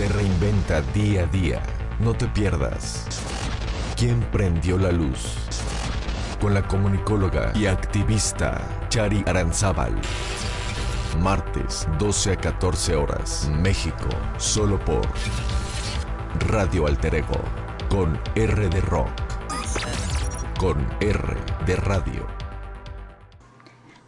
se reinventa día a día. No te pierdas. ¿Quién prendió la luz? Con la comunicóloga y activista Chari Aranzábal. Martes, 12 a 14 horas, México, solo por Radio Alter Ego, con R de Rock, con R de Radio.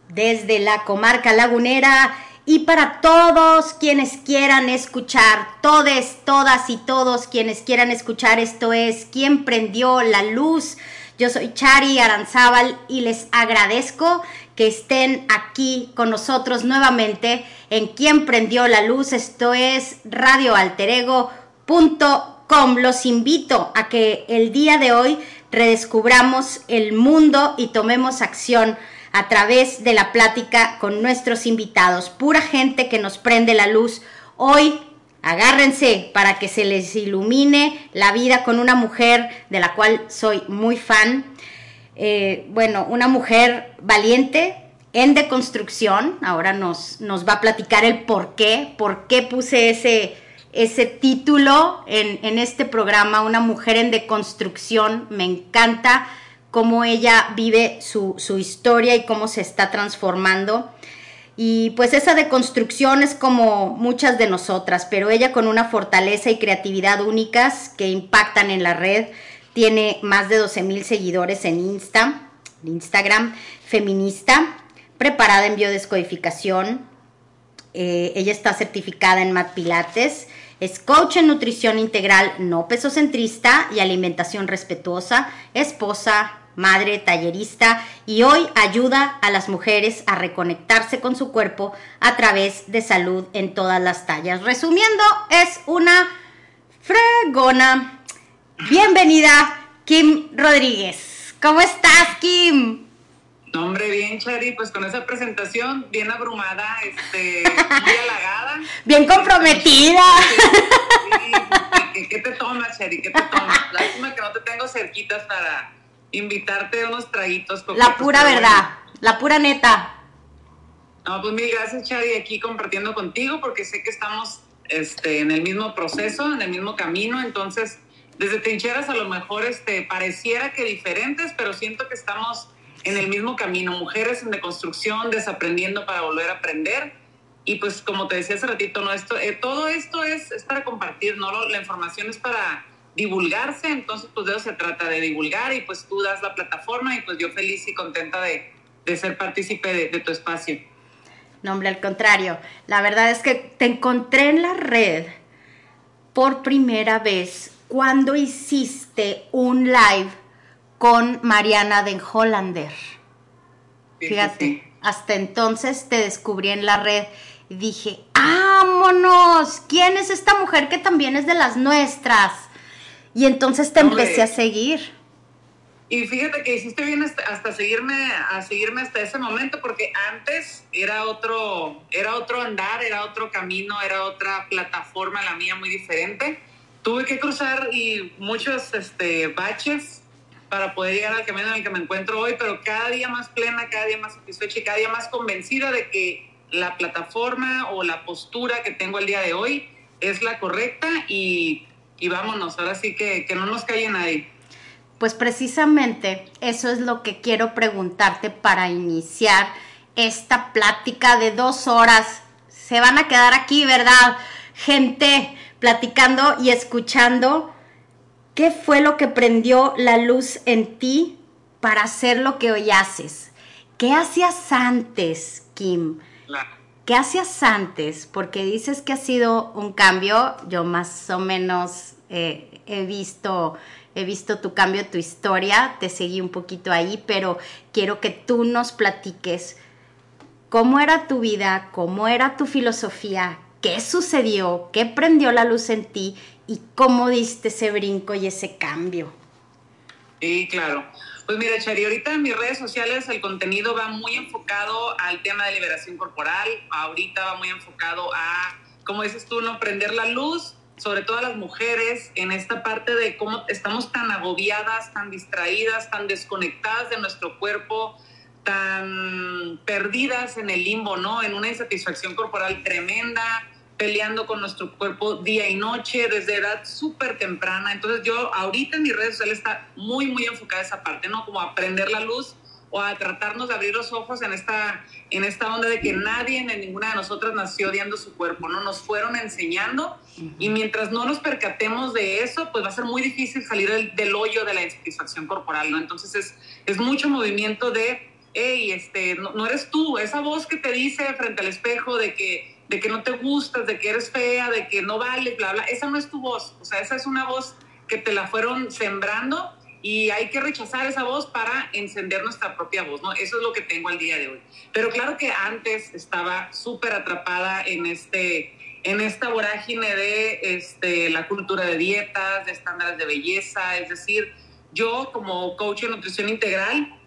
Desde la comarca lagunera y para todos quienes quieran escuchar, todes, todas y todos quienes quieran escuchar, esto es ¿Quién prendió la luz? Yo soy Chari Aranzábal y les agradezco que estén aquí con nosotros nuevamente en ¿Quién prendió la luz? Esto es radioalterego.com. Los invito a que el día de hoy redescubramos el mundo y tomemos acción a través de la plática con nuestros invitados. Pura gente que nos prende la luz. Hoy agárrense para que se les ilumine la vida con una mujer de la cual soy muy fan. Eh, bueno, una mujer valiente en deconstrucción. Ahora nos, nos va a platicar el por qué, por qué puse ese, ese título en, en este programa, Una mujer en deconstrucción. Me encanta cómo ella vive su, historia y cómo se está transformando. Y pues esa deconstrucción es como muchas de nosotras, pero ella con una fortaleza y creatividad únicas que impactan en la red. Tiene más de 12 mil seguidores en Insta, Instagram, feminista, preparada en biodescodificación. Eh, ella está certificada en Mat Pilates. Es coach en nutrición integral no pesocentrista y alimentación respetuosa, esposa, madre tallerista y hoy ayuda a las mujeres a reconectarse con su cuerpo a través de salud en todas las tallas. Resumiendo, es una fregona. Bienvenida, Kim Rodríguez. ¿Cómo estás, Kim? hombre, bien, Chari, pues con esa presentación, bien abrumada, este, muy halagada. Bien comprometida. ¿Qué, te tomas, Chari? ¿Qué te tomas? Lástima que no te tengo cerquitas para invitarte a unos traguitos. La pura verdad, la pura neta. No, pues mil gracias, Chari, aquí compartiendo contigo, porque sé que estamos este, en el mismo proceso, en el mismo camino, entonces, desde trincheras a lo mejor este, pareciera que diferentes, pero siento que estamos en el mismo camino, mujeres en deconstrucción, desaprendiendo para volver a aprender. Y pues como te decía hace ratito, ¿no? esto, eh, todo esto es, es, para compartir, ¿no? La información es para divulgarse, entonces pues de eso se trata, de divulgar y pues tú das la plataforma y pues yo feliz y contenta de, ser partícipe de, tu espacio. No, hombre, al contrario, la verdad es que te encontré en la red por primera vez cuando hiciste un live con Mariana Den Hollander. Fíjate, hasta entonces te descubrí en la red y dije, ¡vámonos! ¿Quién es esta mujer que también es de las nuestras? Y entonces te empecé a seguir. Y fíjate que hiciste bien hasta, seguirme, a seguirme hasta ese momento, porque antes era otro, era otro andar, era otro camino, era otra plataforma, la mía muy diferente. Tuve que cruzar y muchos este, baches para poder llegar al camino en el que me encuentro hoy, pero cada día más plena, cada día más satisfecha y cada día más convencida de que la plataforma o la postura que tengo el día de hoy es la correcta y y vámonos, ahora sí que, que no nos calle nadie. Pues precisamente eso es lo que quiero preguntarte para iniciar esta plática de dos horas. Se van a quedar aquí, ¿verdad? Gente platicando y escuchando. ¿Qué fue lo que prendió la luz en ti para hacer lo que hoy haces? ¿Qué hacías antes, Kim? ¿Qué hacías antes? Porque dices que ha sido un cambio, yo más o menos eh, he visto he visto tu cambio, tu historia, te seguí un poquito ahí, pero quiero que tú nos platiques cómo era tu vida, cómo era tu filosofía, qué sucedió, qué prendió la luz en ti y cómo diste ese brinco y ese cambio. Sí, claro. Pues mira, Chari, ahorita en mis redes sociales el contenido va muy enfocado al tema de liberación corporal, ahorita va muy enfocado a, como dices tú, no prender la luz, sobre todo a las mujeres, en esta parte de cómo estamos tan agobiadas, tan distraídas, tan desconectadas de nuestro cuerpo, tan perdidas en el limbo, ¿no? En una insatisfacción corporal tremenda, peleando con nuestro cuerpo día y noche, desde edad súper temprana. Entonces yo ahorita en mis redes sociales está muy, muy enfocada esa parte, ¿no? Como aprender la luz o a tratarnos de abrir los ojos en esta, en esta onda de que nadie, en ninguna de nosotras nació odiando su cuerpo, ¿no? Nos fueron enseñando y mientras no nos percatemos de eso, pues va a ser muy difícil salir del, del hoyo de la insatisfacción corporal, ¿no? Entonces es, es mucho movimiento de, hey, este, no, no, eres tú, esa voz que te dice frente al espejo de que, de que no te gustas, de que eres fea, de que no vales, bla, bla, esa no es tu voz, o sea, esa es una voz que te la fueron sembrando y hay que rechazar esa voz para encender nuestra propia voz, ¿no? Eso es lo que tengo al día de hoy. Pero claro que antes estaba súper atrapada en, este, en esta vorágine de este, la cultura de dietas, de estándares de belleza, es decir, yo como coach de nutrición integral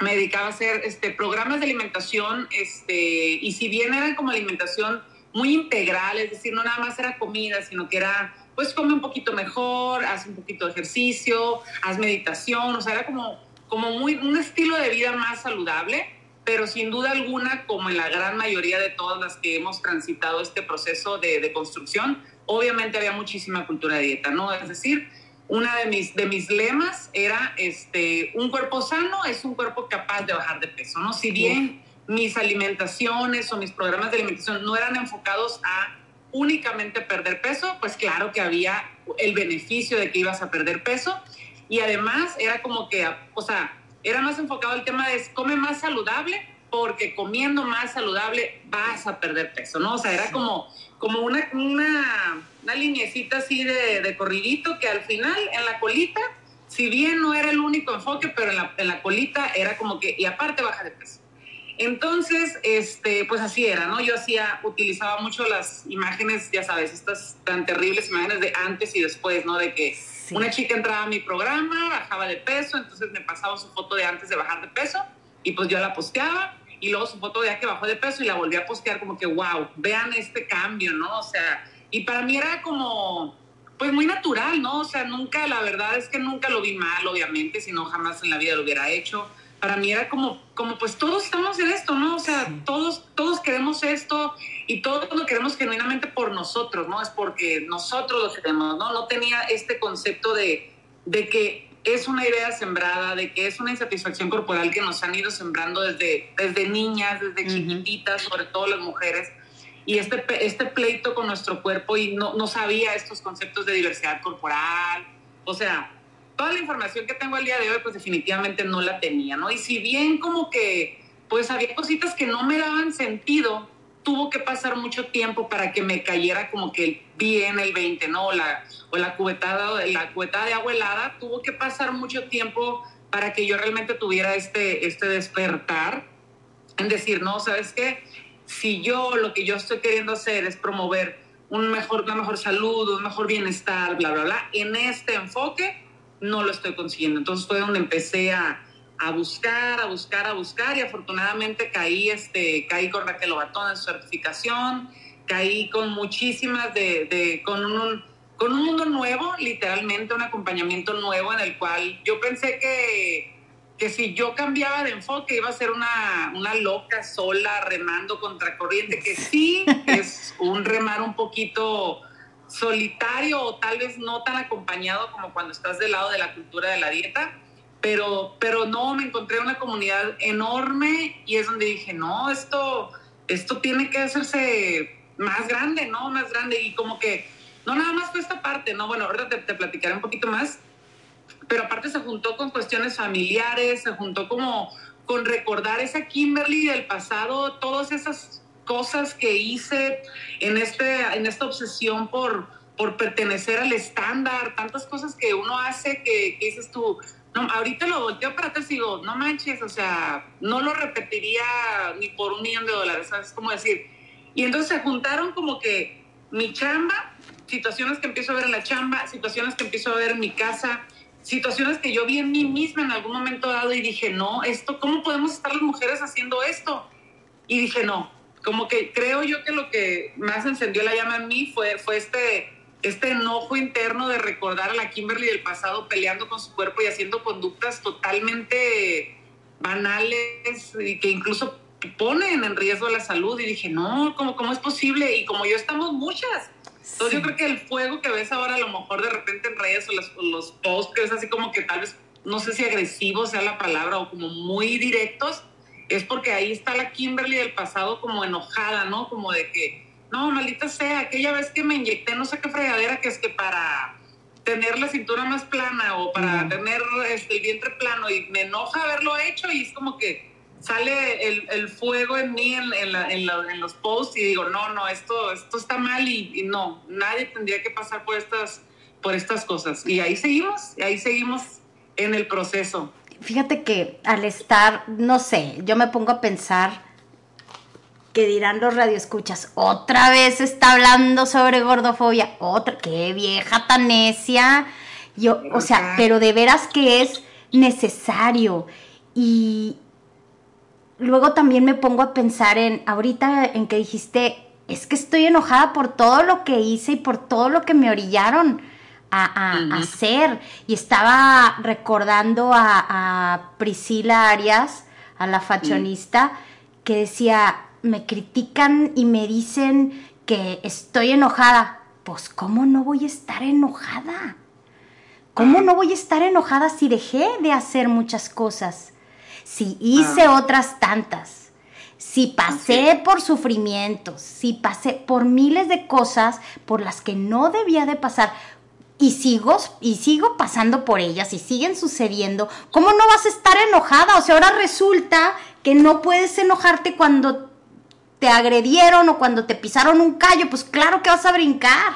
me dedicaba a hacer este, programas de alimentación este, y si bien eran como alimentación muy integral, es decir, no nada más era comida, sino que era pues come un poquito mejor, haz un poquito de ejercicio, haz meditación, o sea, era como, como muy, un estilo de vida más saludable, pero sin duda alguna, como en la gran mayoría de todas las que hemos transitado este proceso de, de construcción, obviamente había muchísima cultura de dieta, ¿no? Es decir, una de mis, de mis lemas era, este, un cuerpo sano es un cuerpo capaz de bajar de peso, ¿no? Si bien mis alimentaciones o mis programas de alimentación no eran enfocados a únicamente perder peso, pues claro que había el beneficio de que ibas a perder peso y además era como que, o sea, era más enfocado el tema de come más saludable porque comiendo más saludable vas a perder peso, ¿no? O sea, era como, como una, una, una linecita así de, de corridito que al final en la colita, si bien no era el único enfoque, pero en la, en la colita era como que, y aparte baja de peso. Entonces, este, pues así era, ¿no? Yo hacía, utilizaba mucho las imágenes, ya sabes, estas tan terribles imágenes de antes y después, ¿no? De que sí. una chica entraba a mi programa, bajaba de peso, entonces me pasaba su foto de antes de bajar de peso y pues yo la posteaba y luego su foto de ya que bajó de peso y la volví a postear como que, wow, vean este cambio, ¿no? O sea, y para mí era como, pues muy natural, ¿no? O sea, nunca, la verdad es que nunca lo vi mal, obviamente, si no jamás en la vida lo hubiera hecho para mí era como, como pues todos estamos en esto, ¿no? O sea, sí. todos, todos queremos esto y todos lo queremos genuinamente por nosotros, ¿no? Es porque nosotros lo queremos, ¿no? No tenía este concepto de, de que es una idea sembrada, de que es una insatisfacción corporal que nos han ido sembrando desde, desde niñas, desde uh -huh. chiquititas, sobre todo las mujeres. Y este, este pleito con nuestro cuerpo y no, no sabía estos conceptos de diversidad corporal. O sea, toda la información que tengo al día de hoy, pues definitivamente no la tenía, ¿no? Y si bien como que, pues había cositas que no me daban sentido, tuvo que pasar mucho tiempo para que me cayera como que bien el 20, ¿no? O la, o la cubetada, la cubetada de agua helada, tuvo que pasar mucho tiempo para que yo realmente tuviera este, este despertar en decir, no, ¿sabes qué? Si yo lo que yo estoy queriendo hacer es promover un mejor, una mejor salud, un mejor bienestar, bla, bla, bla, en este enfoque, no lo estoy consiguiendo. Entonces fue donde empecé a, a, buscar, a buscar, a buscar y afortunadamente caí, este, caí con Raquel Obatón en su certificación, caí con muchísimas de, de con, un, con un mundo nuevo, literalmente un acompañamiento nuevo en el cual yo pensé que, que si yo cambiaba de enfoque iba a ser una, una loca sola remando contra corriente, que sí es un remar un poquito solitario o tal vez no tan acompañado como cuando estás del lado de la cultura de la dieta, pero, pero no, me encontré una comunidad enorme y es donde dije, no, esto, esto tiene que hacerse más grande, ¿no? Más grande y como que, no nada más fue esta parte, ¿no? Bueno, ahora te, te platicaré un poquito más, pero aparte se juntó con cuestiones familiares, se juntó como con recordar esa Kimberly del pasado, todas esas cosas que hice en, este, en esta obsesión por, por pertenecer al estándar, tantas cosas que uno hace que, que dices tú, no, ahorita lo volteo para atrás y digo, no manches, o sea, no lo repetiría ni por un millón de dólares, ¿sabes cómo decir? Y entonces se juntaron como que mi chamba, situaciones que empiezo a ver en la chamba, situaciones que empiezo a ver en mi casa, situaciones que yo vi en mí misma en algún momento dado y dije, no, esto, ¿cómo podemos estar las mujeres haciendo esto? Y dije, no, como que creo yo que lo que más encendió la llama en mí fue, fue este, este enojo interno de recordar a la Kimberly del pasado peleando con su cuerpo y haciendo conductas totalmente banales y que incluso ponen en riesgo la salud y dije, no, ¿cómo, cómo es posible? Y como yo estamos muchas. Entonces yo creo que el fuego que ves ahora a lo mejor de repente en redes o los, los posts que es así como que tal vez, no sé si agresivo sea la palabra o como muy directos, es porque ahí está la Kimberly del pasado como enojada, ¿no? Como de que, no, maldita sea, aquella vez que me inyecté no sé qué fregadera que es que para tener la cintura más plana o para tener este, el vientre plano y me enoja haberlo hecho y es como que sale el, fuego en mí en, los posts y digo, no, no, esto, esto está mal y, no, nadie tendría que pasar por estas, por estas cosas. Y ahí seguimos, y ahí seguimos en el proceso. Fíjate que al estar, no sé, yo me pongo a pensar que dirán los radioescuchas, otra vez está hablando sobre gordofobia, otra, qué vieja tan necia. Yo, o sea, pero de veras que es necesario. Y, luego también me pongo a pensar en, ahorita en que dijiste, es que estoy enojada por todo lo que hice y por todo lo que me orillaron a, hacer. Y estaba recordando a, Priscila Arias, a la fashionista, que decía, me critican y me dicen que estoy enojada. Pues, ¿cómo no voy a estar enojada? ¿Cómo no voy a estar enojada si dejé de hacer muchas cosas? Si hice ah. otras tantas, si pasé por sufrimientos, si pasé por miles de cosas por las que no debía de pasar y sigo y sigo pasando por ellas y siguen sucediendo, ¿cómo no vas a estar enojada? O sea, ahora resulta que no puedes enojarte cuando te agredieron o cuando te pisaron un callo, pues claro que vas a brincar.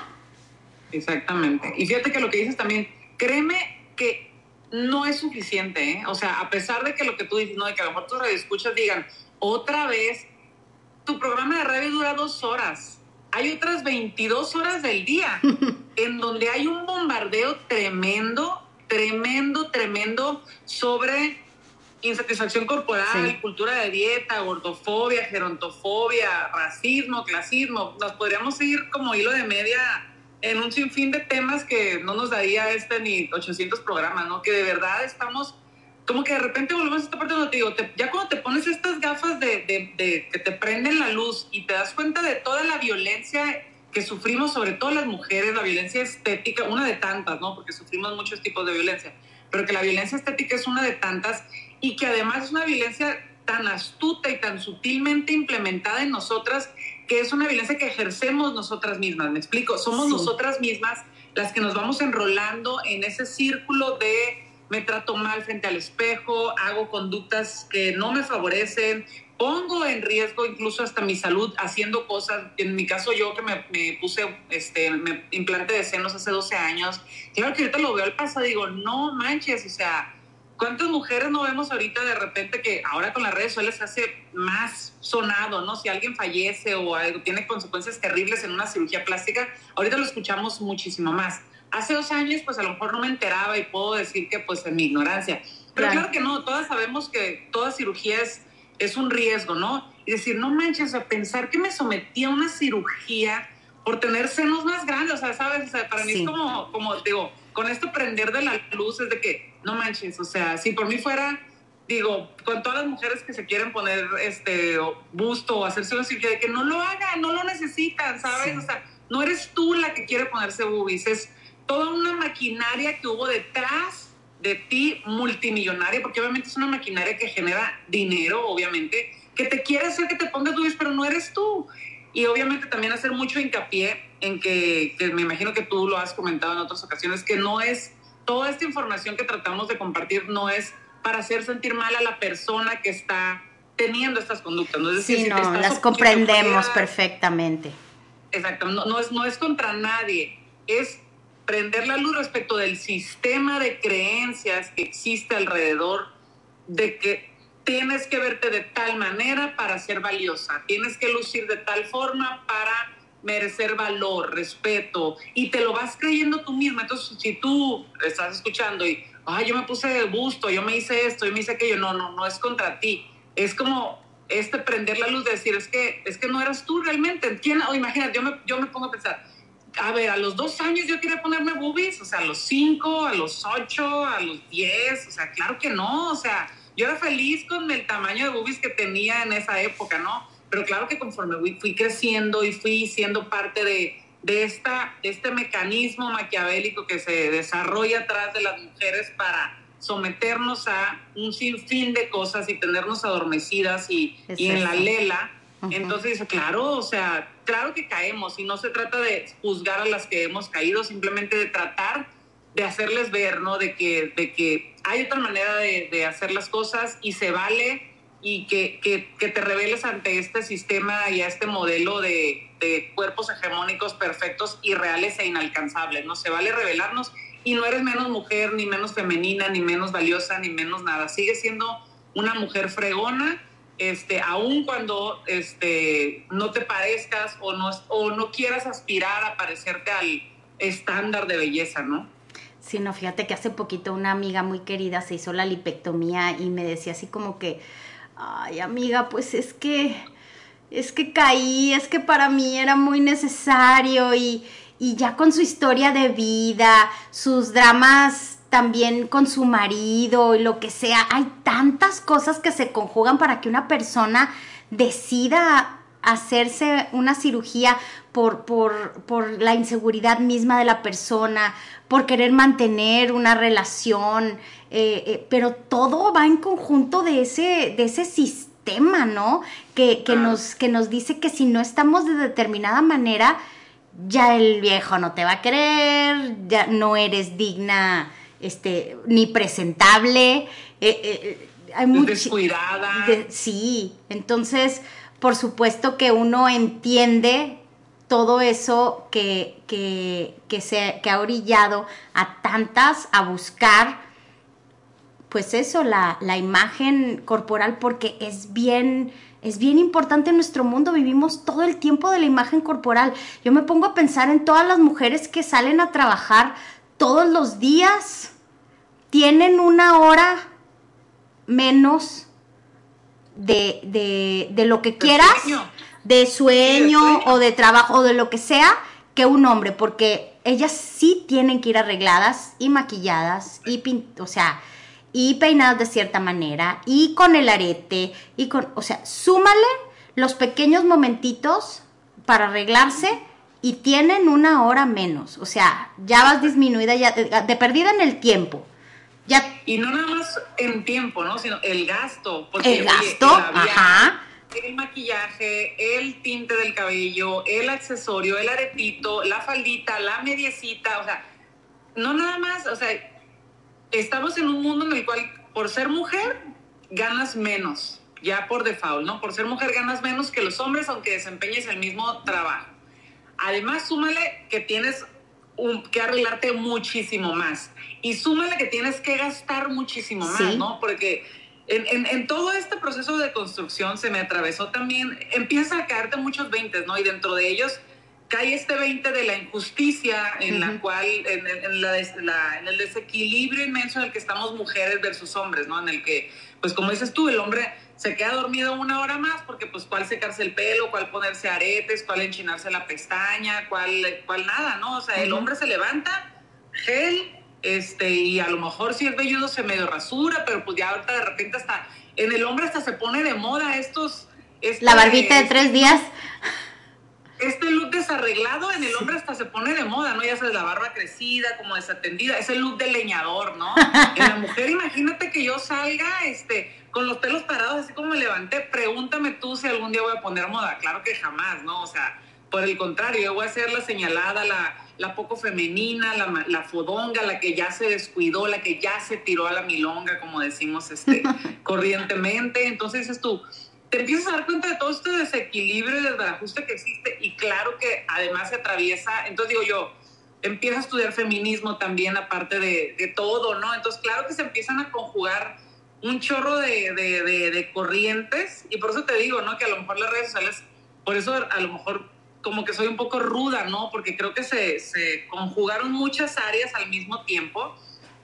Exactamente. Y fíjate que lo que dices también, créeme que no es suficiente, ¿eh? O sea, a pesar de que lo que tú dices, ¿no? De que a lo mejor tus radioescuchas digan, otra vez, tu programa de radio dura dos horas. Hay otras 22 horas del día en donde hay un bombardeo tremendo, tremendo, tremendo sobre insatisfacción corporal, cultura de dieta, gordofobia, gerontofobia, racismo, clasismo. Nos podríamos ir como hilo de media en un sinfín de temas que no nos daría este ni 800 programas, ¿no? Que de verdad estamos, como que de repente volvemos a esta parte donde te digo, ya cuando te pones estas gafas de, de, que te prenden la luz y te das cuenta de toda la violencia que sufrimos, sobre todo las mujeres, la violencia estética, una de tantas, ¿no? Porque sufrimos muchos tipos de violencia, pero que la violencia estética es una de tantas y que además es una violencia tan astuta y tan sutilmente implementada en nosotras que es una violencia que ejercemos nosotras mismas, me explico, somos nosotras mismas las que nos vamos enrolando en ese círculo de me trato mal frente al espejo, hago conductas que no me favorecen, pongo en riesgo incluso hasta mi salud haciendo cosas, en mi caso yo que me, me puse, este, me implante de senos hace 12 años, claro que ahorita lo veo al pasado, digo, no manches, o sea, ¿Cuántas mujeres no vemos ahorita de repente que ahora con las redes sociales se hace más sonado, ¿no? Si alguien fallece o algo, tiene consecuencias terribles en una cirugía plástica, ahorita lo escuchamos muchísimo más. Hace dos años, pues a lo mejor no me enteraba y puedo decir que pues en mi ignorancia. Pero claro, que no, todas sabemos que toda cirugía es, es un riesgo, ¿no? Y decir, no manches, a pensar que me sometí a una cirugía por tener senos más grandes, o sea, ¿sabes? O sea, para mí es como, como, digo, con esto prender de la luz es de que, no manches, o sea, si por mí fuera, digo, con todas las mujeres que se quieren poner este busto o hacerse una cirugía, de que no lo hagan, no lo necesitan, ¿sabes? O sea, no eres tú la que quiere ponerse boobies, es toda una maquinaria que hubo detrás de ti multimillonaria, porque obviamente es una maquinaria que genera dinero, obviamente, que te quiere hacer que te pongas boobies, pero no eres tú. Y obviamente también hacer mucho hincapié en que, me imagino que tú lo has comentado en otras ocasiones, que no es, toda esta información que tratamos de compartir no es para hacer sentir mal a la persona que está teniendo estas conductas. ¿no? Es decir, sí, no, las comprendemos perfectamente. Exacto, no, no, es, no es contra nadie, es prender la luz respecto del sistema de creencias que existe alrededor de que tienes que verte de tal manera para ser valiosa, tienes que lucir de tal forma para merecer valor, respeto, y te lo vas creyendo tú misma. Entonces, si tú estás escuchando y, ay, yo me puse de gusto, yo me hice esto, yo me hice aquello, no, no, no es contra ti. Es como este prender la luz de decir, es que, es que no eras tú realmente. ¿Quién? O imagínate, yo me, yo me pongo a pensar, a ver, a los dos años yo quería ponerme boobies, o sea, a los cinco, a los ocho, a los diez, o sea, claro que no, o sea, yo era feliz con el tamaño de boobies que tenía en esa época, ¿no? Pero claro que conforme fui, creciendo y fui siendo parte de, de, esta, este mecanismo maquiavélico que se desarrolla atrás de las mujeres para someternos a un sinfín de cosas y tenernos adormecidas y, y en la lela. Entonces claro, o sea, claro que caemos y no se trata de juzgar a las que hemos caído, simplemente de tratar de hacerles ver, ¿no? De que, de que hay otra manera de, de hacer las cosas y se vale y que, que, te reveles ante este sistema y a este modelo de, de, cuerpos hegemónicos perfectos, irreales e inalcanzables, ¿no? Se vale revelarnos y no eres menos mujer, ni menos femenina, ni menos valiosa, ni menos nada. Sigue siendo una mujer fregona, este, aun cuando este, no te parezcas o no, o no quieras aspirar a parecerte al estándar de belleza, ¿no? Sí, no, fíjate que hace poquito una amiga muy querida se hizo la lipectomía y me decía así como que ay amiga, pues es que, es que caí, es que para mí era muy necesario y, y ya con su historia de vida, sus dramas también con su marido y lo que sea, hay tantas cosas que se conjugan para que una persona decida hacerse una cirugía por, por, por, la inseguridad misma de la persona, por querer mantener una relación, eh, eh, pero todo va en conjunto de ese, de ese sistema, ¿no? Que, nos, que nos dice que si no estamos de determinada manera, ya el viejo no te va a querer, ya no eres digna, este, ni presentable. Eh, hay Descuidada. sí, entonces, por supuesto que uno entiende todo eso que, que, que, se, que ha orillado a tantas a buscar pues eso, la, la imagen corporal, porque es bien, es bien importante en nuestro mundo, vivimos todo el tiempo de la imagen corporal. Yo me pongo a pensar en todas las mujeres que salen a trabajar todos los días, tienen una hora menos de, de, de lo que quieras, de sueño, o de trabajo o de lo que sea, que un hombre, porque ellas sí tienen que ir arregladas y maquilladas y pint o sea, y peinados de cierta manera y con el arete y con, o sea, súmale los pequeños momentitos para arreglarse y tienen una hora menos, o sea, ya vas disminuida ya de, perdida en el tiempo. Ya. Y no nada más en tiempo, ¿no? Sino el gasto. Porque, el gasto, ajá. El maquillaje, el tinte del cabello, el accesorio, el aretito, la faldita, la mediecita, o sea, no nada más, o sea, estamos en un mundo en el cual por ser mujer ganas menos, ya por default, ¿no? Por ser mujer ganas menos que los hombres, aunque desempeñes el mismo trabajo. Además, súmale que tienes que arreglarte muchísimo más. Y súmale que tienes que gastar muchísimo más, ¿no? Porque en, en, todo este proceso de construcción se me atravesó también, empieza a caerte muchos veintes, ¿no? Y dentro de ellos cae este 20 de la injusticia en la cual, en, en, el desequilibrio inmenso en el que estamos mujeres versus hombres, ¿no? En el que, pues como dices tú, el hombre se queda dormido una hora más porque pues cuál secarse el pelo, cuál ponerse aretes, cuál enchinarse la pestaña, cuál, cuál nada, ¿no? O sea, el hombre se levanta, gel, este, y a lo mejor si es velludo se medio rasura, pero pues ya ahorita de repente hasta, en el hombre hasta se pone de moda estos... Este, la barbita de tres días este look desarreglado en el hombre hasta se pone de moda, ¿no? Ya sabes, la barba crecida, como desatendida, ese look de leñador, ¿no? En la mujer, imagínate que yo salga, este, con los pelos parados, así como me levanté, pregúntame tú si algún día voy a poner moda. Claro que jamás, ¿no? O sea, por el contrario, yo voy a ser la señalada, la, la poco femenina, la, la, fodonga, la que ya se descuidó, la que ya se tiró a la milonga, como decimos este, corrientemente. Entonces dices tú, te empiezas a dar cuenta de todo este desequilibrio y desbarajuste que existe y claro que además se atraviesa, entonces digo yo, empieza a estudiar feminismo también aparte de, de todo, ¿no? Entonces claro que se empiezan a conjugar un chorro de, de, de, corrientes y por eso te digo, ¿no? Que a lo mejor las redes sociales, por eso a lo mejor como que soy un poco ruda, ¿no? Porque creo que se, se conjugaron muchas áreas al mismo tiempo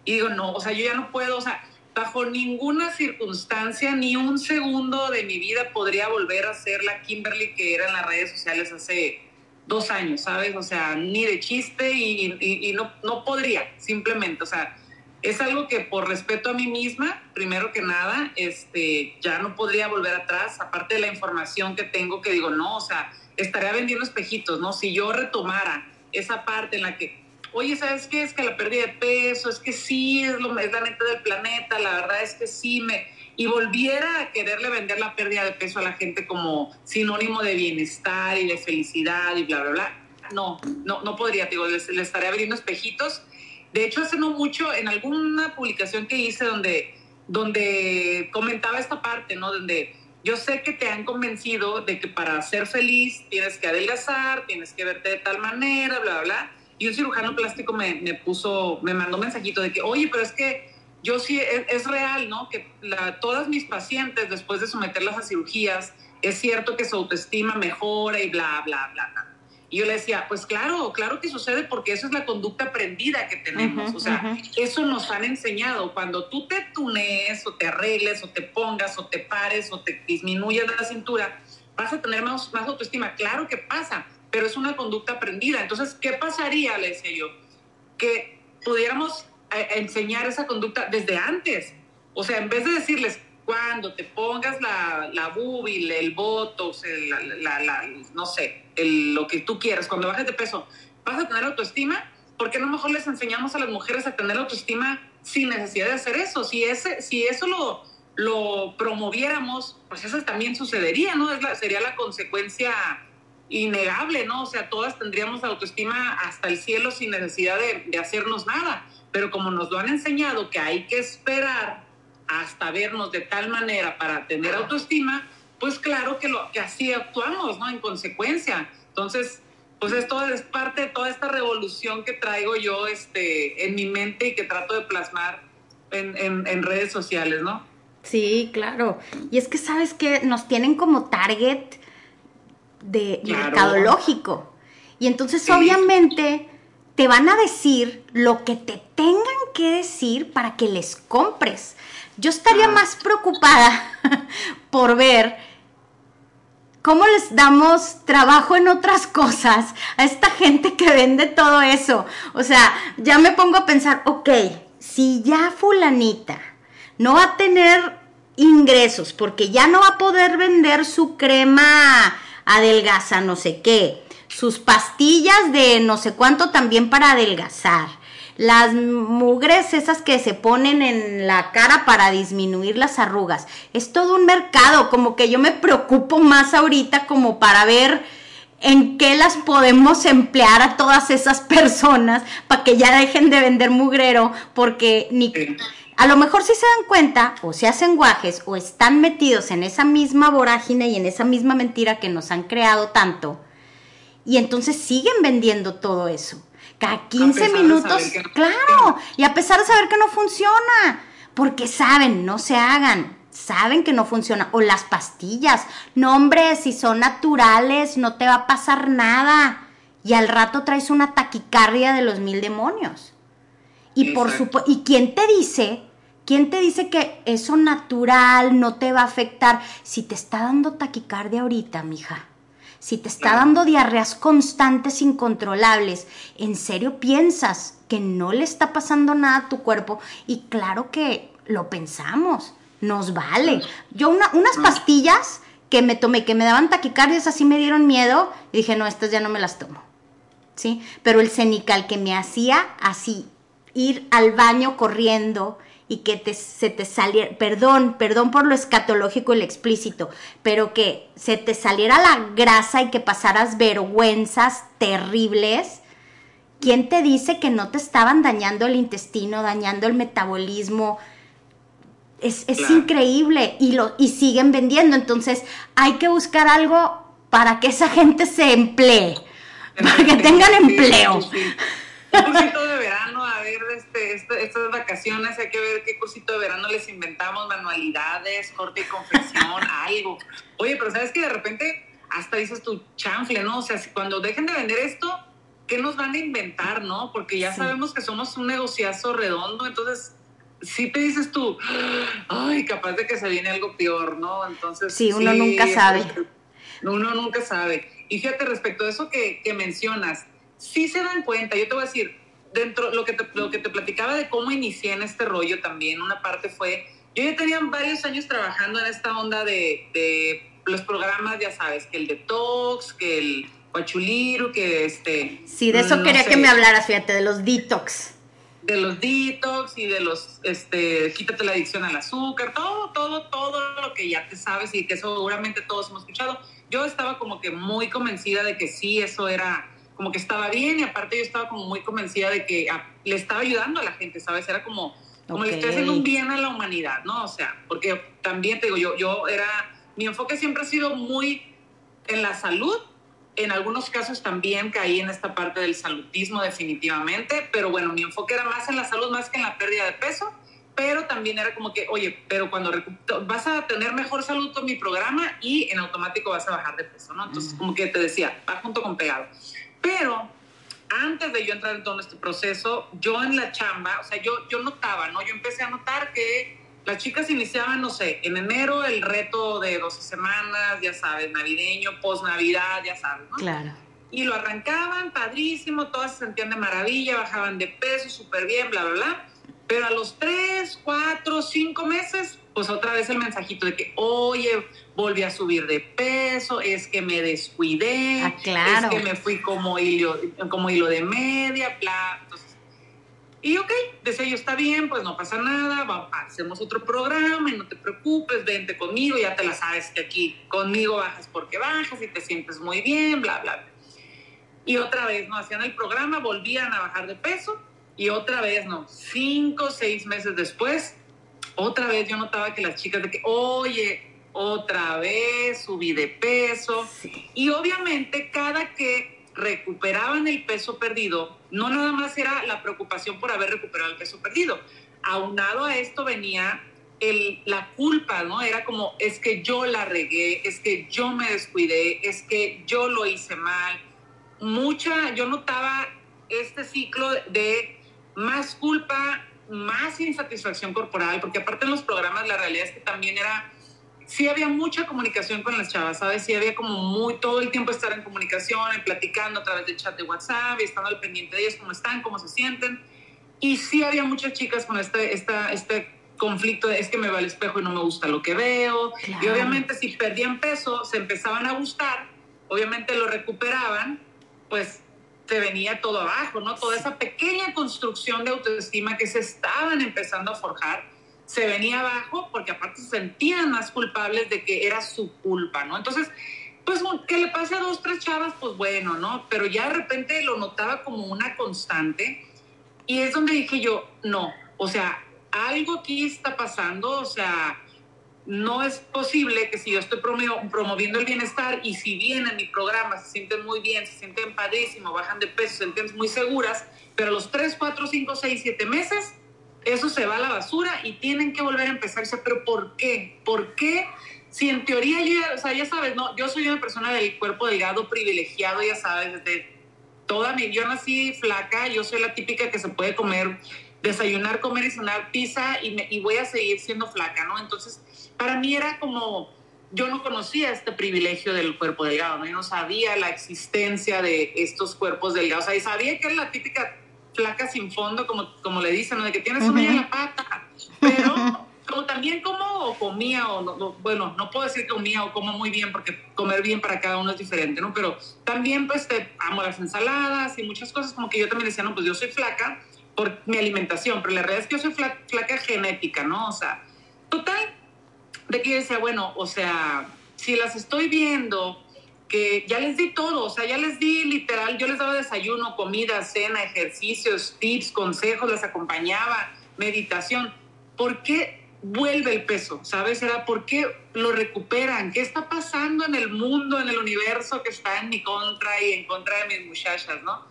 y digo, no, o sea, yo ya no puedo, o sea, bajo ninguna circunstancia, ni un segundo de mi vida podría volver a ser la Kimberly que era en las redes sociales hace dos años, ¿sabes? O sea, ni de chiste y, no, no podría, simplemente. O sea, es algo que por respeto a mí misma, primero que nada, este, ya no podría volver atrás, aparte de la información que tengo que digo, no, o sea, estaría vendiendo espejitos, ¿no? Si yo retomara esa parte en la que, oye, ¿sabes qué? Es que la pérdida de peso, es que sí, es, lo, es la neta del planeta, la verdad es que sí, me, y volviera a quererle vender la pérdida de peso a la gente como sinónimo de bienestar y de felicidad y bla, bla, bla, no, no, no podría, digo, le, estaría abriendo espejitos de hecho, hace no mucho, en alguna publicación que hice donde, donde comentaba esta parte, ¿no? Donde yo sé que te han convencido de que para ser feliz tienes que adelgazar, tienes que verte de tal manera, bla, bla, bla. Y un cirujano plástico me, puso, me mandó un mensajito de que, oye, pero es que yo sí, es, es real, ¿no? Que todas mis pacientes, después de someterlas a cirugías, es cierto que su autoestima mejora y bla, bla, bla, bla. Y yo le decía, pues claro, claro que sucede porque eso es la conducta aprendida que tenemos. o sea, eso nos han enseñado. Cuando tú te tunees o te arregles o te pongas o te pares o te disminuyes la cintura, vas a tener más, más autoestima. Claro que pasa, pero es una conducta aprendida. Entonces, ¿qué pasaría, le decía yo? Que pudiéramos eh, enseñar esa conducta desde antes. O sea, en vez de decirles, cuando te pongas la, la bubil, el botox, la, no sé, lo que tú quieras, cuando bajes de peso, vas a tener autoestima, ¿por qué no mejor les enseñamos a las mujeres a tener autoestima sin necesidad de hacer eso? Si, ese, si eso lo, lo promoviéramos, pues eso también sucedería, ¿no? Es la, sería la consecuencia innegable, ¿no? O sea, todas tendríamos autoestima hasta el cielo sin necesidad de, de hacernos nada. Pero como nos lo han enseñado que hay que esperar hasta vernos de tal manera para tener autoestima, pues claro que, lo, que así actuamos, ¿no? En consecuencia. Entonces, pues esto es parte de toda esta revolución que traigo yo este, en mi mente y que trato de plasmar en, en, redes sociales, ¿no? Sí, claro. Y es que sabes que nos tienen como target de mercadológico. Y entonces obviamente te van a decir lo que te tengan que decir para que les compres. Yo estaría ah. más preocupada por ver cómo les damos trabajo en otras cosas a esta gente que vende todo eso. O sea, ya me pongo a pensar, ok, si ya fulanita no va a tener ingresos porque ya no va a poder vender su crema adelgaza, no sé qué, sus pastillas de no sé cuánto también para adelgazar las mugres esas que se ponen en la cara para disminuir las arrugas. Es todo un mercado, como que yo me preocupo más ahorita como para ver en qué las podemos emplear a todas esas personas para que ya dejen de vender mugrero, porque ni... A lo mejor si se dan cuenta o se hacen guajes o están metidos en esa misma vorágine y en esa misma mentira que nos han creado tanto, y entonces siguen vendiendo todo eso cada 15 minutos, claro, y a pesar de saber que no funciona, porque saben, no se hagan, saben que no funciona, o las pastillas, no hombre, si son naturales, no te va a pasar nada, y al rato traes una taquicardia de los mil demonios. Y por supuesto, ¿y quién te dice? ¿Quién te dice que eso natural no te va a afectar si te está dando taquicardia ahorita, mija? Si te está dando diarreas constantes, incontrolables, ¿en serio piensas que no le está pasando nada a tu cuerpo? Y claro que lo pensamos, nos vale. Yo unas pastillas que me tomé, que me daban taquicardias, así me dieron miedo, y dije, no, estas ya no me las tomo. ¿Sí? Pero el cenical que me hacía así, ir al baño corriendo, y que te, se te saliera, perdón, perdón por lo escatológico y lo explícito, pero que se te saliera la grasa y que pasaras vergüenzas terribles, ¿quién te dice que no te estaban dañando el intestino, dañando el metabolismo? Es, increíble y, lo, y siguen vendiendo, entonces hay que buscar algo para que esa gente se emplee, para que tengan empleo. Un cursito de verano, a ver, este, este, estas vacaciones, hay que ver qué cursito de verano les inventamos, manualidades, corte y confección, algo. Oye, pero sabes que de repente hasta dices tu chanfle, ¿no? O sea, cuando dejen de vender esto, ¿qué nos van a inventar, no? Porque ya sabemos que somos un negociazo redondo, entonces sí te dices tú, ay, capaz de que se viene algo peor, ¿no? Entonces. Sí, uno nunca sabe. Uno nunca sabe. Y fíjate, respecto a eso que, que mencionas, sí se dan cuenta, yo te voy a decir, dentro, lo que, te, lo que te platicaba de cómo inicié en este rollo también, una parte fue, yo ya tenía varios años trabajando en esta onda de, de los programas, ya sabes, que el detox, que el Pachuliru, que este... Sí, de eso no quería sé, que me hablaras, fíjate, de los detox. De los detox y de los, este, quítate la adicción al azúcar, todo, todo, todo lo que ya te sabes y que seguramente todos hemos escuchado. Yo estaba como que muy convencida de que sí, eso era como que estaba bien y aparte yo estaba como muy convencida de que ah, le estaba ayudando a la gente, ¿sabes? Era como, como le estoy haciendo un bien a la humanidad, ¿no? O sea, porque también te digo, yo, yo era, mi enfoque siempre ha sido muy en la salud. En algunos casos también caí en esta parte del salutismo definitivamente, pero bueno, mi enfoque era más en la salud, más que en la pérdida de peso, pero también era como que, oye, pero cuando vas a tener mejor salud con mi programa y en automático vas a bajar de peso, ¿no? Entonces, como que te decía, va junto con pegado. Pero antes de yo entrar en todo este proceso, yo en la chamba, o sea, yo, yo notaba, ¿no? Yo empecé a notar que las chicas iniciaban, no sé, en enero el reto de 12 semanas, ya sabes, navideño, post-navidad, ya sabes, ¿no? Claro. Y lo arrancaban, padrísimo, todas se sentían de maravilla, bajaban de peso, súper bien, bla, bla, bla. Pero a los 3, 4, 5 meses, pues otra vez el mensajito de que, oye, volví a subir de peso, es que me descuidé, Ah, claro. es que me fui como hilo, como hilo de media, bla. Entonces, y ok, decía yo, está bien, pues no pasa nada, va- hacemos otro programa y no te preocupes, vente conmigo, ya te la sabes que aquí conmigo bajas porque bajas y te sientes muy bien, bla, bla, bla. Y otra vez, ¿no? Hacían el programa, volvían a bajar de peso y otra vez, ¿no? Cinco, seis meses después, otra vez yo notaba que las chicas de que, oye, otra vez subí de peso. Sí. Y obviamente cada que recuperaban el peso perdido, no nada más era la preocupación por haber recuperado el peso perdido. Aunado a esto venía el, la culpa, ¿no? Era como, es que yo la regué, es que yo me descuidé, es que yo lo hice mal. Mucha, yo notaba este ciclo de más culpa, más insatisfacción corporal, porque aparte en los programas la realidad es que también era sí había mucha comunicación con las chavas, ¿sabes? Sí había como muy, todo el tiempo estar en comunicación, en platicando a través del chat de WhatsApp, y estando al pendiente de ellas, cómo están, cómo se sienten. Y sí había muchas chicas con este, esta, este conflicto de es que me va al espejo y no me gusta lo que veo. Y Claro. obviamente si perdían peso, se empezaban a gustar, obviamente lo recuperaban, pues te venía todo abajo, ¿no? Toda esa pequeña construcción de autoestima que se estaban empezando a forjar se venía abajo porque aparte se sentían más culpables de que era su culpa, ¿no? Entonces, pues que le pase a dos, tres chavas, pues bueno, ¿no? Pero ya de repente lo notaba como una constante y es donde dije yo, no, o sea, algo aquí está pasando, o sea, no es posible que si yo estoy promo- promoviendo el bienestar y si bien en mi programa se sienten muy bien, se sienten padrísimo, bajan de peso, se sienten muy seguras, pero los 3, 4, 5, 6, 7 meses, eso se va a la basura y tienen que volver a empezar. Pero ¿por qué? ¿Por qué? Si en teoría yo, o ya sabes, no, yo soy una persona del cuerpo delgado, privilegiado, ya sabes, desde toda mi, yo nací flaca, yo soy la típica que se puede comer, desayunar, comer y cenar pizza y, me- y voy a seguir siendo flaca, ¿no? Entonces, para mí era como, yo no conocía este privilegio del cuerpo delgado, ¿no? Yo no sabía la existencia de estos cuerpos delgados, o sea, y sabía que era la típica flaca sin fondo, como, como le dicen, ¿no? De que tienes una en la pata, pero como también como comía, o no, no- bueno, no puedo decir que comía o como muy bien, porque comer bien para cada uno es diferente, ¿no? Pero también, pues, te amo las ensaladas y muchas cosas, como que yo también decía, no, pues yo soy flaca por mi alimentación, pero la realidad es que yo soy fla- flaca genética, ¿no? O sea, de que yo decía, bueno, o sea, si las estoy viendo, que ya les di todo, o sea, ya les di literal, yo les daba desayuno, comida, cena, ejercicios, tips, consejos, les acompañaba, meditación. ¿Por qué vuelve el peso? ¿Sabes? Era por qué lo recuperan, qué está pasando en el mundo, en el universo que está en mi contra y en contra de mis muchachas, ¿no?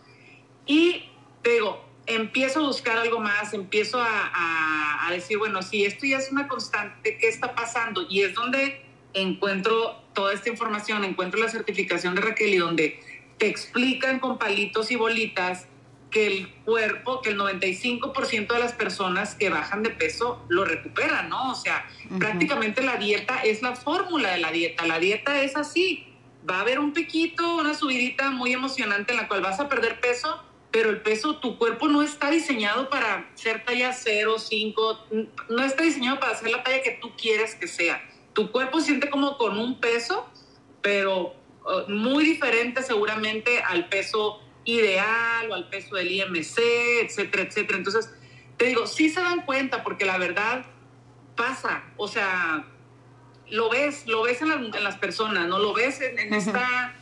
Y te digo, empiezo a buscar algo más, empiezo a, a- a decir, bueno, si esto ya es una constante, ¿qué está pasando? Y es donde encuentro toda esta información, encuentro la certificación de Raquel y donde te explican con palitos y bolitas que el cuerpo, que el 95% de las personas que bajan de peso lo recuperan, ¿no? O sea, prácticamente la dieta es la fórmula de la dieta. La dieta es así. Va a haber un piquito, una subidita muy emocionante en la cual vas a perder peso, pero el peso, tu cuerpo no está diseñado para ser talla 0, 5, no está diseñado para ser la talla que tú quieres que sea. Tu cuerpo siente como con un peso, pero uh, muy diferente seguramente al peso ideal o al peso del IMC, etcétera, etcétera. Entonces, te digo, sí se dan cuenta porque la verdad pasa, o sea, lo ves, lo ves en, las personas, ¿no? Lo ves en, esta,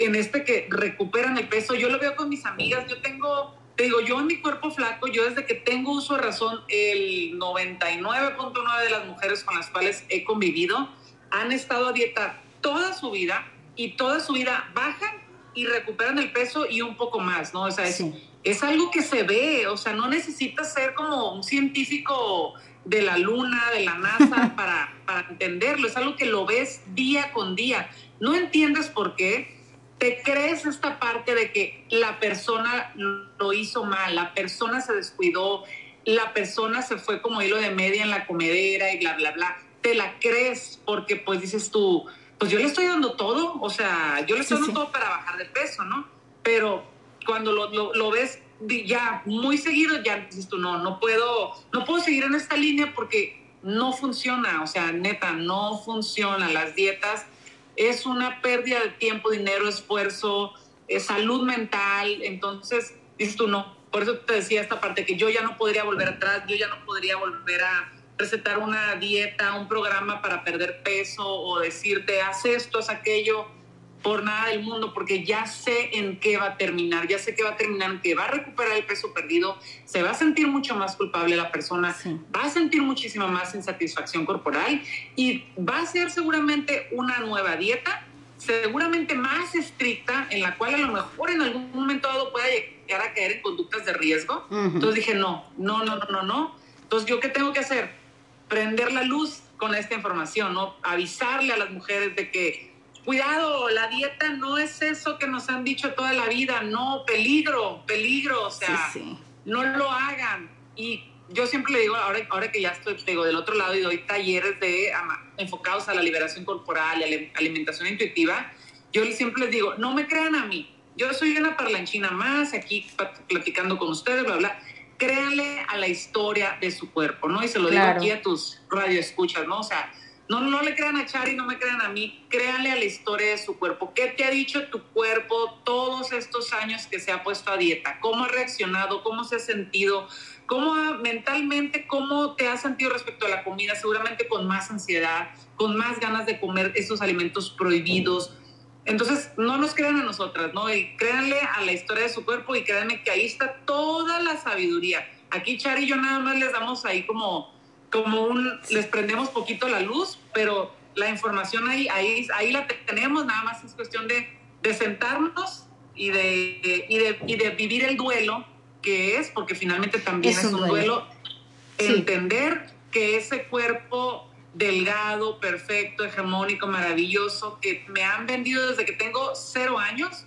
en este que recuperan el peso. Yo lo veo con mis amigas, yo tengo, te digo, yo en mi cuerpo flaco, yo desde que tengo uso de razón, el 99.9 de las mujeres con las cuales he convivido han estado a dieta toda su vida y toda su vida bajan y recuperan el peso y un poco más, ¿no? O sea, es, es algo que se ve, o sea, no necesitas ser como un científico de la luna, de la NASA, para, para entenderlo, es algo que lo ves día con día. No entiendes por qué, te crees esta parte de que la persona lo hizo mal, la persona se descuidó, la persona se fue como hilo de media en la comedera y bla, bla, bla. Te la crees porque pues dices tú, pues yo le estoy dando todo, o sea, yo le estoy dando todo para bajar de peso, ¿no? Pero cuando lo, lo, ves ya muy seguido, ya dices tú, no, no puedo, no puedo seguir en esta línea porque no funciona, o sea, neta, no funciona. Las dietas es una pérdida de tiempo, dinero, esfuerzo, eh, salud mental, entonces dices tú, no. Por eso te decía esta parte que yo ya no podría volver atrás, yo ya no podría volver a recetar una dieta, un programa para perder peso o decirte, haz esto, haz aquello, por nada del mundo, porque ya sé en qué va a terminar, ya sé que va a terminar en que va a recuperar el peso perdido, se va a sentir mucho más culpable la persona, va a sentir muchísima más insatisfacción corporal y va a ser seguramente una nueva dieta, seguramente más estricta, en la cual a lo mejor en algún momento dado pueda llegar a caer en conductas de riesgo. Entonces dije, no, no, no, no, no, no. Entonces, ¿yo qué tengo que hacer? prender la luz con esta información, ¿no? Avisarle a las mujeres de que, cuidado, la dieta no es eso que nos han dicho toda la vida, no, peligro, peligro, o sea, no lo hagan. Y yo siempre le digo, ahora, ahora que ya estoy digo, del otro lado y doy talleres de, enfocados a la liberación corporal, a la alimentación intuitiva, yo siempre les digo, no me crean a mí, yo soy una parlanchina más, aquí platicando con ustedes, bla, bla créanle a la historia de su cuerpo, ¿no? Y se lo digo aquí a tus radioescuchas, ¿no? O sea, no, no le crean a Chari, no me crean a mí, créanle a la historia de su cuerpo. ¿Qué te ha dicho tu cuerpo todos estos años que se ha puesto a dieta? ¿Cómo ha reaccionado? ¿Cómo se ha sentido? ¿Cómo mentalmente, cómo te has sentido respecto a la comida? Seguramente con más ansiedad, con más ganas de comer esos alimentos prohibidos, entonces, no nos crean a nosotras, ¿no? Y créanle a la historia de su cuerpo y créanme que ahí está toda la sabiduría. Aquí Chari y yo nada más les damos ahí como, como un, les prendemos poquito la luz, pero la información ahí, ahí, ahí la tenemos, nada más es cuestión de, de sentarnos y de, y de, y, de, vivir el duelo que es, porque finalmente también es, un duelo, entender que ese cuerpo delgado, perfecto, hegemónico, maravilloso, que me han vendido desde que tengo cero años,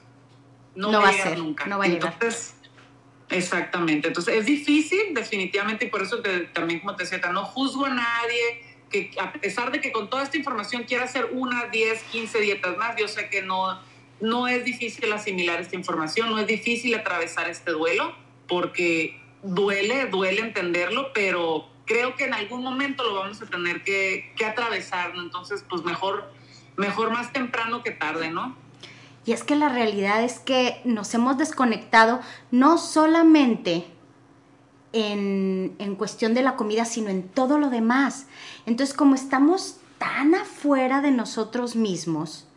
no, va a ser nunca. No va a llegar. Entonces, exactamente. Entonces es difícil, definitivamente, y por eso también, como te decía, no juzgo a nadie que a pesar de que con toda esta información quiera hacer una, 10, 15 dietas más, yo sé que no, no es difícil asimilar esta información, no es difícil atravesar este duelo, porque duele, duele entenderlo, pero creo que en algún momento lo vamos a tener que, atravesar, ¿no? Entonces, pues mejor, mejor más temprano que tarde, ¿no? Y es que la realidad es que nos hemos desconectado no solamente en, en, cuestión de la comida, sino en todo lo demás. Entonces, como estamos tan afuera de nosotros mismos,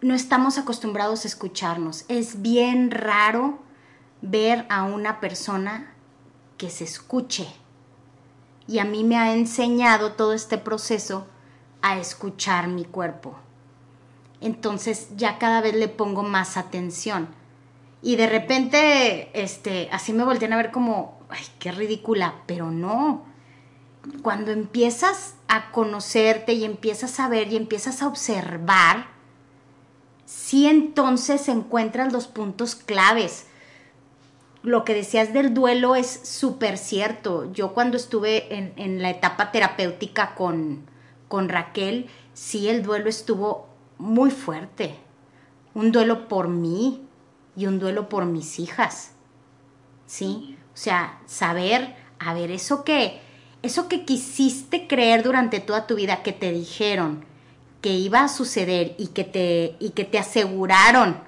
no estamos acostumbrados a escucharnos. Es bien raro ver a una persona que se escuche, y a mí me ha enseñado todo este proceso a escuchar mi cuerpo. Entonces ya cada vez le pongo más atención. Y de repente, este, así me voltean a ver como, ay, qué ridícula, pero no. Cuando empiezas a conocerte y empiezas a ver y empiezas a observar, sí entonces encuentras los puntos claves lo que decías del duelo es súper cierto. Yo cuando estuve en, la etapa terapéutica con, con Raquel, sí el duelo estuvo muy fuerte. Un duelo por mí, y un duelo por mis hijas. ¿Sí? O sea, saber, a ver, eso que, eso que quisiste creer durante toda tu vida, que te dijeron que iba a suceder y que te, y que te aseguraron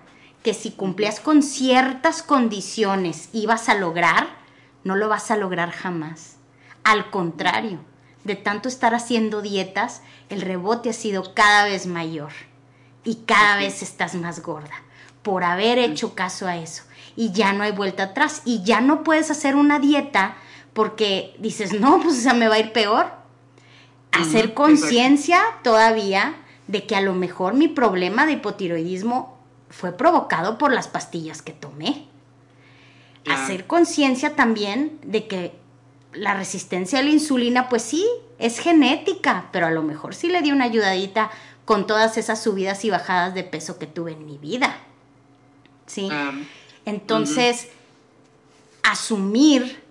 que si cumplías con ciertas condiciones ibas a lograr, no lo vas a lograr jamás. Al contrario, de tanto estar haciendo dietas, el rebote ha sido cada vez mayor y cada vez estás más gorda por haber hecho caso a eso. Y ya no hay vuelta atrás y ya no puedes hacer una dieta porque dices, no, pues o sea, me va a ir peor. Hacer conciencia todavía de que a lo mejor mi problema de hipotiroidismo fue provocado por las pastillas que tomé. Hacer conciencia también de que la resistencia a la insulina, pues sí, es genética, pero a lo mejor sí le di una ayudadita con todas esas subidas y bajadas de peso que tuve en mi vida. ¿Sí? Entonces, asumir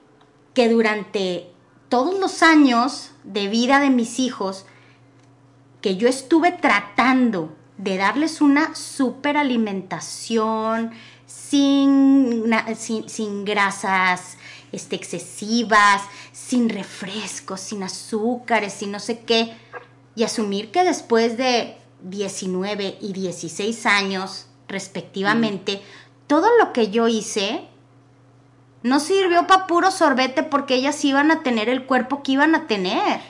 que durante todos los años de vida de mis hijos, que yo estuve tratando de darles una superalimentación sin, sin, sin grasas este, excesivas, sin refrescos, sin azúcares, sin no sé qué, y asumir que después de 19 y 16 años, respectivamente, todo lo que yo hice no sirvió para puro sorbete porque ellas iban a tener el cuerpo que iban a tener.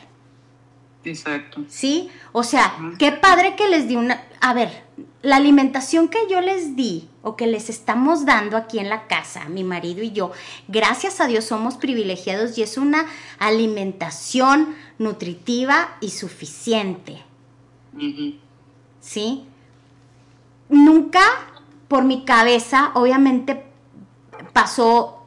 Exacto. ¿Sí? O sea, qué padre que les di una... A ver, la alimentación que yo les di o que les estamos dando aquí en la casa, mi marido y yo, gracias a Dios somos privilegiados y es una alimentación nutritiva y suficiente. ¿Sí? Nunca por mi cabeza, obviamente, pasó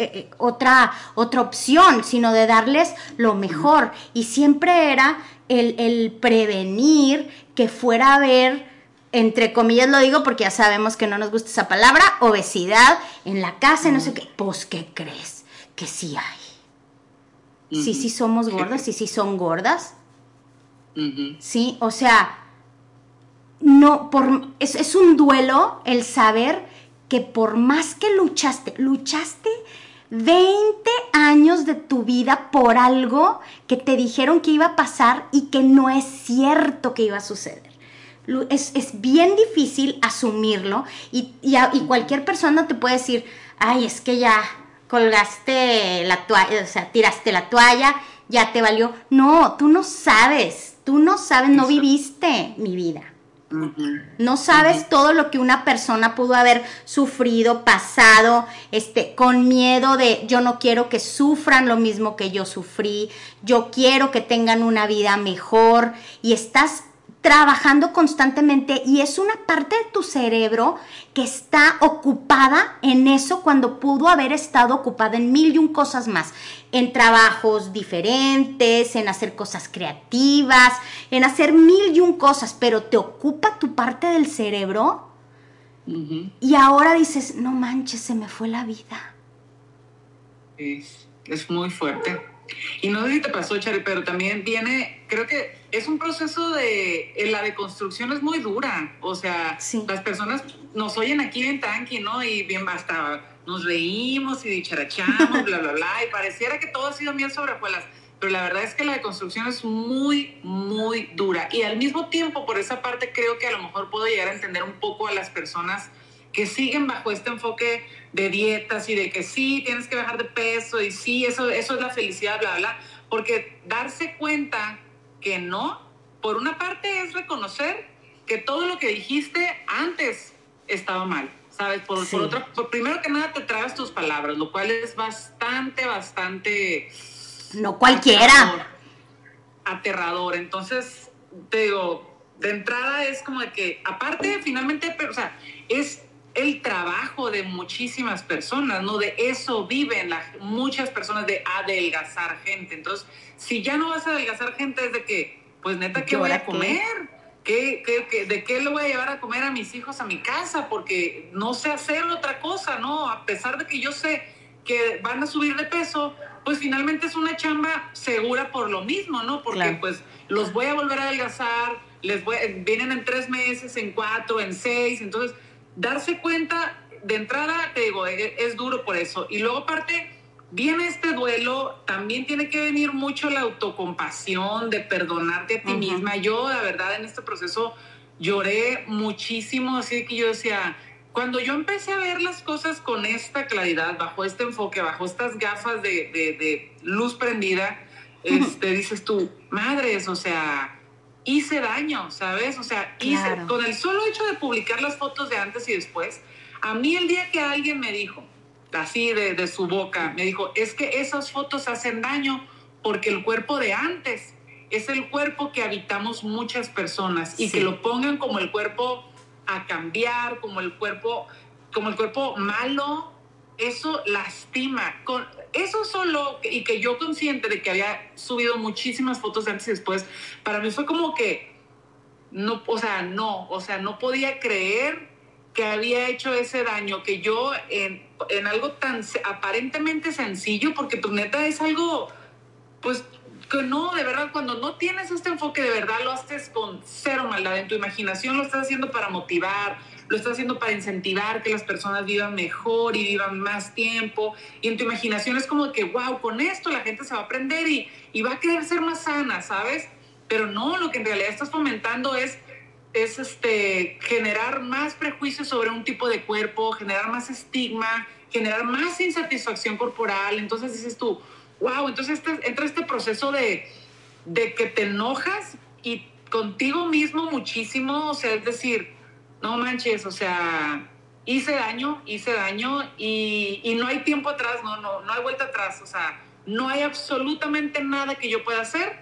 eh, eh, otra, otra opción, sino de darles lo mejor. Y siempre era el, el prevenir que fuera a haber entre comillas lo digo porque ya sabemos que no nos gusta esa palabra, obesidad en la casa no sé qué. Pues, ¿qué crees? Que sí hay. Sí, sí somos gordas, sí, sí son gordas. Sí, o sea, no, por, es, es un duelo el saber que por más que luchaste, luchaste 20 años de tu vida por algo que te dijeron que iba a pasar y que no es cierto que iba a suceder es, bien difícil asumirlo y, y, cualquier persona te puede decir, ay, es que ya colgaste la toalla, o sea, tiraste la toalla, ya te valió. No, tú no sabes, tú no sabes, no viviste mi vida. No sabes todo lo que una persona pudo haber sufrido, pasado, este, con miedo de yo no quiero que sufran lo mismo que yo sufrí, yo quiero que tengan una vida mejor y estás trabajando constantemente y es una parte de tu cerebro que está ocupada en eso cuando pudo haber estado ocupada en mil y un cosas más, en trabajos diferentes, en hacer cosas creativas, en hacer mil y un cosas, pero te ocupa tu parte del cerebro y ahora dices, no manches, se me fue la vida. Es, es muy fuerte. Y no sé si te pasó, Chari, pero también viene, creo que es un proceso de, la deconstrucción es muy dura. O sea, las personas nos oyen aquí bien tanqui, ¿no? Y bien basta, nos reímos y dicharachamos, bla, bla, bla, y pareciera que todo ha sido miel sobre hojuelas. Pero la verdad es que la deconstrucción es muy, muy dura. Y al mismo tiempo, por esa parte, creo que a lo mejor puedo llegar a entender un poco a las personas que siguen bajo este enfoque de dietas y de que sí, tienes que bajar de peso y sí, eso, eso es la felicidad, bla, bla, porque darse cuenta que no, por una parte es reconocer que todo lo que dijiste antes estaba mal, ¿sabes? Por, otra, primero que nada te traes tus palabras, lo cual es bastante, bastante... No cualquiera. Aterrador. Entonces, te digo, de entrada es como de que, aparte, finalmente, pero, o sea, es el trabajo de muchísimas personas, ¿no? De eso viven las, muchas personas, de adelgazar gente. Entonces, si ya no vas a adelgazar gente, es de que, pues neta, ¿qué voy a comer? ¿Qué, qué, de qué le voy a llevar a comer a mis hijos a mi casa? Porque no sé hacer otra cosa, ¿no? A pesar de que yo sé que van a subir de peso, pues finalmente es una chamba segura por lo mismo, ¿no? Porque pues los voy a volver a adelgazar, les voy, vienen en tres meses, en cuatro, en seis, entonces darse cuenta de entrada, te digo, es, es duro por eso. Y luego aparte, viene este duelo, también tiene que venir mucho la autocompasión, de perdonarte a ti misma. Yo, la verdad, en este proceso lloré muchísimo, así que yo decía, cuando yo empecé a ver las cosas con esta claridad, bajo este enfoque, bajo estas gafas de, de, luz prendida, este, dices tú, madres, o sea, hice daño, ¿sabes? O sea, hice, con el solo hecho de publicar las fotos de antes y después, a mí el día que alguien me dijo, así de, de su boca, me dijo, es que esas fotos hacen daño porque el cuerpo de antes es el cuerpo que habitamos muchas personas y que lo pongan como el cuerpo a cambiar, como el cuerpo, como el cuerpo malo, eso lastima. Con, eso solo, y que yo consciente de que había subido muchísimas fotos antes y después, para mí fue como que, no, o sea, no, o sea, no podía creer que había hecho ese daño, que yo en, en algo tan aparentemente sencillo, porque tu neta es algo, pues que no, de verdad, cuando no tienes este enfoque, de verdad lo haces con cero maldad. En tu imaginación lo estás haciendo para motivar, lo estás haciendo para incentivar que las personas vivan mejor y vivan más tiempo. Y en tu imaginación es como que, wow, con esto la gente se va a aprender y, y va a querer ser más sana, ¿sabes? Pero no, lo que en realidad estás fomentando es es este, generar más prejuicios sobre un tipo de cuerpo, generar más estigma, generar más insatisfacción corporal. Entonces dices tú, wow, entonces este, entra este proceso de, de que te enojas y contigo mismo muchísimo, o sea, es decir, no manches, o sea, hice daño, hice daño y, y, no hay tiempo atrás, no, no, no hay vuelta atrás, o sea, no hay absolutamente nada que yo pueda hacer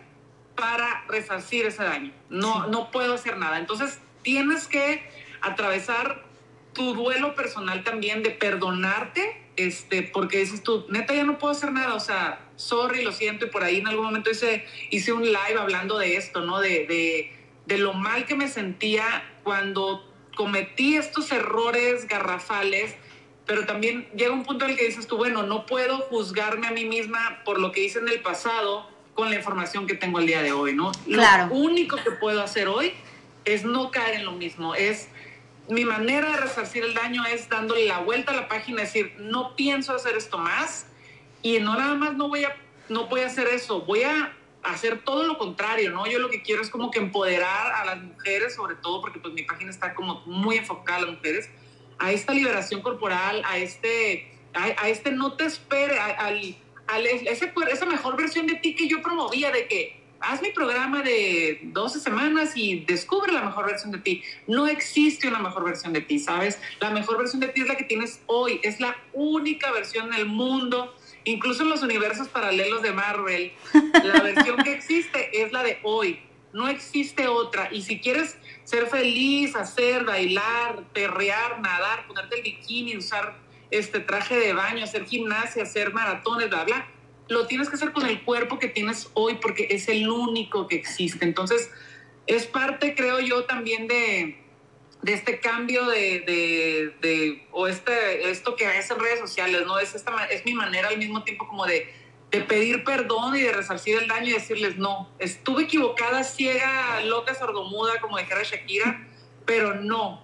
para resarcir ese daño, no, no puedo hacer nada, entonces tienes que atravesar tu duelo personal también de perdonarte, este, porque dices tú, neta, ya no puedo hacer nada, o sea, sorry, lo siento, y por ahí en algún momento hice, hice un live hablando de esto, ¿no? De, de, de lo mal que me sentía cuando cometí estos errores garrafales, pero también llega un punto en el que dices tú, bueno, no puedo juzgarme a mí misma por lo que hice en el pasado con la información que tengo el día de hoy, ¿no? Claro. Lo único que puedo hacer hoy es no caer en lo mismo, es mi manera de resarcir el daño es dándole la vuelta a la página, decir, no pienso hacer esto más y no nada más no voy a, no voy a hacer eso, voy a hacer todo lo contrario, ¿no? Yo lo que quiero es como que empoderar a las mujeres, sobre todo porque pues mi página está como muy enfocada a las mujeres, a esta liberación corporal, a este, a, este no te espere, al, al, ese, esa mejor versión de ti que yo promovía, de que haz mi programa de 12 semanas y descubre la mejor versión de ti. No existe una mejor versión de ti, ¿sabes? La mejor versión de ti es la que tienes hoy, es la única versión del mundo, incluso en los universos paralelos de Marvel. La versión que existe es la de hoy, no existe otra. Y si quieres ser feliz, hacer, bailar, perrear, nadar, ponerte el bikini, usar este traje de baño, hacer gimnasia, hacer maratones, bla, bla lo tienes que hacer con el cuerpo que tienes hoy porque es el único que existe. Entonces, es parte, creo yo, también de, de este cambio de, de, de, o este, esto que ves en redes sociales, ¿no? Es, esta, es mi manera al mismo tiempo como de, de pedir perdón y de resarcir el daño y decirles, no, estuve equivocada, ciega, loca, sordomuda, como dijera Shakira, pero no.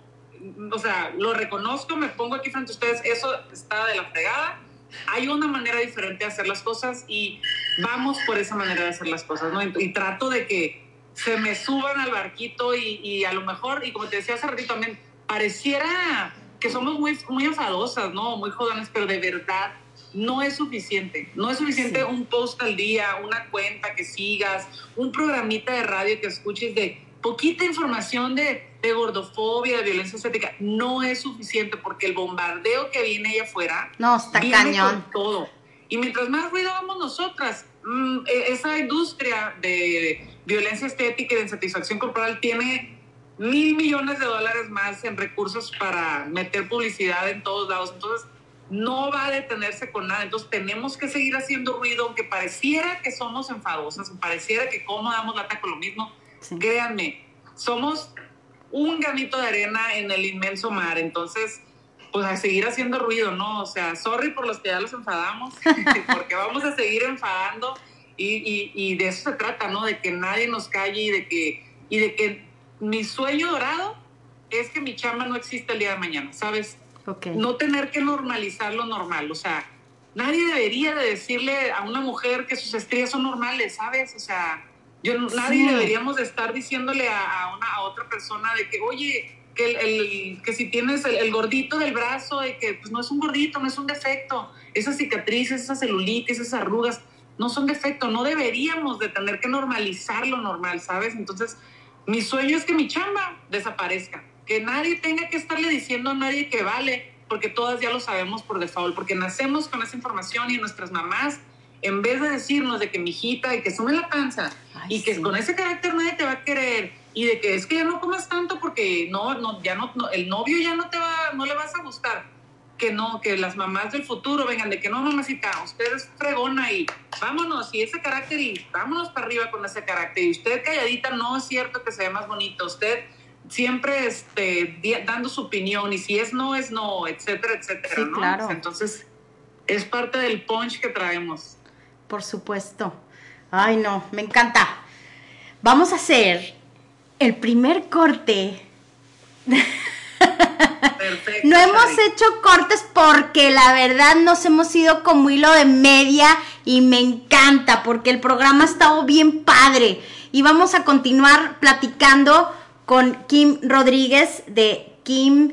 O sea, lo reconozco, me pongo aquí frente a ustedes, eso está de la fregada, hay una manera diferente de hacer las cosas y vamos por esa manera de hacer las cosas, ¿no? Y, trato de que se me suban al barquito y, a lo mejor, y como te decía hace ratito también, pareciera que somos muy, muy enfadosas, ¿no? Muy jodones, pero de verdad no es suficiente. No es suficiente un post al día, una cuenta que sigas, un programita de radio que escuches de poquita información de, de gordofobia, de violencia estética, no es suficiente porque el bombardeo que viene allá afuera no, está viene cañón. con todo. Y mientras más ruido hagamos nosotras, mm, e, esa industria de violencia estética y de insatisfacción corporal tiene mil millones de dólares más en recursos para meter publicidad en todos lados. Entonces, no va a detenerse con nada. Entonces, tenemos que seguir haciendo ruido, aunque pareciera que somos enfadosas, pareciera que como damos lata con lo mismo Créanme, somos un granito de arena en el inmenso mar, entonces, pues a seguir haciendo ruido, ¿no? O sea, sorry por los que ya los enfadamos, porque vamos a seguir enfadando y, y, de eso se trata, ¿no? De que nadie nos calle y de que, y de que mi sueño dorado es que mi chamba no exista el día de mañana, ¿sabes? no tener que normalizar lo normal. O sea, nadie debería de decirle a una mujer que sus estrías son normales, ¿sabes? O sea, yo, nadie deberíamos de estar diciéndole a, una, a otra persona de que, oye, que, el, que si tienes el, gordito del brazo, y que pues, no es un gordito, no es un defecto, esas cicatrices, esas celulitis, esas arrugas, no son defecto, no deberíamos de tener que normalizar lo normal, ¿sabes? Entonces, mi sueño es que mi chamba desaparezca, que nadie tenga que estarle diciendo a nadie que vale, porque todas ya lo sabemos por default, porque nacemos con esa información y nuestras mamás, en vez de decirnos de que mi hijita y que sume la panza y que con ese carácter nadie te va a querer y de que es que ya no comas tanto porque no, no ya no, el novio ya no te va, no le vas a gustar que no, que las mamás del futuro vengan de que no, mamacita, usted es fregona y vámonos, y ese carácter y vámonos para arriba con ese carácter. Y usted calladita, no es cierto que se ve más bonito, usted siempre este, dando su opinión y si es no, es no, etcétera, etcétera. Sí, claro. Entonces, es parte del punch que traemos. Por supuesto. Ay, no, me encanta. Vamos a hacer el primer corte. no hemos hecho cortes porque la verdad nos hemos ido como hilo de media y me encanta porque el programa ha estado bien padre. Y vamos a continuar platicando con Kim Rodríguez de Kim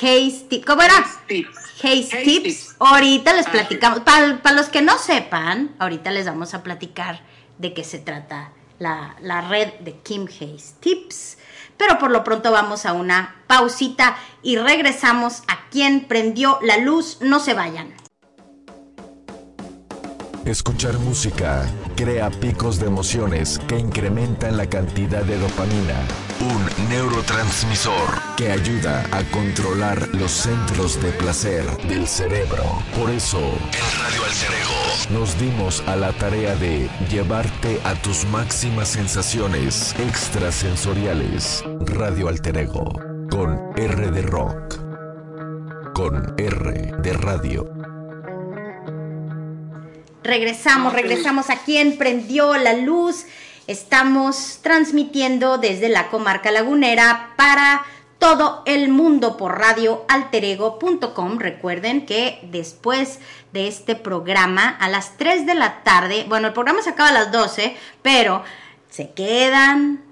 Hayes Tips. ¿Cómo era? Hayes Tips. Ahorita les platicamos. Para, para, los que no sepan, ahorita les vamos a platicar de qué se trata la, la red de Kim Hayes Tips. Pero por lo pronto vamos a una pausita y regresamos a quien prendió la luz. No se vayan. Escuchar música crea picos de emociones que incrementan la cantidad de dopamina, un neurotransmisor que ayuda a controlar los centros de placer del cerebro. Por eso, en Radio Alter nos dimos a la tarea de llevarte a tus máximas sensaciones extrasensoriales. Radio Alter Ego, con R de Rock, con R de Radio. Regresamos, regresamos a quien prendió la luz. Estamos transmitiendo desde la comarca lagunera para todo el mundo por radioalterego.com. Recuerden que después de este programa, a las 3 de la tarde, bueno, el programa se acaba a las 12, pero se quedan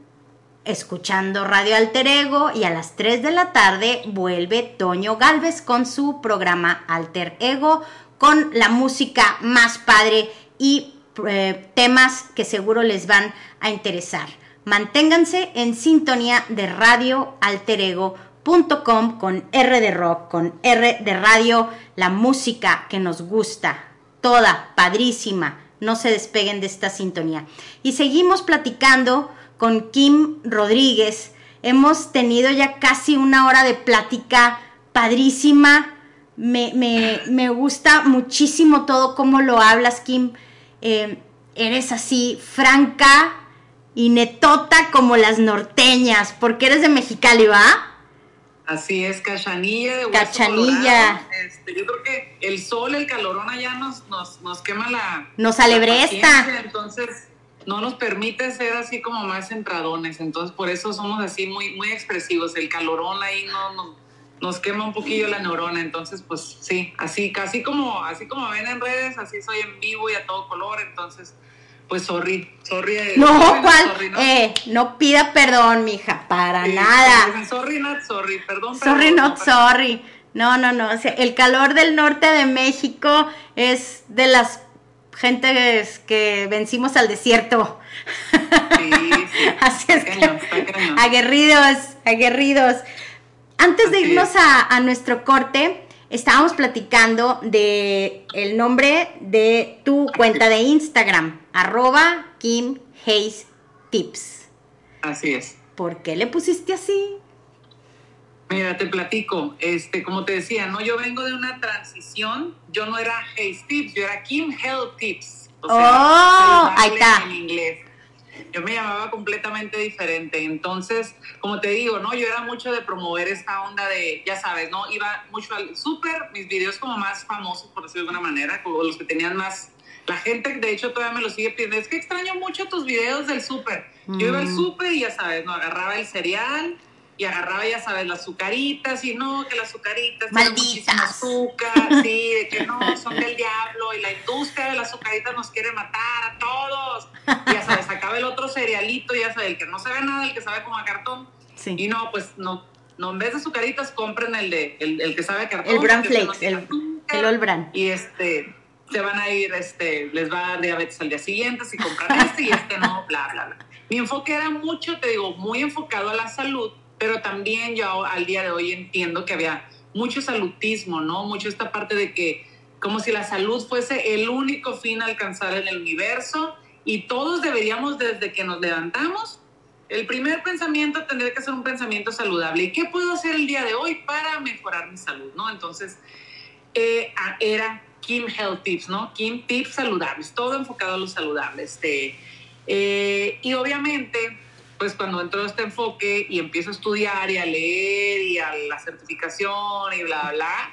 escuchando Radio Alterego y a las 3 de la tarde vuelve Toño Galvez con su programa Alter Ego con la música más padre y eh, temas que seguro les van a interesar. Manténganse en sintonía de radioalterego.com con R de rock, con R de radio, la música que nos gusta, toda padrísima. No se despeguen de esta sintonía. Y seguimos platicando con Kim Rodríguez. Hemos tenido ya casi una hora de plática padrísima me, gusta muchísimo todo cómo lo hablas, Kim. Eh, eres así, franca y netota como las norteñas, porque eres de Mexicali, ¿va? Así es, cachanilla de Cachanilla. Este, yo creo que el sol, el calorón allá nos, nos, nos quema la. Nos alebresta. entonces, no nos permite ser así como más centradones. Entonces, por eso somos así muy, muy expresivos. El calorón ahí no, no nos quema un poquillo la neurona, entonces pues sí, así, casi como, así como ven en redes, así soy en vivo y a todo color, entonces pues sorry, sorry. Eh, no, ¿cuál? ¿no? Eh, no pida perdón, mija, para nada. Sorry, not sorry, perdón. Sorry, not sorry. No, no, no, el calor del norte de México es de las gentes que vencimos al desierto. Sí, sí. Así es que, aguerridos, aguerridos. Antes de irnos a, nuestro corte, estábamos platicando de el nombre de tu cuenta de Instagram, arroba Kim Hayes Tips. Así es. ¿Por qué le pusiste así? Mira, te platico. Este, como te decía, no, yo vengo de una transición. Yo no era Hayes Tips, yo era Kim Health Tips. O oh, ahí está. En inglés yo me llamaba completamente diferente. Entonces, como te digo, ¿no? Yo era mucho de promover esta onda de, ya sabes, ¿no? Iba mucho al súper, mis videos como más famosos, por decirlo de alguna manera, como los que tenían más... La gente, de hecho, todavía me lo sigue pidiendo. Es que extraño mucho tus videos del súper. Yo iba al mm. súper y ya sabes, ¿no? Agarraba el cereal, y agarraba, ya sabes, las azucaritas y no, que las azucaritas tienen azúcar, sí, de que no, son del diablo y la industria de las azucaritas nos quiere matar a todos. ya sabes, acaba el otro cerealito, ya sabes, el que no sabe nada, el que sabe como a cartón. Sí. Y no, pues no, no, en vez de azucaritas compren el de el, el que sabe a cartón. El Bran Flakes, el, el All Bran. Y este, se van a ir, este, les va a dar diabetes al día siguiente si compran este y este no, bla, bla, bla. Mi enfoque era mucho, te digo, muy enfocado a la salud, pero también yo al día de hoy entiendo que había mucho salutismo, ¿no? Mucho esta parte de que como si la salud fuese el único fin a alcanzar en el universo y todos deberíamos desde que nos levantamos, el primer pensamiento tendría que ser un pensamiento saludable. ¿Y qué puedo hacer el día de hoy para mejorar mi salud, ¿no? Entonces, eh, era Kim Health Tips, ¿no? Kim Tips saludables, todo enfocado a lo saludable. Este, eh, y obviamente pues cuando entro este enfoque y empiezo a estudiar y a leer y a la certificación y bla, bla,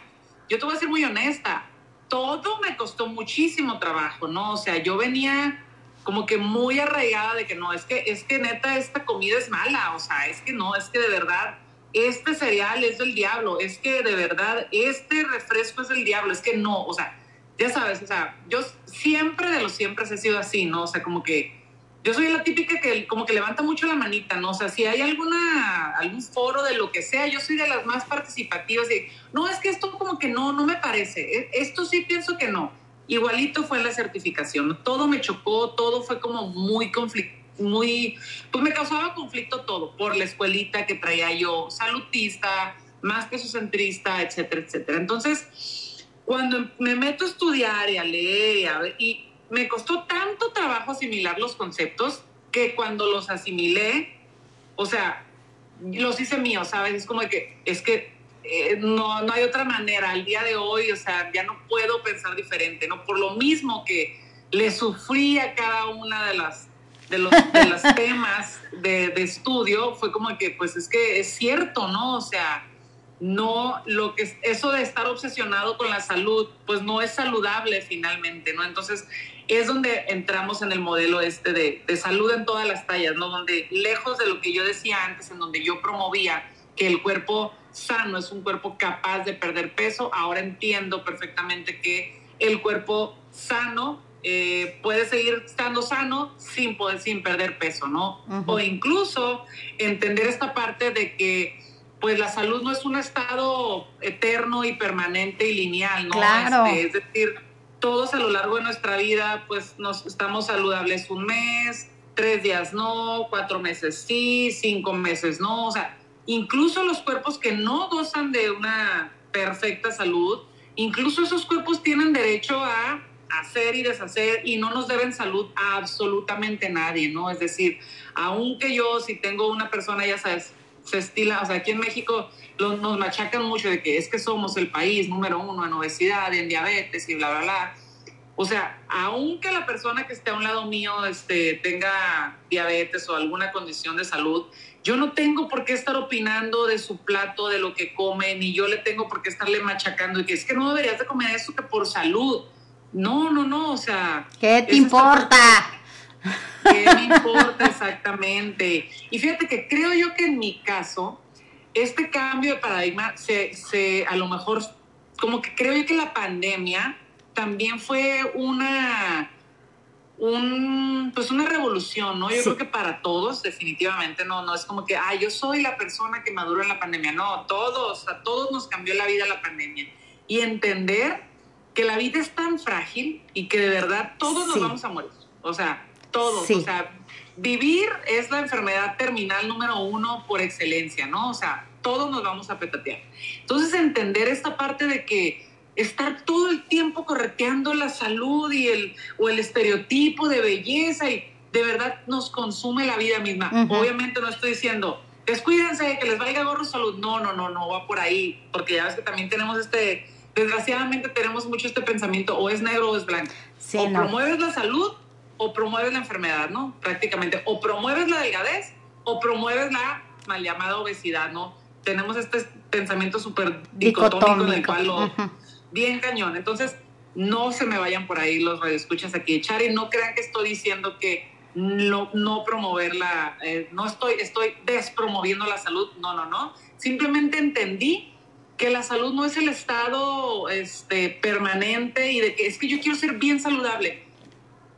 yo te voy a ser muy honesta, todo me costó muchísimo trabajo, ¿no? O sea, yo venía como que muy arraigada de que no, es que, es que neta esta comida es mala, o sea, es que no, es que de verdad este cereal es del diablo, es que de verdad este refresco es del diablo, es que no, o sea, ya sabes, o sea, yo siempre de los siempre he sido así, ¿no? O sea, como que yo soy la típica que como que levanta mucho la manita, ¿no? O sea, si hay alguna, algún foro de lo que sea, yo soy de las más participativas y, no, es que esto como que no, no me parece, e, esto sí pienso que no. Igualito fue la certificación, todo me chocó, todo fue como muy conflicto, muy, pues me causaba conflicto todo, por la escuelita que traía yo, salutista, más que centrista, etcétera, etcétera. Entonces, cuando me meto a estudiar y a leer y a y me costó tanto trabajo asimilar los conceptos que cuando los asimilé, o sea, los hice míos, ¿sabes? Es como que, es que eh, no, no hay otra manera. Al día de hoy, o sea, ya no puedo pensar diferente, ¿no? Por lo mismo que le sufrí a cada una de las de los, de los temas de, de, estudio, fue como que, pues es que es cierto, ¿no? O sea, no, lo que eso de estar obsesionado con la salud, pues no es saludable finalmente, ¿no? Entonces, es donde entramos en el modelo este de, de, salud en todas las tallas, ¿no? Donde lejos de lo que yo decía antes, en donde yo promovía que el cuerpo sano es un cuerpo capaz de perder peso, ahora entiendo perfectamente que el cuerpo sano eh, puede seguir estando sano sin poder, sin perder peso, ¿no? O incluso entender esta parte de que pues la salud no es un estado eterno y permanente y lineal, ¿no? Claro. Este, es decir, todos a lo largo de nuestra vida, pues nos estamos saludables un mes, tres días no, cuatro meses sí, cinco meses no, o sea, incluso los cuerpos que no gozan de una perfecta salud, incluso esos cuerpos tienen derecho a hacer y deshacer y no nos deben salud a absolutamente nadie, ¿no? Es decir, aunque yo si tengo una persona, ya sabes, se estila, o sea, aquí en México nos machacan mucho de que es que somos el país número uno en obesidad, en diabetes y bla, bla, bla. O sea, aunque la persona que esté a un lado mío este, tenga diabetes o alguna condición de salud, yo no tengo por qué estar opinando de su plato, de lo que come, ni yo le tengo por qué estarle machacando y que es que no deberías de comer eso que por salud. No, no, no, o sea... ¿Qué te importa? ¿Qué me importa exactamente? Y fíjate que creo yo que en mi caso, este cambio de paradigma se, se, a lo mejor, como que creo yo que la pandemia también fue una, un, pues una revolución, ¿no? Yo creo que para todos, definitivamente, no, no es como que, ah, yo soy la persona que maduró en la pandemia, no, todos, a todos nos cambió la vida la pandemia. Y entender que la vida es tan frágil y que de verdad todos nos vamos a morir, o sea, todos, o sea, vivir es la enfermedad terminal número uno por excelencia, ¿no? O sea, todos nos vamos a petatear. Entonces, entender esta parte de que estar todo el tiempo correteando la salud y el, o el estereotipo de belleza y de verdad nos consume la vida misma. Obviamente no estoy diciendo, descuídense, que les valga gorro salud. No, no, no, no va por ahí, porque ya ves que también tenemos este, desgraciadamente tenemos mucho este pensamiento, o es negro o es blanco. o promueves la salud o promueves la enfermedad, ¿no? Prácticamente. O promueves la delgadez o promueves la mal llamada obesidad, ¿no? Tenemos este pensamiento súper dicotómico, en el cual lo... Bien cañón. Entonces, no se me vayan por ahí los radioescuchas aquí echar y no crean que estoy diciendo que no, no promoverla, eh, no estoy, estoy despromoviendo la salud, no, no, no. Simplemente entendí que la salud no es el estado este, permanente y de que es que yo quiero ser bien saludable.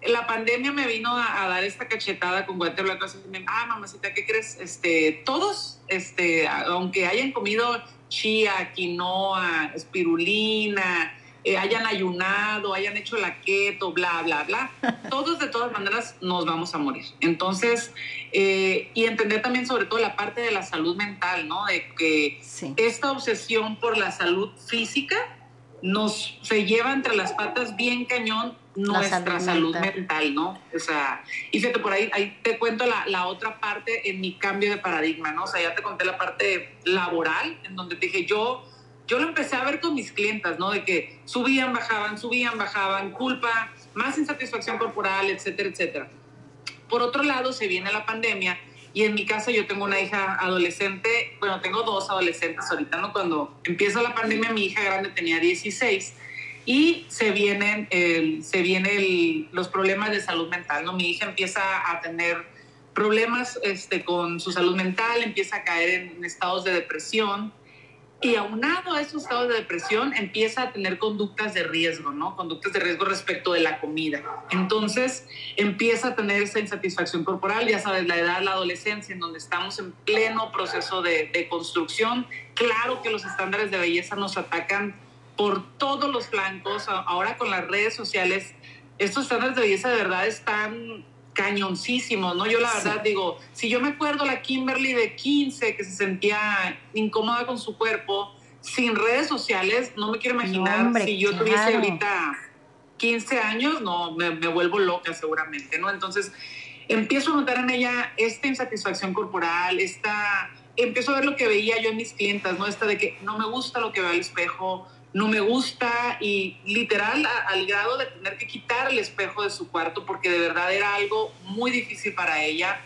La pandemia me vino a, dar esta cachetada con guante blanco. Ah, mamacita, ¿qué crees? Este, todos, este, aunque hayan comido chía, quinoa, espirulina, eh, hayan ayunado, hayan hecho la keto, bla, bla, bla, todos de todas maneras nos vamos a morir. Entonces, eh, y entender también sobre todo la parte de la salud mental, ¿no? De que esta obsesión por la salud física nos se lleva entre las patas bien cañón nuestra salud, mental. ¿no? O sea, y fíjate, por ahí, ahí te cuento la, la, otra parte en mi cambio de paradigma, ¿no? O sea, ya te conté la parte laboral, en donde te dije, yo yo lo empecé a ver con mis clientas, ¿no? De que subían, bajaban, subían, bajaban, culpa, más insatisfacción corporal, etcétera, etcétera. Por otro lado, se viene la pandemia y en mi casa yo tengo una hija adolescente, bueno, tengo dos adolescentes ahorita, ¿no? Cuando empieza la pandemia, mi hija grande tenía 16 y se vienen, se vienen los problemas de salud mental, ¿no? Mi hija empieza a tener problemas este, con su salud mental, empieza a caer en estados de depresión, y aunado a esos estados de depresión, empieza a tener conductas de riesgo, ¿no? Conductas de riesgo respecto de la comida. Entonces, empieza a tener esa insatisfacción corporal, ya sabes, la edad, la adolescencia, en donde estamos en pleno proceso de, de construcción. Claro que los estándares de belleza nos atacan por todos los flancos. Ahora con las redes sociales, estos estándares de belleza de verdad están cañoncísimos, ¿no? Yo la verdad digo, si yo me acuerdo la Kimberly de 15 que se sentía incómoda con su cuerpo, sin redes sociales, no me quiero imaginar si yo tuviese ahorita 15 años, no, me, me, vuelvo loca seguramente, ¿no? Entonces, empiezo a notar en ella esta insatisfacción corporal, esta, empiezo a ver lo que veía yo en mis clientas, ¿no? Esta de que no me gusta lo que veo al espejo, no me gusta y literal al grado de tener que quitar el espejo de su cuarto porque de verdad era algo muy difícil para ella,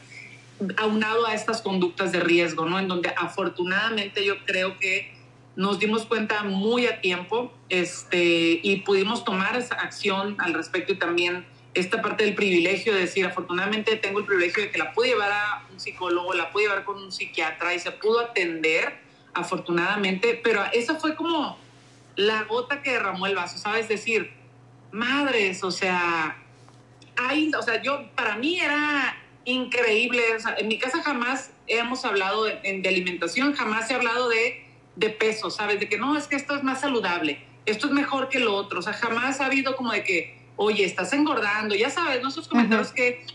aunado a estas conductas de riesgo, ¿no? En donde afortunadamente yo creo que nos dimos cuenta muy a tiempo este, y pudimos tomar esa acción al respecto y también esta parte del privilegio de decir, afortunadamente tengo el privilegio de que la pude llevar a un psicólogo, la pude llevar con un psiquiatra y se pudo atender, afortunadamente, pero eso fue como la gota que derramó el vaso, ¿sabes? Decir, madres, o sea, hay, o sea, yo, para mí era increíble, en mi casa jamás hemos hablado de, de alimentación, jamás he hablado de, de, peso, ¿sabes? De que no, es que esto es más saludable, esto es mejor que lo otro, o sea, jamás ha habido como de que, oye, estás engordando, ya sabes, ¿no? Esos comentarios que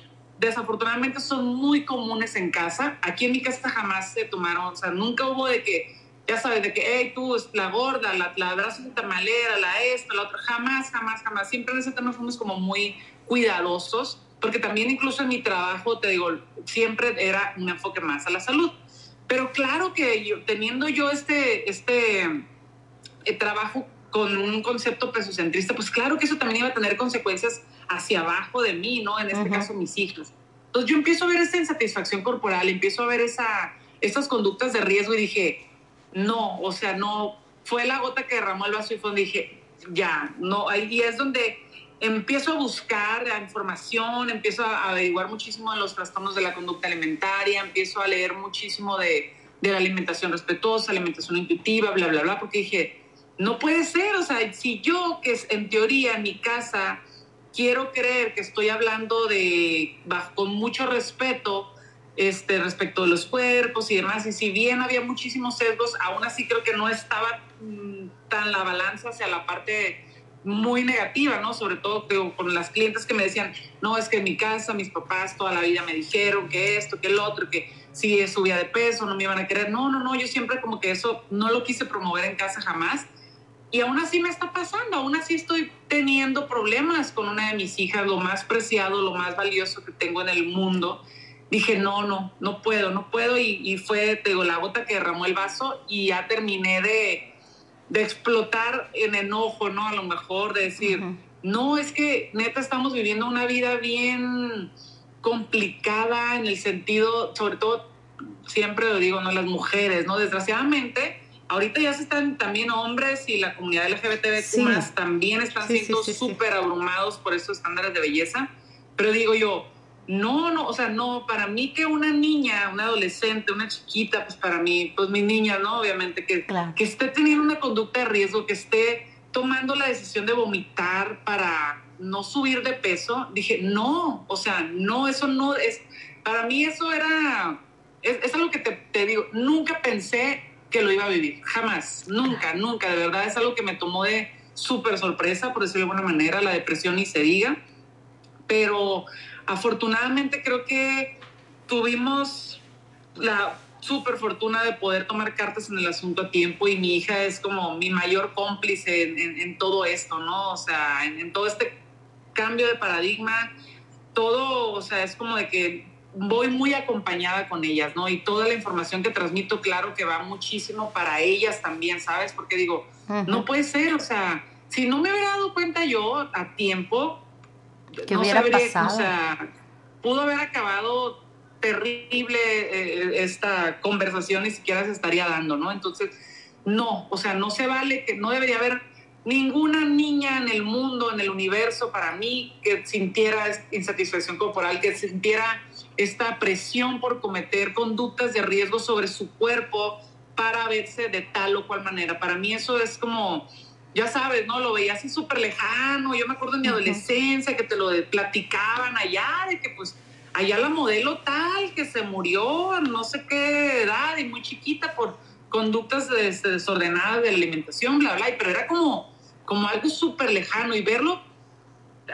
desafortunadamente son muy comunes en casa, aquí en mi casa jamás se tomaron, o sea, nunca hubo de que ya sabes, de que, hey, tú, la gorda, la, la brazo de tamalera, la esto, la otra, jamás, jamás, jamás. Siempre en ese tema fuimos como muy cuidadosos, porque también incluso en mi trabajo, te digo, siempre era un enfoque más a la salud. Pero claro que yo, teniendo yo este, este eh, trabajo con un concepto pesocentrista, pues claro que eso también iba a tener consecuencias hacia abajo de mí, ¿no? En este caso, mis hijos. Entonces yo empiezo a ver esa insatisfacción corporal, empiezo a ver esa, esas conductas de riesgo y dije, no, o sea, no, fue la gota que derramó el vaso y fue donde dije, ya, no, ahí es donde empiezo a buscar la información, empiezo a averiguar muchísimo de los trastornos de la conducta alimentaria, empiezo a leer muchísimo de, la alimentación respetuosa, alimentación intuitiva, bla, bla, bla, porque dije, no puede ser, o sea, si yo, que es en teoría en mi casa, quiero creer que estoy hablando de, con mucho respeto, este, respecto de los cuerpos y demás. Y si bien había muchísimos sesgos, aún así creo que no estaba mm, tan la balanza hacia la parte muy negativa, ¿no? Sobre todo con las clientes que me decían, no, es que en mi casa mis papás toda la vida me dijeron que esto, que el otro, que si subía de peso no me iban a querer. No, no, no, yo siempre como que eso no lo quise promover en casa jamás. Y aún así me está pasando, aún así estoy teniendo problemas con una de mis hijas, lo más preciado, lo más valioso que tengo en el mundo dije, no, no, no puedo, no puedo. Y, fue, te digo, la gota que derramó el vaso y ya terminé de, de explotar en enojo, ¿no? A lo mejor de decir, no, es que neta estamos viviendo una vida bien complicada en el sentido, sobre todo, siempre lo digo, ¿no? Las mujeres, ¿no? Desgraciadamente, ahorita ya se están también hombres y la comunidad LGBTQ también están siendo súper abrumados por estos estándares de belleza. Pero digo yo, no, no, o sea, no, para mí que una niña, una adolescente, una chiquita, pues para mí, pues mi niña, ¿no? Obviamente, que, que esté teniendo una conducta de riesgo, que esté tomando la decisión de vomitar para no subir de peso, dije, no, o sea, no, eso no es, para mí eso era, es, algo que te, te, digo, nunca pensé que lo iba a vivir, jamás, nunca, nunca, de verdad es algo que me tomó de súper sorpresa, por decirlo de alguna manera, la depresión ni se diga, pero afortunadamente creo que tuvimos la súper fortuna de poder tomar cartas en el asunto a tiempo y mi hija es como mi mayor cómplice en, todo esto, ¿no? O sea, en, todo este cambio de paradigma, todo, o sea, es como de que voy muy acompañada con ellas, ¿no? Y toda la información que transmito, claro que va muchísimo para ellas también, ¿sabes? Porque digo, no puede ser, o sea, si no me hubiera dado cuenta yo a tiempo, ¿Qué hubiera pasado? O sea, pudo haber acabado terrible eh, esta conversación, ni siquiera se estaría dando, ¿no? Entonces, no, o sea, no se vale, que no debería haber ninguna niña en el mundo, en el universo, para mí, que sintiera insatisfacción corporal, que sintiera esta presión por cometer conductas de riesgo sobre su cuerpo para verse de tal o cual manera. Para mí eso es como ya sabes, ¿no? Lo veía así súper lejano. Yo me acuerdo en mi adolescencia que te lo platicaban allá, de que pues allá la modelo tal que se murió a no sé qué edad y muy chiquita por conductas desordenadas de alimentación, bla, bla, pero era como, como algo súper lejano y verlo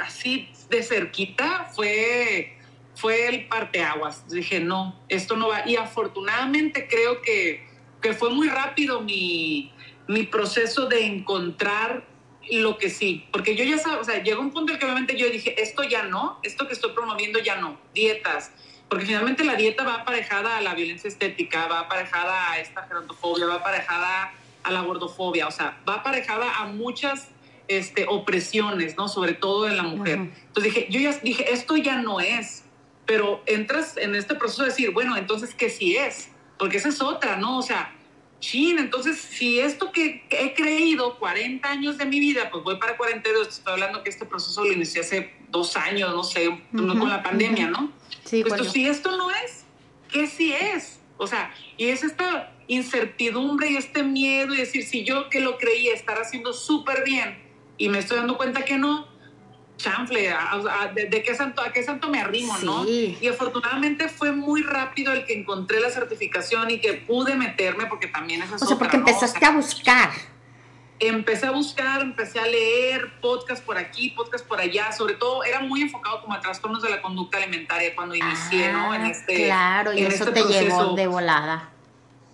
así de cerquita fue, fue el parteaguas. Dije, no, esto no va. Y afortunadamente creo que, que fue muy rápido mi, mi proceso de encontrar lo que sí, porque yo ya sabía, o sea, llegó un punto en que obviamente yo dije, esto ya no, esto que estoy promoviendo ya no, dietas, porque finalmente la dieta va aparejada a la violencia estética, va aparejada a esta gerontofobia, va aparejada a la gordofobia, o sea, va aparejada a muchas este, opresiones, ¿no? Sobre todo en la mujer. Entonces dije, yo ya dije, esto ya no es, pero entras en este proceso de decir, bueno, entonces, ¿qué sí es? Porque esa es otra, ¿no? O sea, chin, entonces si esto que he creído 40 años de mi vida, pues voy para 42, estoy hablando que este proceso lo inicié hace dos años, no sé, con la pandemia, ¿no? Sí, pues si esto no es, ¿qué sí es? O sea, y es esta incertidumbre y este miedo y decir, si yo que lo creía estar haciendo súper bien y me estoy dando cuenta que no, chanfle, de, qué santo, a qué santo me arrimo, ¿no? Y afortunadamente fue muy rápido el que encontré la certificación y que pude meterme, porque también es O sea, porque empezaste a buscar. Empecé a buscar, empecé a leer podcast por aquí, podcast por allá, sobre todo era muy enfocado como a trastornos de la conducta alimentaria cuando inicié, ¿no? En ah, este Claro, y eso este te llevó de volada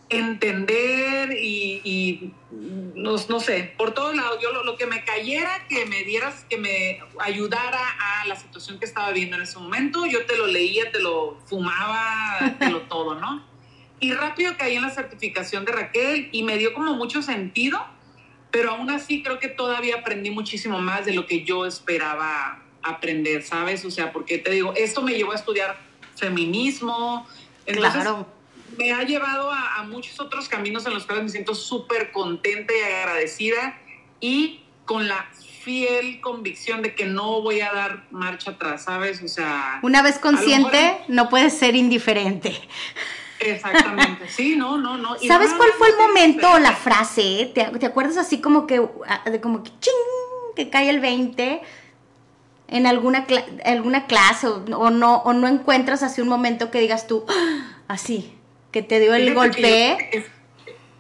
entender y, no, sé, por todos lados, yo lo, que me cayera, que me dieras, que me ayudara a la situación que estaba viendo en ese momento, yo te lo leía, te lo fumaba, te lo todo, ¿no? Y rápido caí en la certificación de Raquel y me dio como mucho sentido, pero aún así creo que todavía aprendí muchísimo más de lo que yo esperaba aprender, ¿sabes? O sea, porque te digo, esto me llevó a estudiar feminismo. claro me ha llevado a, muchos otros caminos en los cuales me siento súper contenta y agradecida y con la fiel convicción de que no voy a dar marcha atrás, ¿sabes? O sea... Una vez consciente, no puedes ser indiferente. Exactamente, sí, no, no, no. ¿Sabes cuál fue el momento o la frase? ¿Te, ¿Te, acuerdas así como que, ah, como que ching, que cae el 20 en alguna, alguna clase o, no, o no encuentras así un momento que digas tú, ah, así, que te dio el golpe.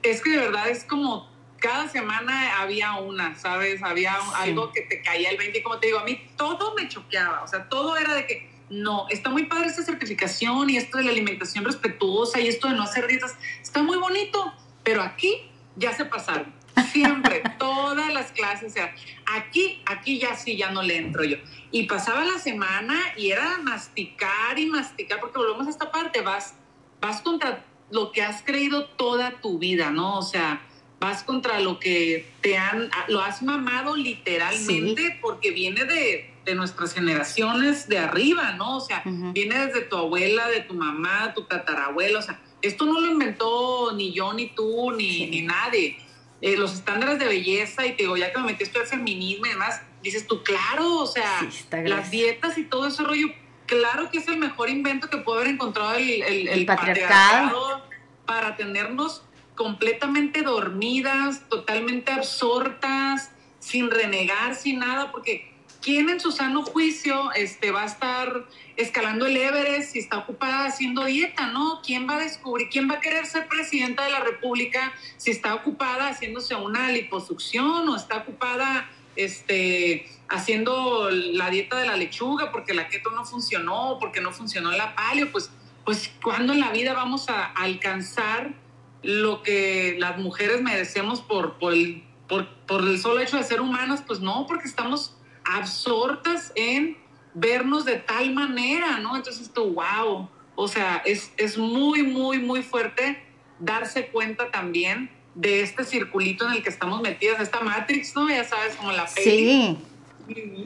Es, que de verdad es como cada semana había una, ¿sabes? Había algo que te caía el 20 y como te digo, a mí todo me choqueaba, o sea, todo era de que no, está muy padre esta certificación y esto de la alimentación respetuosa y esto de no hacer dietas, está muy bonito, pero aquí ya se pasaron. Siempre, todas las clases, o sea, aquí, aquí ya sí, ya no le entro yo. Y pasaba la semana y era masticar y masticar, porque volvemos a esta parte, vas vas contra lo que has creído toda tu vida, ¿no? O sea, vas contra lo que te han, lo has mamado literalmente porque viene de, nuestras generaciones de arriba, ¿no? O sea, viene desde tu abuela, de tu mamá, tu tatarabuela, o sea, esto no lo inventó ni yo, ni tú, ni, ni nadie. Eh, los estándares de belleza, y te digo, ya que me metí esto de feminismo y demás, dices tú, claro, o sea, las dietas y todo ese rollo claro que es el mejor invento que puede haber encontrado el, patriarcado para tenernos completamente dormidas, totalmente absortas, sin renegar, sin nada, porque ¿quién en su sano juicio este, va a estar escalando el Everest si está ocupada haciendo dieta, ¿no? ¿Quién va a descubrir, quién va a querer ser presidenta de la República si está ocupada haciéndose una liposucción o está ocupada este, haciendo la dieta de la lechuga porque la keto no funcionó, porque no funcionó la paleo? Pues, pues ¿cuándo en la vida vamos a alcanzar lo que las mujeres merecemos por, por, el, por, por el solo hecho de ser humanas? Pues no, porque estamos absortas en vernos de tal manera, ¿no? Entonces tú, wow, o sea, es, es muy, muy, muy fuerte darse cuenta también de este circulito en el que estamos metidas, esta Matrix, ¿no? Ya sabes, como la peli. Sí.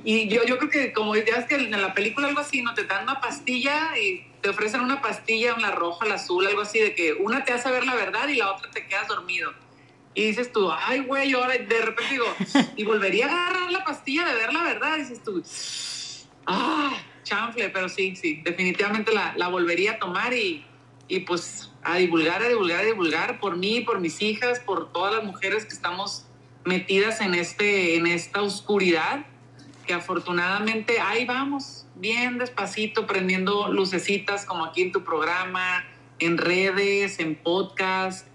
Y, yo, yo creo que como ya es que en la película algo así, ¿no? Te dan una pastilla y te ofrecen una pastilla, una roja, la azul, algo así, de que una te hace ver la verdad y la otra te quedas dormido. Y dices tú, ay, güey, ahora de repente digo, y volvería a agarrar la pastilla de ver la verdad. dices tú, ah, chanfle, pero sí, sí, definitivamente la, la volvería a tomar y, y, pues a divulgar, a divulgar, a divulgar por mí, por mis hijas, por todas las mujeres que estamos metidas en, este, en esta oscuridad, que afortunadamente ahí vamos, bien despacito, prendiendo lucecitas como aquí en tu programa, en redes, en podcast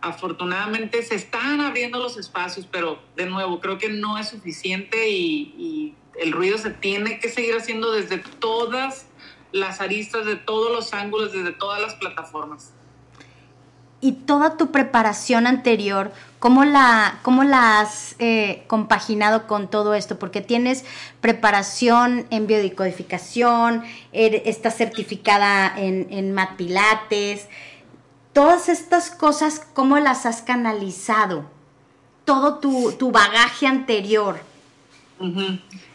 afortunadamente se están abriendo los espacios, pero de nuevo creo que no es suficiente y, el ruido se tiene que seguir haciendo desde todas las aristas, de todos los ángulos, desde todas las plataformas. Y toda tu preparación anterior, ¿cómo la, cómo has eh, compaginado con todo esto? Porque tienes preparación en biodicodificación, er, estás certificada en, en Mat Pilates, todas estas cosas, ¿cómo las has canalizado? Todo tu, bagaje anterior.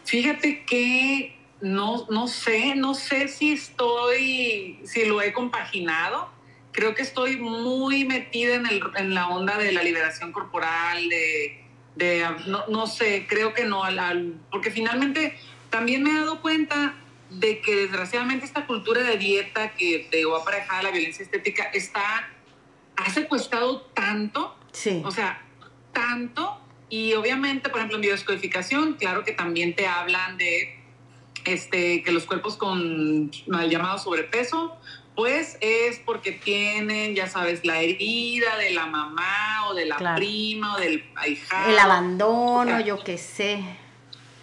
Fíjate que no, no sé, no sé si estoy, si lo he compaginado. Creo que estoy muy metida en, el, en la onda de la liberación corporal, de, de no, no, sé, creo que no, porque finalmente también me he dado cuenta de que desgraciadamente esta cultura de dieta que te va aparejada a la violencia estética está, ha secuestrado tanto, sí. o sea, tanto, y obviamente, por ejemplo, en biodescodificación, claro que también te hablan de este, que los cuerpos con mal llamado sobrepeso, pues es porque tienen, ya sabes, la herida de la mamá o de la prima o del ahijado. El abandono, yo qué sé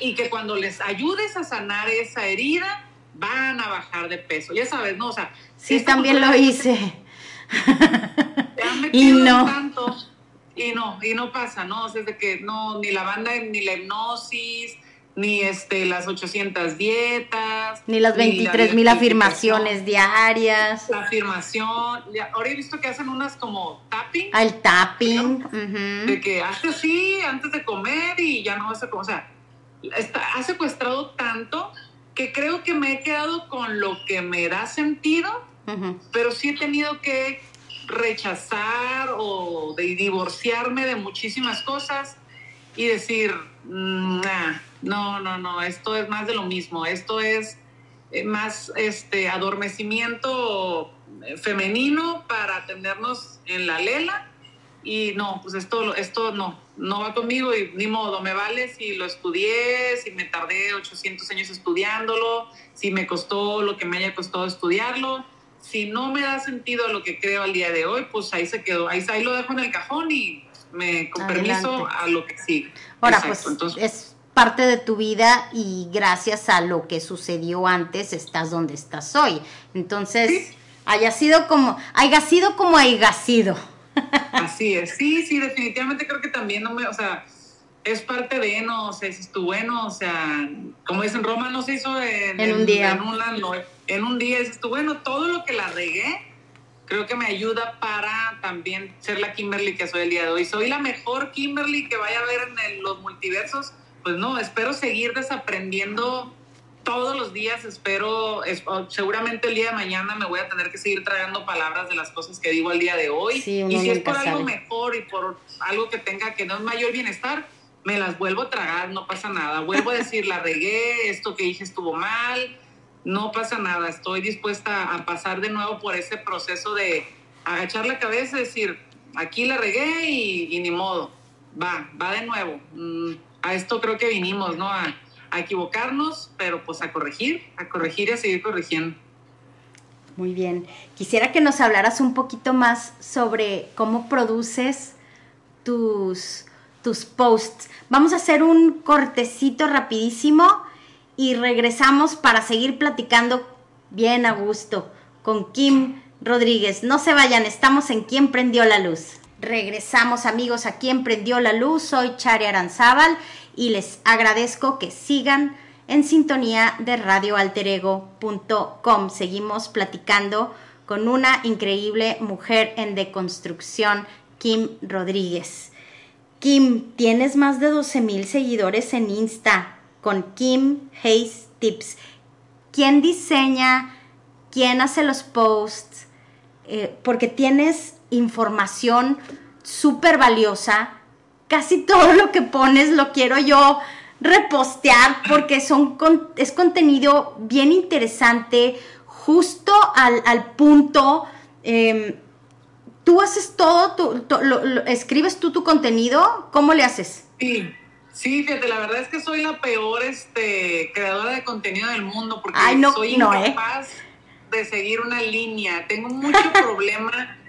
y que cuando les ayudes a sanar esa herida, van a bajar de peso. Ya sabes, ¿no? O sea, sí, también lo hice. y no. Tanto, y no, y no pasa, ¿no? O sea, es de que no, ni la banda, ni la hipnosis, ni este, las 800 dietas. Ni las 23 mil afirmaciones diarias. La afirmación. Ahora he visto que hacen unas como tapping. Al ah, tapping. De que hace así antes de comer y ya no hace como, o sea, ha secuestrado tanto que creo que me he quedado con lo que me da sentido, pero sí he tenido que rechazar o de divorciarme de muchísimas cosas y decir, mm, no, no, no, esto es más de lo mismo, esto es eh, más este adormecimiento eh, femenino para tenernos en la lela y no, pues esto, esto no, no va conmigo y ni modo, me vale si lo estudié, si me tardé 800 años estudiándolo, si me costó lo que me haya costado estudiarlo. Si no me da sentido lo que creo al día de hoy, pues ahí se quedó, ahí, ahí lo dejo en el cajón y me con permiso a lo que sigue. Ahora, pues es parte de tu vida y gracias a lo que sucedió antes estás donde estás hoy. Entonces, haya sido como, haya sido como haya sido. Así es, sí, sí, definitivamente creo que también no me, o sea, es parte de, no sé, si tú bueno, o sea, como dicen, Roma no se hizo en, un día. En un, en un día, dices tú, bueno, todo lo que la regué, creo que me ayuda para también ser la Kimberly que soy el día de hoy. Soy la mejor Kimberly que vaya a ver en los multiversos. Pues no, espero seguir desaprendiendo todos los días espero, seguramente el día de mañana me voy a tener que seguir tragando palabras de las cosas que digo el día de hoy. y si es por algo mejor y por algo que tenga que no es mayor bienestar, me las vuelvo a tragar, no pasa nada. Vuelvo a decir, la regué, esto que dije estuvo mal. no pasa nada, estoy dispuesta a pasar de nuevo por ese proceso de agachar la cabeza y decir, aquí la regué y, ni modo, va, va de nuevo. Mm, a esto creo que vinimos, ¿no? A, equivocarnos, pero pues a corregir, a corregir y a seguir corrigiendo. Muy bien. Quisiera que nos hablaras un poquito más sobre cómo produces tus, tus posts. Vamos a hacer un cortecito rapidísimo y regresamos para seguir platicando bien a gusto con Kim Rodríguez. No se vayan, estamos en Quién prendió la luz. Regresamos amigos a Quién prendió la luz. Soy Chari Aranzábal y les agradezco que sigan en sintonía de radioalterego.com. Seguimos platicando con una increíble mujer en deconstrucción, Kim Rodríguez. Kim, tienes más de 12 mil seguidores en Insta con Kim Hayes Tips. ¿Quién diseña? ¿Quién hace los posts? Eh, porque tienes información súper valiosa. Casi todo lo que pones lo quiero yo repostear porque son es contenido bien interesante, justo al, punto. Em, ¿Tú haces todo? ¿Escribes tú tu contenido? ¿Cómo le haces? Sí, sí, fíjate, la verdad es que soy la peor este, creadora de contenido del mundo porque soy ¿eh? incapaz de seguir una línea. Tengo mucho problema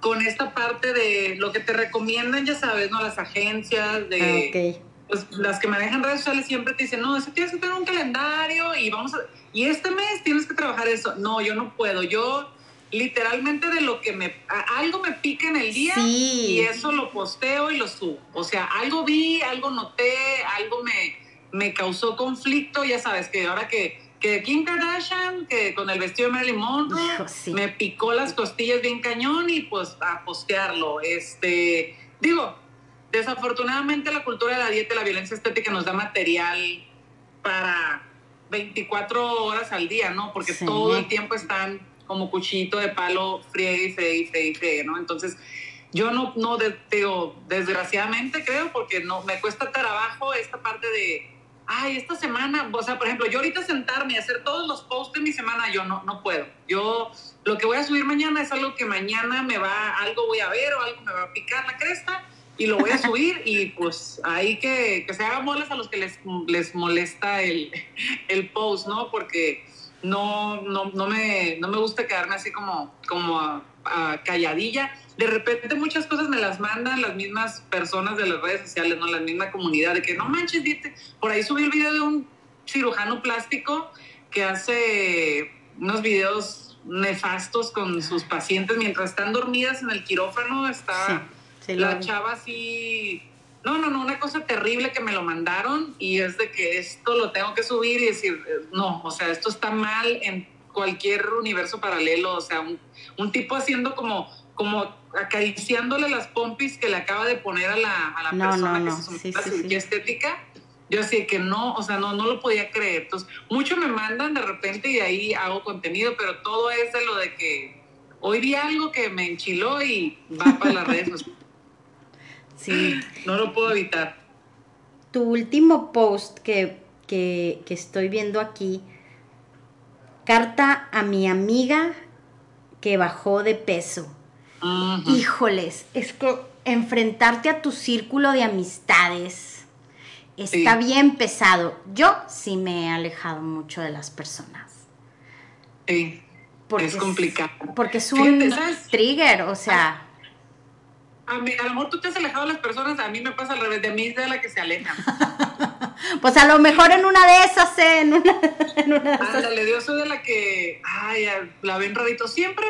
con esta parte de lo que te recomiendan, ya sabes, ¿no? Las agencias de... Ah, pues las que manejan redes sociales siempre te dicen, no, eso tienes que tener un calendario y vamos a, y este mes tienes que trabajar eso. No, yo no puedo. Yo literalmente de lo que me, algo me pica en el día y eso lo posteo y lo subo. O sea, algo vi, algo noté, algo me, me causó conflicto, ya sabes, que ahora que, que Kim Kardashian, que con el vestido de Marilyn Monroe, me picó las costillas bien cañón y pues a postearlo. Este, digo, Desafortunadamente la cultura de la dieta y la violencia estética nos da material para 24 horas al día, ¿no? Porque todo el tiempo están como cuchillito de palo, friegue y friegue y friegue, ¿no? Entonces, yo no, no digo, desgraciadamente creo, porque no, me cuesta trabajo esta parte de, ay, esta semana, o sea, por ejemplo, yo ahorita sentarme y hacer todos los posts de mi semana, yo no, no puedo. Yo, lo que voy a subir mañana es algo que mañana me va, algo voy a ver o algo me va a picar la cresta y lo voy a subir y pues ahí que, se hagan bolas a los que les, les molesta el, el post, ¿no? Porque no, no, no, me, no me gusta quedarme así como, como a, calladilla. De repente muchas cosas me las mandan las mismas personas de las redes sociales, ¿no? La misma comunidad, de que no manches, dite. Por ahí subí el video de un cirujano plástico que hace unos videos nefastos con sus pacientes mientras están dormidas en el quirófano. Está la chava sí, no, no, no, una cosa terrible que me lo mandaron y es de que esto lo tengo que subir y decir, eh, no, o sea, esto está mal en cualquier universo paralelo, o sea, un, tipo haciendo como, como acariciándole las pompis que le acaba de poner a la, a la persona que se somete a cirugía estética. Yo así que no, o sea, no, no lo podía creer. Entonces, mucho me mandan de repente y ahí hago contenido, pero todo es de lo de que hoy vi algo que me enchiló y va para las redes sociales. Sí. No lo puedo evitar. Tu último post que, estoy viendo aquí, carta a mi amiga que bajó de peso. Híjoles, es que enfrentarte a tu círculo de amistades está bien pesado. Yo sí me he alejado mucho de las personas. Sí. es complicado. porque es un trigger, o sea a, mí, a lo mejor tú te has alejado de las personas, a mí me pasa al revés, de mí es de la que se aleja. pues a lo mejor en una de esas, ¿eh? en una, en una de esas. Ándale, Dios soy de la que, ay, la ven rarito. Siempre,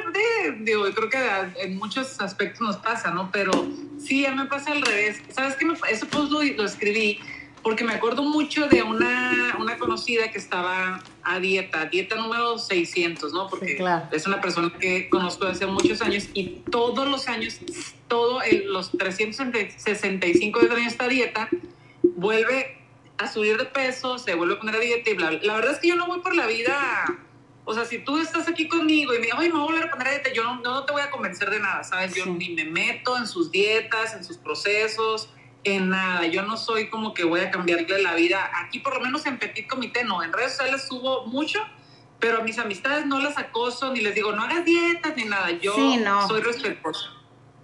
digo, creo que en muchos aspectos nos pasa, ¿no? Pero sí, a mí me pasa al revés. ¿Sabes qué? Eso pues lo, lo escribí porque me acuerdo mucho de una, una conocida que estaba a dieta, dieta número 600, ¿no? Porque es una persona que conozco desde hace muchos años y todos los años, todos los 365 días de esta dieta, vuelve a subir de peso, se vuelve a poner a dieta y bla, bla. La verdad es que yo no voy por la vida, o sea, si tú estás aquí conmigo y me dices, ay, me voy a volver a poner a dieta, yo no, no te voy a convencer de nada, ¿sabes? Yo ni me meto en sus dietas, en sus procesos en nada. Yo no soy como que voy a cambiarle la vida. Aquí, por lo menos en Petit Comité, no. En redes sociales subo mucho, pero a mis amistades no las acoso, ni les digo, no hagas dietas, ni nada. Yo soy respetuosa.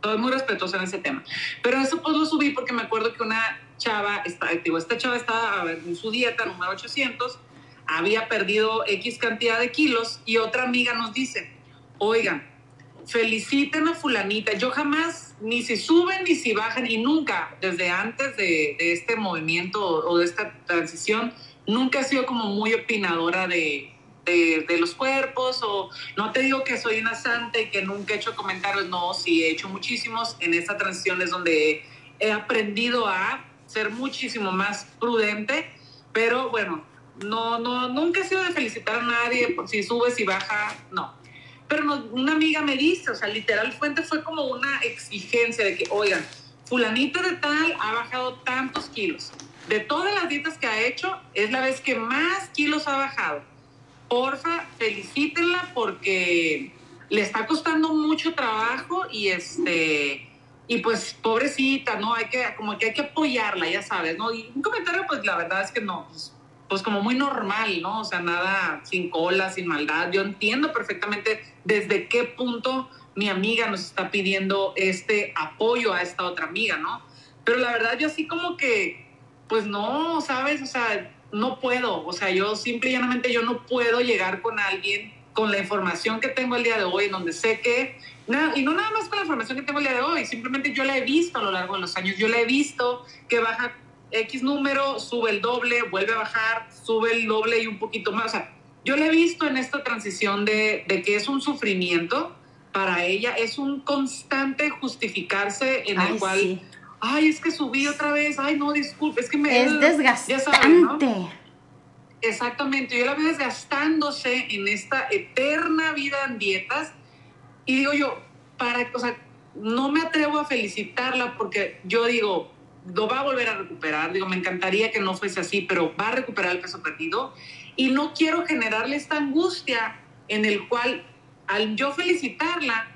Soy muy respetuosa en ese tema. Pero eso pues lo subí porque me acuerdo que una chava, esta, digo, esta chava estaba en su dieta número 800, había perdido X cantidad de kilos y otra amiga nos dice, oigan, feliciten a fulanita. Yo jamás, ni si suben ni si bajan, y nunca, desde antes de, de este movimiento o de esta transición, nunca he sido como muy opinadora de, de, los cuerpos o no te digo que soy una santa y que nunca he hecho comentarios, no, sí he hecho muchísimos. En esta transición es donde he aprendido a ser muchísimo más prudente, pero bueno, no, no, nunca he sido de felicitar a nadie por si sube, si baja, no. Pero una amiga me dice, o sea, literal fuente fue como una exigencia de que, oigan, fulanito de tal ha bajado tantos kilos. De todas las dietas que ha hecho, es la vez que más kilos ha bajado porfa, felicítenla porque le está costando mucho trabajo y este y pues pobrecita, ¿no? Hay que como que hay que apoyarla, ya sabes, ¿no? Y un comentario pues la verdad es que no, pues, pues como muy normal, ¿no? O sea, nada sin cola, sin maldad. Yo entiendo perfectamente desde qué punto mi amiga nos está pidiendo este apoyo a esta otra amiga, ¿no? Pero la verdad yo así como que pues no, ¿sabes? O sea, no puedo, o sea, yo simple y llanamente yo no puedo llegar con alguien con la información que tengo el día de hoy, en donde sé que, y no nada más con la información que tengo el día de hoy, simplemente yo la he visto a lo largo de los años, yo la he visto que baja X número, sube el doble, vuelve a bajar, sube el doble y un poquito más, o sea, yo la he visto en esta transición de, de que es un sufrimiento para ella, es un constante justificarse en el cual ay, es que subí otra vez, ay, no, disculpe, es que me... Es desgastante. Exactamente, yo la veo desgastándose en esta eterna vida en dietas y digo yo, para, o sea, no me atrevo a felicitarla porque yo digo, lo va a volver a recuperar, digo, me encantaría que no fuese así, pero va a recuperar el peso perdido. Y no quiero generarle esta angustia en el cual al yo felicitarla,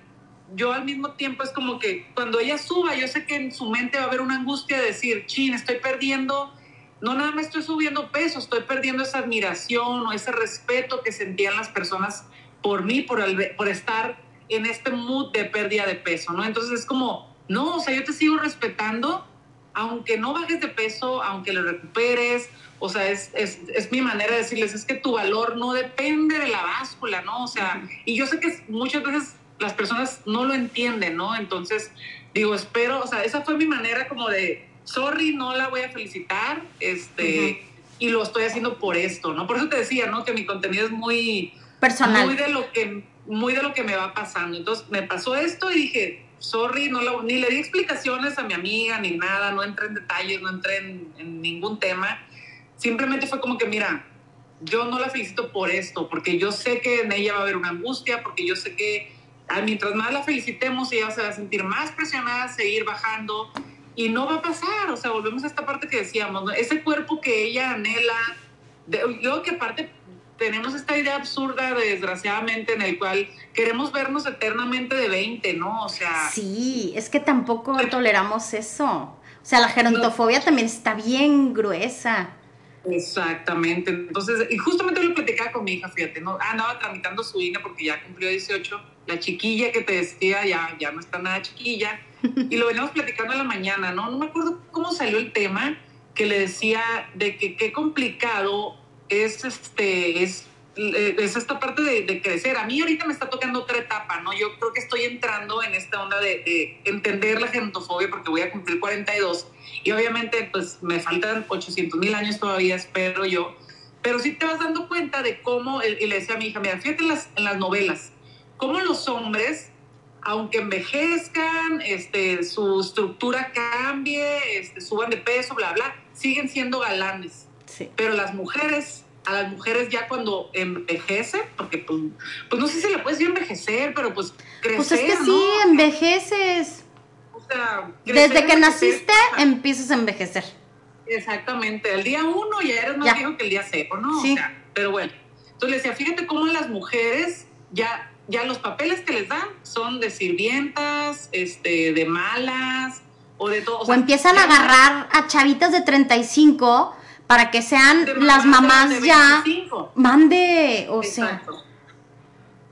yo al mismo tiempo es como que cuando ella suba, yo sé que en su mente va a haber una angustia de decir, chin, estoy perdiendo, no nada más estoy subiendo peso, estoy perdiendo esa admiración o ese respeto que sentían las personas por mí, por, por estar en este mood de pérdida de peso, ¿no? Entonces es como, no, o sea, yo te sigo respetando, aunque no bajes de peso, aunque lo recuperes, o sea, es, es, es, mi manera de decirles, es que tu valor no depende de la báscula, ¿no? O sea, y yo sé que muchas veces las personas no lo entienden, ¿no? Entonces, digo, espero, o sea, esa fue mi manera como de, sorry, no la voy a felicitar, este, y lo estoy haciendo por esto, ¿no? Por eso te decía, ¿no? Que mi contenido es muy personal. Muy de lo que, muy de lo que me va pasando. Entonces, me pasó esto y dije, sorry, no ni le di explicaciones a mi amiga, ni nada, no entré en detalles, no entré en, ningún tema. Simplemente fue como que, mira, yo no la felicito por esto, porque yo sé que en ella va a haber una angustia, porque yo sé que mientras más la felicitemos, ella se va a sentir más presionada seguir bajando y no va a pasar. O sea, volvemos a esta parte que decíamos, ese cuerpo que ella anhela. luego que aparte tenemos esta idea absurda, desgraciadamente, en el cual queremos vernos eternamente de 20, ¿no? O sea. Sí, es que tampoco toleramos eso. O sea, la gerontofobia también está bien gruesa. Exactamente. Entonces, y justamente lo platicaba con mi hija, fíjate, ¿no? Ah, andaba tramitando su INA porque ya cumplió 18. La chiquilla que te decía ya, ya no está nada chiquilla. Y lo veníamos platicando en la mañana, ¿no? No me acuerdo cómo salió el tema que le decía de que qué complicado es este, es eh, es esta parte de, crecer. A mí ahorita me está tocando otra etapa, ¿no? Yo creo que estoy entrando en esta onda de, entender la genotofobia porque voy a cumplir 42 y obviamente pues me faltan 800 mil años todavía, espero yo, pero sí te vas dando cuenta de cómo, y le decía a mi hija, mira, fíjate en las, en las novelas, cómo los hombres, aunque envejezcan, este, su estructura cambie, este, suban de peso, bla, bla, siguen siendo galanes. Pero las mujeres a las mujeres ya cuando envejece, porque pues, pues no sé si le puedes decir envejecer, pero pues crecer, Pues es que sí, envejeces. O sea, Desde que naciste empiezas a envejecer. Exactamente, el día uno ya eres más viejo que el día cero, ¿no? Sí. O sea, pero bueno, entonces le decía, fíjate cómo las mujeres ya, ya los papeles que les dan son de sirvientas, este, de malas, o de todo. O, empiezan a agarrar a chavitas de 35 para que sean De las mamás de ya 25. mande, o sea, Exacto.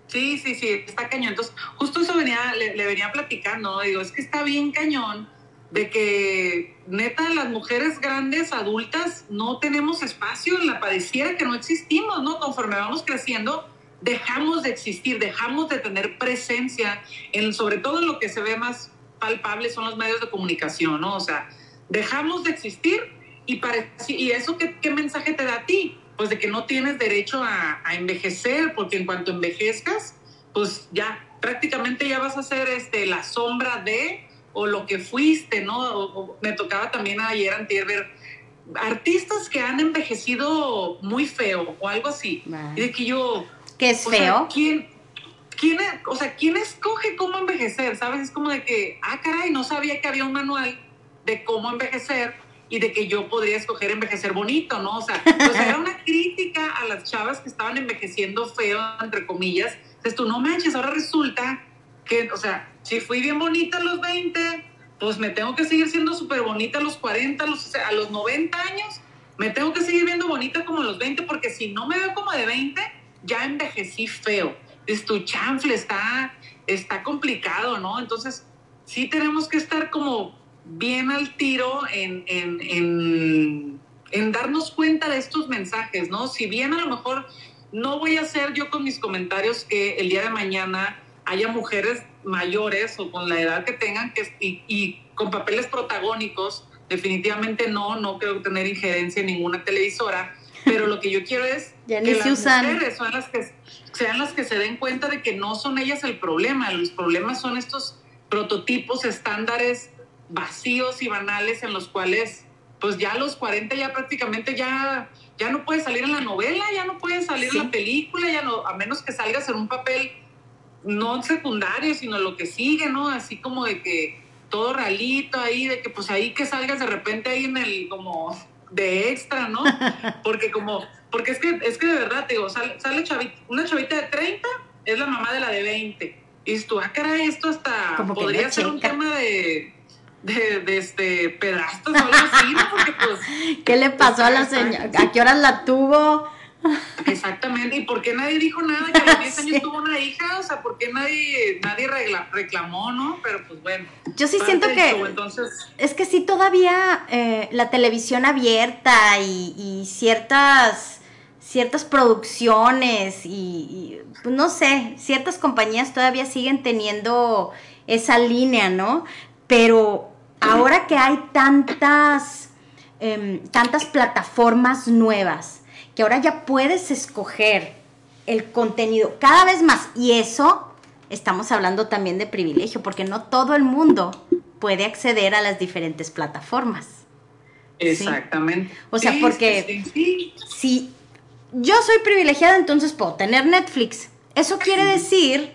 Sí, sí, sí, está cañón. Entonces, justo eso venía, le, le venía platicando, digo, es que está bien cañón de que neta las mujeres grandes, adultas, no tenemos espacio en la pareciera que no existimos, ¿no? Conforme vamos creciendo, dejamos de existir, dejamos de tener presencia, en, sobre todo en lo que se ve más palpable son los medios de comunicación, ¿no? O sea, dejamos de existir y, parec- y eso qué, qué mensaje te da a ti? Pues de que no tienes derecho a, a envejecer, porque en cuanto envejezcas, pues ya prácticamente ya vas a ser este, la sombra de o lo que fuiste, ¿no? O- o me tocaba también ayer antier ver artistas que han envejecido muy feo o algo así. Y de que yo, que es o sea, feo. ¿quién, quién, o sea, ¿quién escoge cómo envejecer? ¿Sabes? Es como de que, ah, caray, no sabía que había un manual de cómo envejecer y de que yo podría escoger envejecer bonito, ¿no? O sea, sea, era una crítica a las chavas que estaban envejeciendo feo, entre comillas. Entonces tú, no manches, ahora resulta que, o sea, si fui bien bonita a los 20, pues me tengo que seguir siendo súper bonita a los 40, a los, o sea, a los 90 años, me tengo que seguir viendo bonita como a los 20, porque si no me veo como de 20, ya envejecí feo. Es tu chanfle, está, está complicado, ¿no? Entonces, sí tenemos que estar como bien al tiro en, en, en, en darnos cuenta de estos mensajes, ¿no? Si bien a lo mejor no voy a hacer yo con mis comentarios que el día de mañana haya mujeres mayores o con la edad que tengan que, y, y con papeles protagónicos, definitivamente no, no creo tener injerencia en ninguna televisora, pero lo que yo quiero es Ya que las usan. mujeres son las que sean las que se den cuenta de que no son ellas el problema, los problemas son estos prototipos, estándares vacíos y banales en los cuales pues ya a los 40 ya prácticamente ya, ya no puedes salir en la novela, ya no puedes salir Sí. en la película, ya no, a menos que salgas en un papel no secundario, sino lo que sigue, ¿no? Así como de que todo realito ahí, de que pues ahí que salgas de repente ahí en el como de extra, ¿no? Porque como, porque es que, es que de verdad, te digo, sale, sale chavi- una chavita de 30, es la mamá de la de 20. Y tú, ah, caray, esto hasta Como podría no ser un tema de, de, de este pedastos o algo así, ¿no? Porque pues ¿Qué le pasó a la señora? ¿A qué horas la tuvo? Exactamente, ¿y por qué nadie dijo nada que a los 10 años Sí. tuvo una hija? O sea, ¿por qué nadie, nadie regla- reclamó, no? Pero pues bueno. Yo sí siento que show, entonces, es que sí todavía eh, la televisión abierta y, y ciertas ciertas producciones y, y, pues, no sé, ciertas compañías todavía siguen teniendo esa línea, ¿no? Pero ahora que hay tantas em, tantas plataformas nuevas, que ahora ya puedes escoger el contenido cada vez más y eso estamos hablando también de privilegio, porque no todo el mundo puede acceder a las diferentes plataformas. exactamente. O sea, Sí, porque- sí. Si yo soy privilegiada, entonces puedo tener Netflix. Eso quiere decir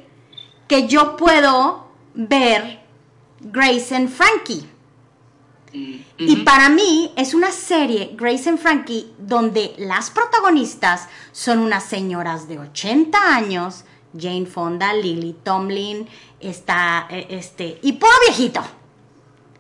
que yo puedo ver Grace and Frankie. Y para mí es una serie, Grace and Frankie, donde las protagonistas son unas señoras de 80 años, Jane Fonda, Lily Tomlin, está eh, este, y puro viejito.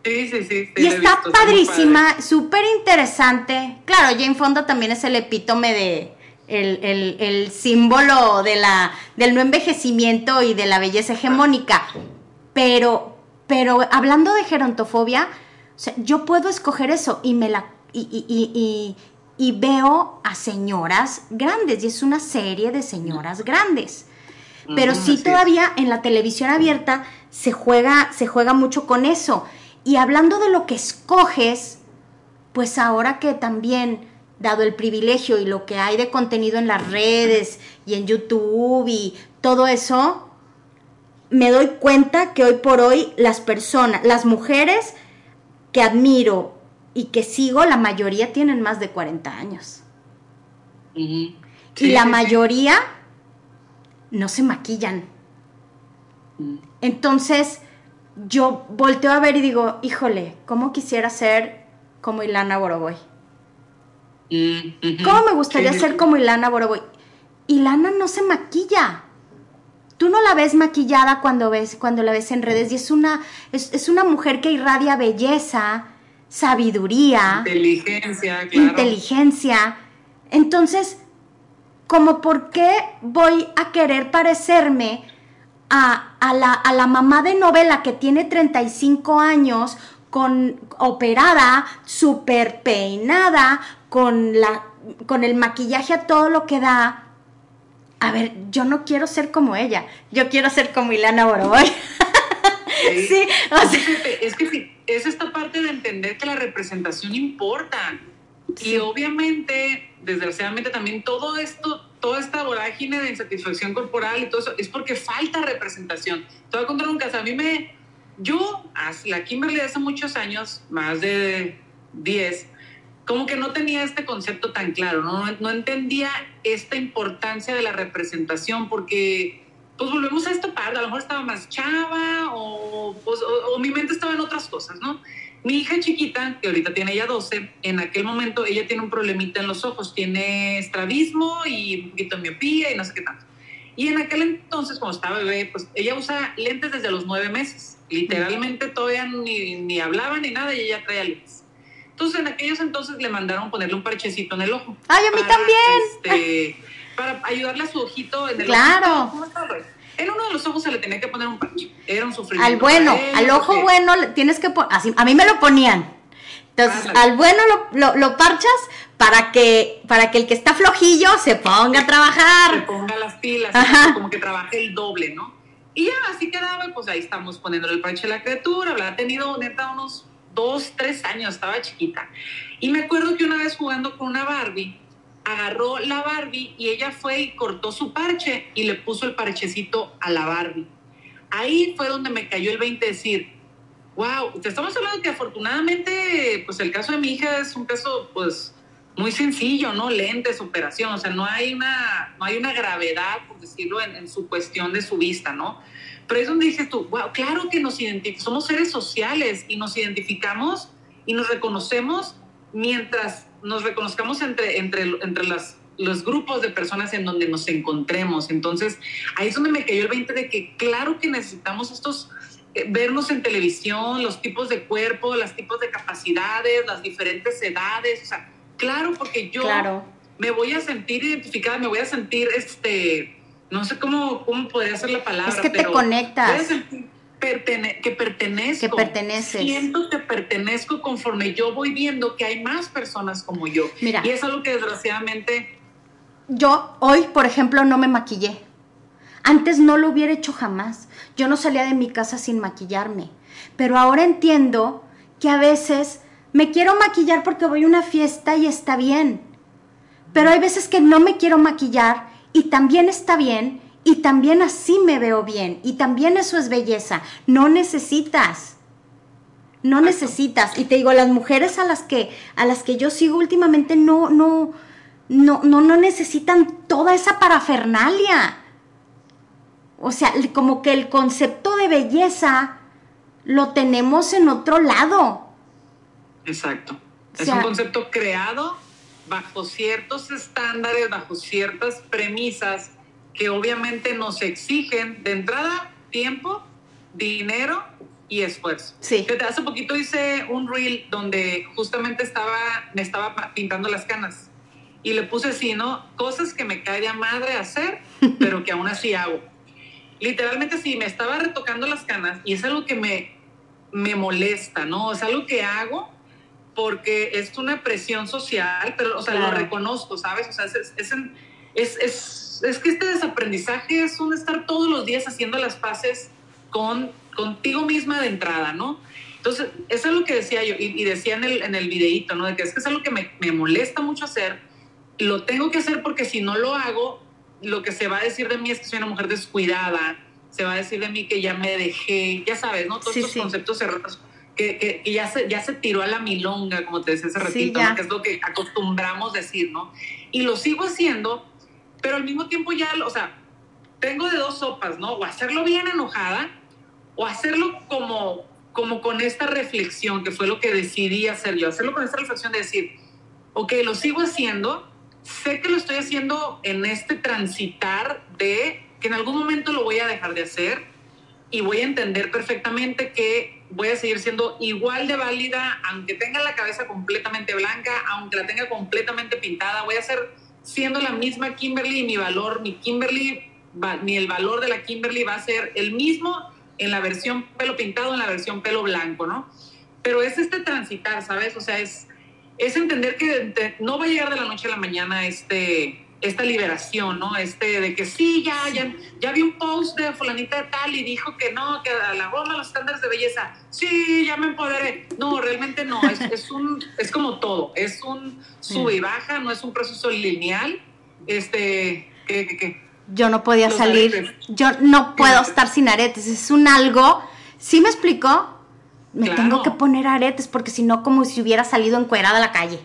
Sí, sí, sí. sí, Y está visto, padrísima, súper interesante. Claro, Jane Fonda también es el epítome de el, el- el símbolo de la, del no envejecimiento y de la belleza hegemónica. Pero, pero hablando de gerontofobia, o sea, yo puedo escoger eso y me la y, y- y- veo a señoras grandes y es una serie de señoras grandes. Pero sí es. todavía en la televisión abierta se juega, se juega mucho con eso. Y hablando de lo que escoges, pues ahora que también, dado el privilegio y lo que hay de contenido en las redes y en YouTube y todo eso, me doy cuenta que hoy por hoy las personas, las mujeres que admiro y que sigo, la mayoría tienen más de 40 años. Y Sí, la sí, sí. mayoría no se maquillan. Mm. Entonces, yo volteo a ver y digo, híjole, ¿cómo quisiera ser como Ilana Boroboy? Mm. ¿Cómo me gustaría ser sí. como Ilana Boroboy? Ilana no se maquilla. Tú no la ves maquillada cuando ves, cuando la ves en redes y es una, es, es una mujer que irradia belleza sabiduría, inteligencia, claro. inteligencia. Entonces, como por qué voy a querer parecerme a, la, a, la, mamá de novela que tiene 35 años, con operada, súper peinada, con, la, con el maquillaje a todo lo que da. A ver, yo no quiero ser como ella, yo quiero ser como Ilana Boroboy. sí, o sea. Es que sí, es esta parte de entender que la representación importa. Y obviamente, desgraciadamente también todo esto, toda esta vorágine de insatisfacción corporal y todo eso, es porque falta representación. Te voy a contar un caso. A mí me, yo, la Kimberly hace muchos años, más de 10, como que no tenía este concepto tan claro, ¿no? no entendía esta importancia de la representación porque pues volvemos a esto par, a lo mejor estaba más chava o, pues, o, mi mente estaba en otras cosas, ¿no? Mi hija chiquita, que ahorita tiene ya 12, en aquel momento ella tiene un problemita en los ojos, tiene estrabismo y un poquito de miopía y no sé qué tanto. Y en aquel entonces, cuando estaba bebé, pues ella usa lentes desde los nueve meses. Literalmente todavía ni, ni hablaba ni nada y ella traía lentes. Entonces en aquellos entonces le mandaron ponerle un parchecito en el ojo. ¡Ay, a mí también! Este, para ayudarle a su ojito en el claro. En uno de los ojos se le tenía que poner un parche. Era un sufrimiento. Al bueno, al ojo bueno tienes que poner, a mí me lo ponían. Entonces, al bueno lo, lo, parchas para que, para que el que está flojillo se ponga a trabajar. Se ponga las pilas, como que trabaje el doble, ¿no? Y ya así quedaba, pues ahí estamos poniéndole el parche a la criatura. Habrá tenido neta unos dos, tres años, estaba chiquita. Y me acuerdo que una vez jugando con una Barbie, agarró la Barbie y ella fue y cortó su parche y le puso el parchecito a la Barbie. Ahí fue donde me cayó el 20 decir, wow, te estamos hablando que afortunadamente, pues el caso de mi hija es un caso, pues, muy sencillo, ¿no? Lentes, operación, o sea, no hay una, no hay una gravedad, por decirlo, en, su cuestión de su vista, ¿no? Pero es donde dices tú, wow, claro que nos identificamos, somos seres sociales y nos identificamos y nos reconocemos mientras nos reconozcamos entre, entre, entre las, los grupos de personas en donde nos encontremos. Entonces, ahí es donde me cayó el 20 de que claro que necesitamos estos, eh, vernos en televisión, los tipos de cuerpo, los tipos de capacidades, las diferentes edades, o sea, claro, porque yo me voy a sentir identificada, me voy a sentir, este, no sé cómo, cómo podría ser la palabra. Es que te conectas que pertenezco. Que perteneces. Siento que pertenezco conforme yo voy viendo que hay más personas como yo. Mira. Y es algo que desgraciadamente... Yo hoy, por ejemplo, no me maquillé. Antes no lo hubiera hecho jamás. Yo no salía de mi casa sin maquillarme. Pero ahora entiendo que a veces me quiero maquillar porque voy a una fiesta y está bien. Pero hay veces que no me quiero maquillar y también está bien y también así me veo bien. Y también eso es belleza. No necesitas. No necesitas. Y te digo, las mujeres a las que, a las que yo sigo últimamente no, no, no, no, no necesitan toda esa parafernalia. O sea, como que el concepto de belleza lo tenemos en otro lado. Exacto. Es un concepto creado bajo ciertos estándares, bajo ciertas premisas que obviamente nos exigen de entrada tiempo, dinero y esfuerzo. Sí. hace poquito hice un reel donde justamente estaba, me estaba pintando las canas y le puse así, ¿no? Cosas que me cae de madre hacer, pero que aún así hago. Literalmente sí, me estaba retocando las canas y es algo que me, me molesta, ¿no? Es algo que hago porque es una presión social, pero, o sea, lo reconozco, ¿sabes? O sea, es, es, es es que este desaprendizaje es un estar todos los días haciendo las paces con, contigo misma de entrada, ¿no? Entonces, eso es lo que decía yo, y, decía en el, en el videíto, ¿no? De que es que es algo que me, me molesta mucho hacer, lo tengo que hacer porque si no lo hago, lo que se va a decir de mí es que soy una mujer descuidada, se va a decir de mí que ya me dejé, ya sabes, ¿no? Todos estos conceptos cerrados. Que, que, ya, se, ya se tiró a la milonga, como te decía hace ratito, que es lo que acostumbramos decir, ¿no? Y lo sigo haciendo pero al mismo tiempo ya, o sea, tengo de dos sopas, ¿no? O hacerlo bien enojada o hacerlo como, como con esta reflexión, que fue lo que decidí hacer yo, hacerlo con esta reflexión de decir, ok, lo sigo haciendo, sé que lo estoy haciendo en este transitar de que en algún momento lo voy a dejar de hacer y voy a entender perfectamente que voy a seguir siendo igual de válida, aunque tenga la cabeza completamente blanca, aunque la tenga completamente pintada, voy a ser siendo la misma Kimberly y mi valor, mi Kimberly, ni el valor de la Kimberly va a ser el mismo en la versión pelo pintado, en la versión pelo blanco, ¿no? Pero es este transitar, ¿sabes? O sea, es, es entender que no va a llegar de la noche a la mañana este, esta liberación, ¿no? Este de que sí, ya, ya, ya vi un post de fulanita de tal y dijo que no, que a la goma los estándares de belleza. Sí, ya me empoderé. No, realmente no, es, es un, es como todo, es un sube y baja, no es un proceso lineal. Este, ¿qué, qué, qué? Yo no podía salir, yo no puedo estar sin aretes, es un algo, ¿sí me explicó? Me tengo que poner aretes porque si no como si hubiera salido encuerada a la calle.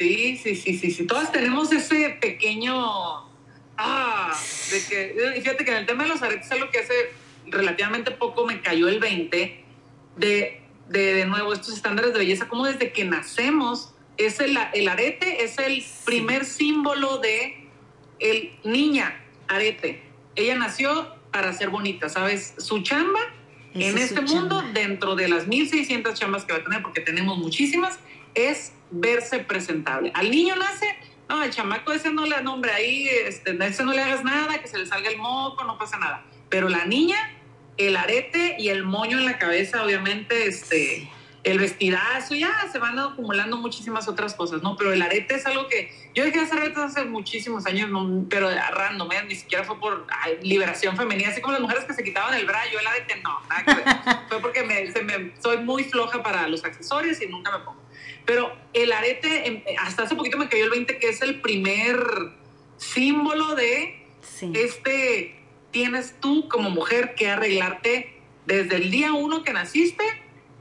Sí, sí, sí, sí, sí. Todas tenemos ese pequeño. Ah, de que. Fíjate que en el tema de los aretes es algo que hace relativamente poco me cayó el 20 de, de, nuevo, estos estándares de belleza, como desde que nacemos, es el, el arete es el primer símbolo de el niña arete. Ella nació para ser bonita, ¿sabes? Su chamba en este mundo, dentro de las 1600 chambas que va a tener, porque tenemos muchísimas, es verse presentable. Al niño nace, no, el chamaco ese no le nombre ahí, este, ese no le hagas nada, que se le salga el moco, no pasa nada. Pero la niña, el arete y el moño en la cabeza, obviamente, este, el vestidazo, ya se van acumulando muchísimas otras cosas, ¿no? Pero el arete es algo que yo dejé de hacer aretes hace muchísimos años, pero random, ¿eh? ni siquiera fue por liberación femenina, así como las mujeres que se quitaban el bra, yo el arete no, nada que ver. fue porque me, soy muy floja para los accesorios y nunca me pongo. Pero el arete, em, hasta hace poquito me cayó el 20, que es el primer símbolo de este, tienes tú como mujer que arreglarte desde el día uno que naciste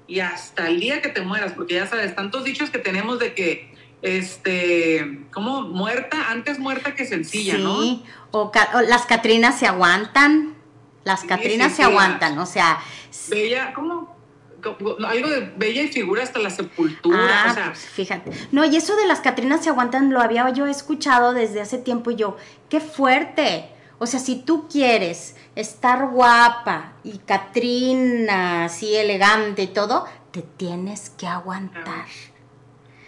y hasta el día que te mueras, porque ya sabes, tantos dichos que tenemos de que, este, como muerta, antes muerta que sencilla, sí. ¿no? O, las Catrinas se aguantan, las Catrinas se aguantan, o sea... Bella, ¿cómo? Algo de bella y figura hasta la sepultura. Ah, o sea. Pues, fíjate. No, y eso de las Catrinas se aguantan lo había yo escuchado desde hace tiempo y yo, qué fuerte. O sea, si tú quieres estar guapa y Catrina así elegante y todo, te tienes que aguantar.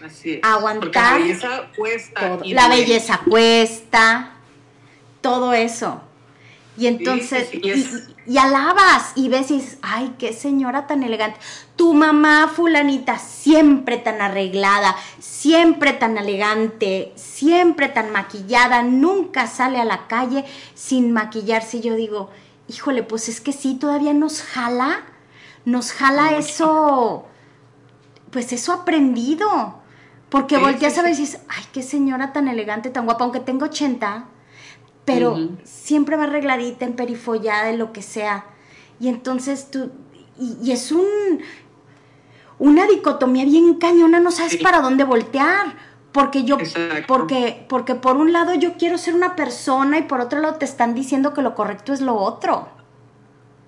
Así es. Aguantar. la belleza cuesta. La belleza cuesta. Todo eso. Y entonces, y, alabas y ves y dices, ay, qué señora tan elegante. Tu mamá fulanita, siempre tan arreglada, siempre tan elegante, siempre tan maquillada, nunca sale a la calle sin maquillarse. Y yo digo, híjole, pues es que sí, todavía nos jala, nos jala eso, pues eso aprendido. Porque volteas a ver y dices, ay, qué señora tan elegante, tan guapa, aunque tengo 80 pero siempre va arregladita, en perifollada, en lo que sea. Y entonces tú, y, es un, una dicotomía bien cañona, no sabes para dónde voltear. Porque yo, porque, porque por un lado yo quiero ser una persona y por otro lado te están diciendo que lo correcto es lo otro.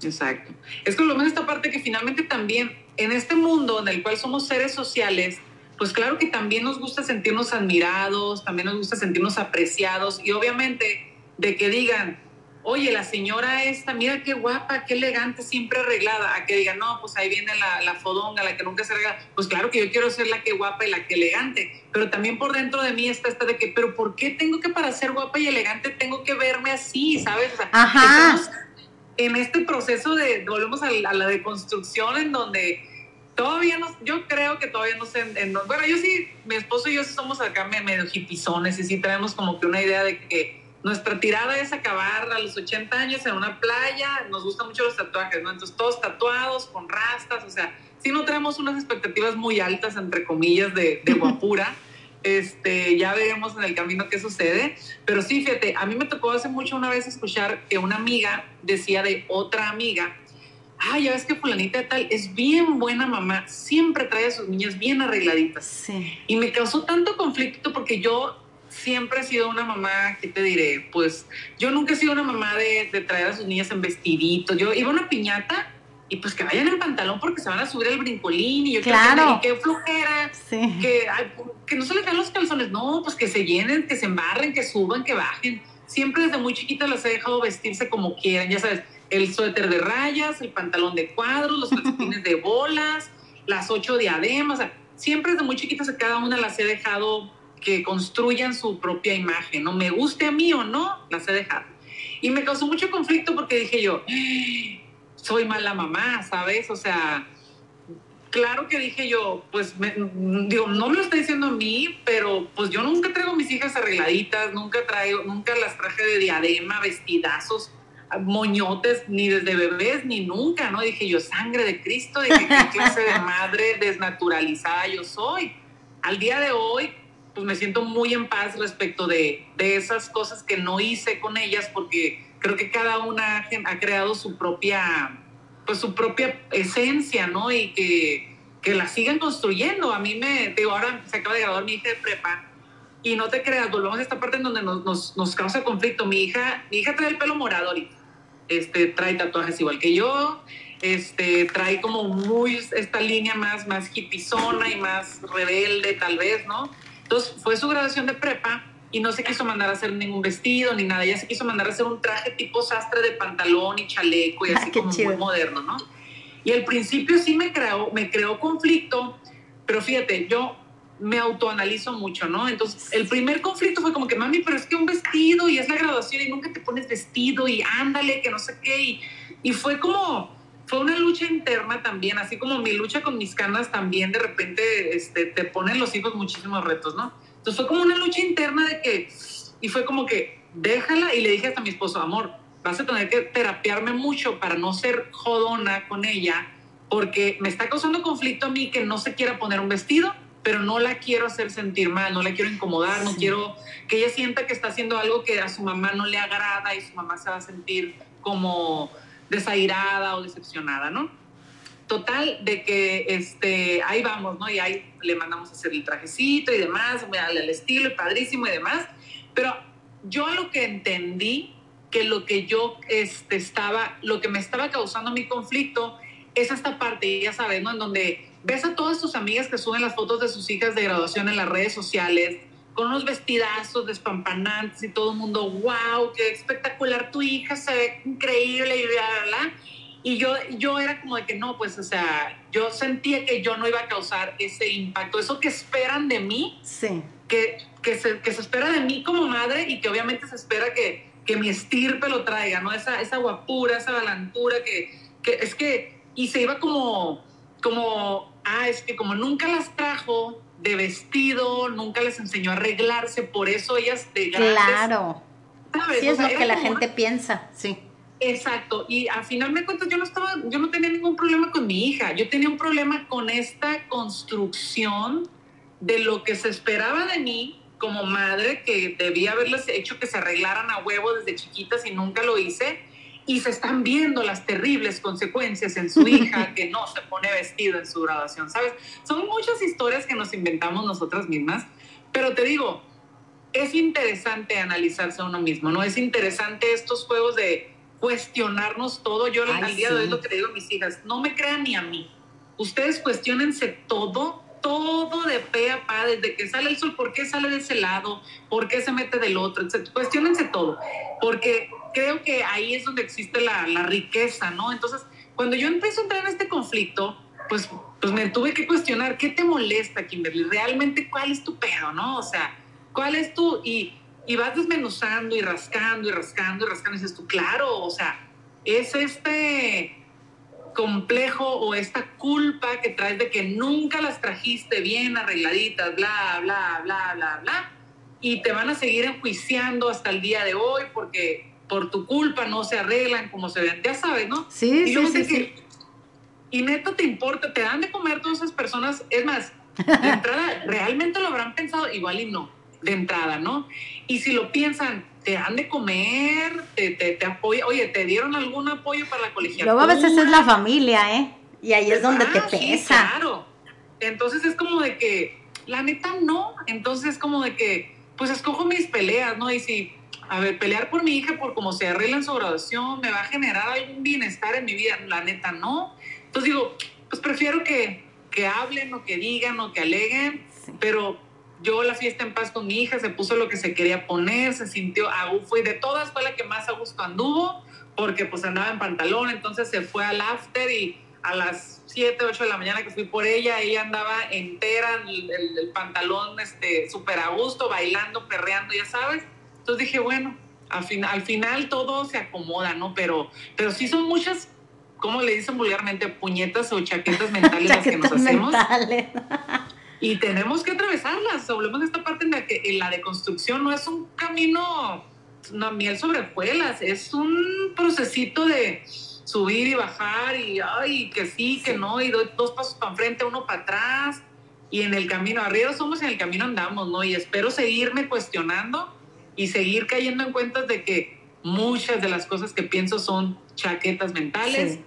Exacto. Es que lo menos esta parte que finalmente también en este mundo en el cual somos seres sociales, pues claro que también nos gusta sentirnos admirados, también nos gusta sentirnos apreciados y obviamente de que digan, oye, la señora esta, mira qué guapa, qué elegante, siempre arreglada, a que digan, no, pues ahí viene la, la, fodonga, la que nunca se arregla, pues claro que yo quiero ser la que guapa y la que elegante, pero también por dentro de mí está esta de que, pero ¿por qué tengo que para ser guapa y elegante tengo que verme así, sabes? Ajá. en este proceso de, volvemos a la, a la deconstrucción en donde todavía no, yo creo que todavía no sé, en, bueno, yo sí, mi esposo y yo sí somos acá medio hipizones y sí tenemos como que una idea de que nuestra tirada es acabar a los 80 años en una playa, nos gustan mucho los tatuajes, ¿no? Entonces todos tatuados, con rastas, o sea, si no tenemos unas expectativas muy altas, entre comillas, de, de guapura. este, ya veremos en el camino qué sucede. Pero sí, fíjate, a mí me tocó hace mucho una vez escuchar que una amiga decía de otra amiga, ay, ya ves que fulanita de tal es bien buena mamá, siempre trae a sus niñas bien arregladitas. Sí. Y me causó tanto conflicto porque yo siempre he sido una mamá, ¿qué te diré? Pues yo nunca he sido una mamá de, traer a sus niñas en vestiditos. Yo iba a una piñata y pues que vayan en pantalón porque se van a subir el brincolín y yo claro. que, qué flojera, que, que no se le caen los calzones, no, pues que se llenen, que se embarren, que suban, que bajen. siempre desde muy chiquita las he dejado vestirse como quieran, ya sabes, el suéter de rayas, el pantalón de cuadros, los calcetines de bolas, las ocho diademas, siempre desde muy chiquitas a cada una las he dejado que construyan su propia imagen, ¿no? Me guste a mí o no, las he dejado. Y me causó mucho conflicto porque dije yo, soy mala mamá, ¿sabes? O sea, claro que dije yo, pues, digo, no me lo está diciendo a mí, pero pues yo nunca traigo mis hijas arregladitas, nunca traigo, nunca las traje de diadema, vestidazos, moñotes, ni desde bebés, ni nunca, ¿no? Dije yo, sangre de Cristo, dije, qué clase de madre desnaturalizada yo soy. Al día de hoy, pues me siento muy en paz respecto de, de esas cosas que no hice con ellas, porque creo que cada una ha creado su propia pues su propia esencia, ¿no? Y que, que la sigan construyendo. A mí me, digo, ahora se acaba de graduar mi hija de prepa y no te creas, volvemos a esta parte en donde nos, nos, nos, causa conflicto. Mi hija, mi hija trae el pelo morado ahorita, este, trae tatuajes igual que yo, este, trae como muy esta línea más, más hipizona y más rebelde tal vez, ¿no? Entonces fue su graduación de prepa y no se quiso mandar a hacer ningún vestido ni nada, ella se quiso mandar a hacer un traje tipo sastre de pantalón y chaleco y ah, así como muy moderno, ¿no? Y al principio sí me creó, me creó conflicto, pero fíjate, yo me autoanalizo mucho, ¿no? Entonces, el primer conflicto fue como que, mami, pero es que un vestido y es la graduación y nunca te pones vestido y ándale, que no sé qué. Y, y fue como, fue una lucha interna también, así como mi lucha con mis canas también de repente este, te ponen los hijos muchísimos retos, ¿no? Entonces fue como una lucha interna de que, y fue como que, déjala, y le dije hasta a mi esposo, amor, vas a tener que terapiarme mucho para no ser jodona con ella, porque me está causando conflicto a mí que no se quiera poner un vestido, pero no la quiero hacer sentir mal, no la quiero incomodar, no quiero que ella sienta que está haciendo algo que a su mamá no le agrada y su mamá se va a sentir como desairada o decepcionada, ¿no? Total, de que este, ahí vamos, ¿no? Y ahí le mandamos a hacer el trajecito y demás, al estilo, y padrísimo y demás. Pero yo lo que entendí, que lo que yo este, estaba, lo que me estaba causando mi conflicto es esta parte, ya sabes, ¿no? En donde ves a todas tus amigas que suben las fotos de sus hijas de graduación en las redes sociales, con unos vestidazos despampanantes y todo el mundo, wow, qué espectacular tu hija, se ve increíble y bla, bla, bla. Y yo, yo era como de que no, pues, o sea, yo sentía que yo no iba a causar ese impacto, eso que esperan de mí, sí. que, que, se, que se espera de mí como madre y que obviamente se espera que, que mi estirpe lo traiga, ¿no? Esa, esa guapura, esa valentura que, que es que, y se iba como, como, ah, es que como nunca las trajo de vestido, nunca les enseñó a arreglarse, por eso ellas de grandes... Claro. Sí, es lo que la gente piensa, sí. Exacto, y al final me cuentas, yo no estaba, yo no tenía ningún problema con mi hija, yo tenía un problema con esta construcción de lo que se esperaba de mí como madre, que debía haberles hecho que se arreglaran a huevo desde chiquitas y nunca lo hice, y se están viendo las terribles consecuencias en su hija que no se pone vestido en su graduación, ¿sabes? Son muchas historias que nos inventamos nosotras mismas, pero te digo, es interesante analizarse a uno mismo, ¿no? Es interesante estos juegos de cuestionarnos todo. Yo al día de hoy lo que le digo a mis hijas, no me crean ni a mí. Ustedes cuestionense todo, todo de pe a pa, desde que sale el sol, por qué sale de ese lado, por qué se mete del otro, etc. Cuestionense todo, porque creo que ahí es donde existe la, riqueza, ¿no? Entonces, cuando yo empecé a entrar en este conflicto, pues, pues me tuve que cuestionar, ¿qué te molesta, Kimberly? ¿Realmente cuál es tu pedo, no? O sea, ¿cuál es tu...? Y y vas desmenuzando y rascando y rascando y rascando y dices tú, claro, o sea, es este complejo o esta culpa que traes de que nunca las trajiste bien arregladitas, bla, bla, bla, bla, bla, y te van a seguir enjuiciando hasta el día de hoy porque por tu culpa no se arreglan como se ven, ya sabes, ¿no? Sí, y sí, sí, Y neto te importa, te dan de comer todas esas personas, es más, de entrada, ¿realmente lo habrán pensado? Igual y no de entrada, ¿no? Y si lo piensan, te han de comer, te, te, apoya, oye, ¿te dieron algún apoyo para la colegiatura? Luego a veces es la familia, ¿eh? Y ahí es donde te pesa. claro. Entonces es como de que, la neta no. Entonces es como de que, pues escojo mis peleas, ¿no? Y si, a ver, pelear por mi hija, por cómo se arregla en su graduación, me va a generar algún bienestar en mi vida, la neta no. Entonces digo, pues prefiero que, que hablen o que digan o que aleguen, pero yo la fiesta en paz con mi hija, se puso lo que se quería poner, se sintió a fue de todas fue la que más a gusto anduvo, porque pues andaba en pantalón, entonces se fue al after y a las 7, 8 de la mañana que fui por ella, ella andaba entera, el, el, pantalón este súper a gusto, bailando, perreando, ya sabes. Entonces dije, bueno, al, fin, al final todo se acomoda, ¿no? Pero, pero sí son muchas ¿cómo le dicen vulgarmente? Puñetas o chaquetas mentales las que nos hacemos. y tenemos que atravesarlas. Hablemos de esta parte en la que la deconstrucción no es un camino, una miel sobre hojuelas, es un procesito de subir y bajar y ay, que sí, que no, y doy dos pasos para enfrente, uno para atrás. Y en el camino, arriba somos, en el camino andamos, ¿no? Y espero seguirme cuestionando y seguir cayendo en cuentas de que muchas de las cosas que pienso son chaquetas mentales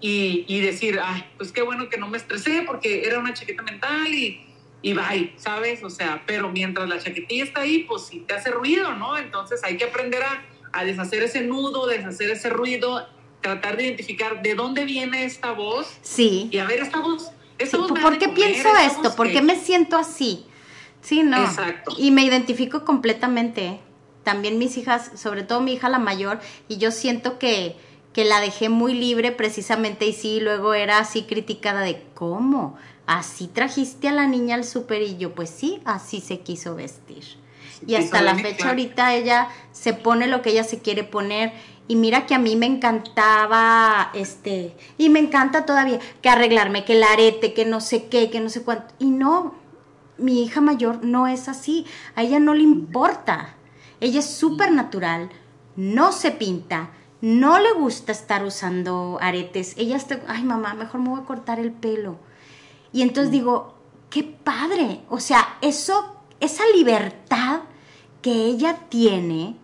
y, decir, ay, pues qué bueno que no me estresé porque era una chaqueta mental y, y bye, ¿sabes? O sea, pero mientras la chaquetilla está ahí, pues sí te hace ruido, ¿no? Entonces hay que aprender a, a deshacer ese nudo, deshacer ese ruido, tratar de identificar de dónde viene esta voz. Sí. Y a ver, esta voz. ¿Por qué pienso esto? ¿Por qué me siento así? Sí, no. Exacto. Y me identifico completamente. También mis hijas, sobre todo mi hija la mayor, y yo siento que que la dejé muy libre precisamente y sí, luego era así criticada de cómo, así trajiste a la niña al súper y yo pues sí, así se quiso vestir. Y hasta la fecha ahorita ella se pone lo que ella se quiere poner y mira que a mí me encantaba este y me encanta todavía que arreglarme, que el arete, que no sé qué, que no sé cuánto y no mi hija mayor no es así, a ella no le importa. Ella es súper natural, no se pinta, no le gusta estar usando aretes. Ella está, ay mamá, mejor me voy a cortar el pelo. Y entonces digo, qué padre. O sea, eso, esa libertad que ella tiene,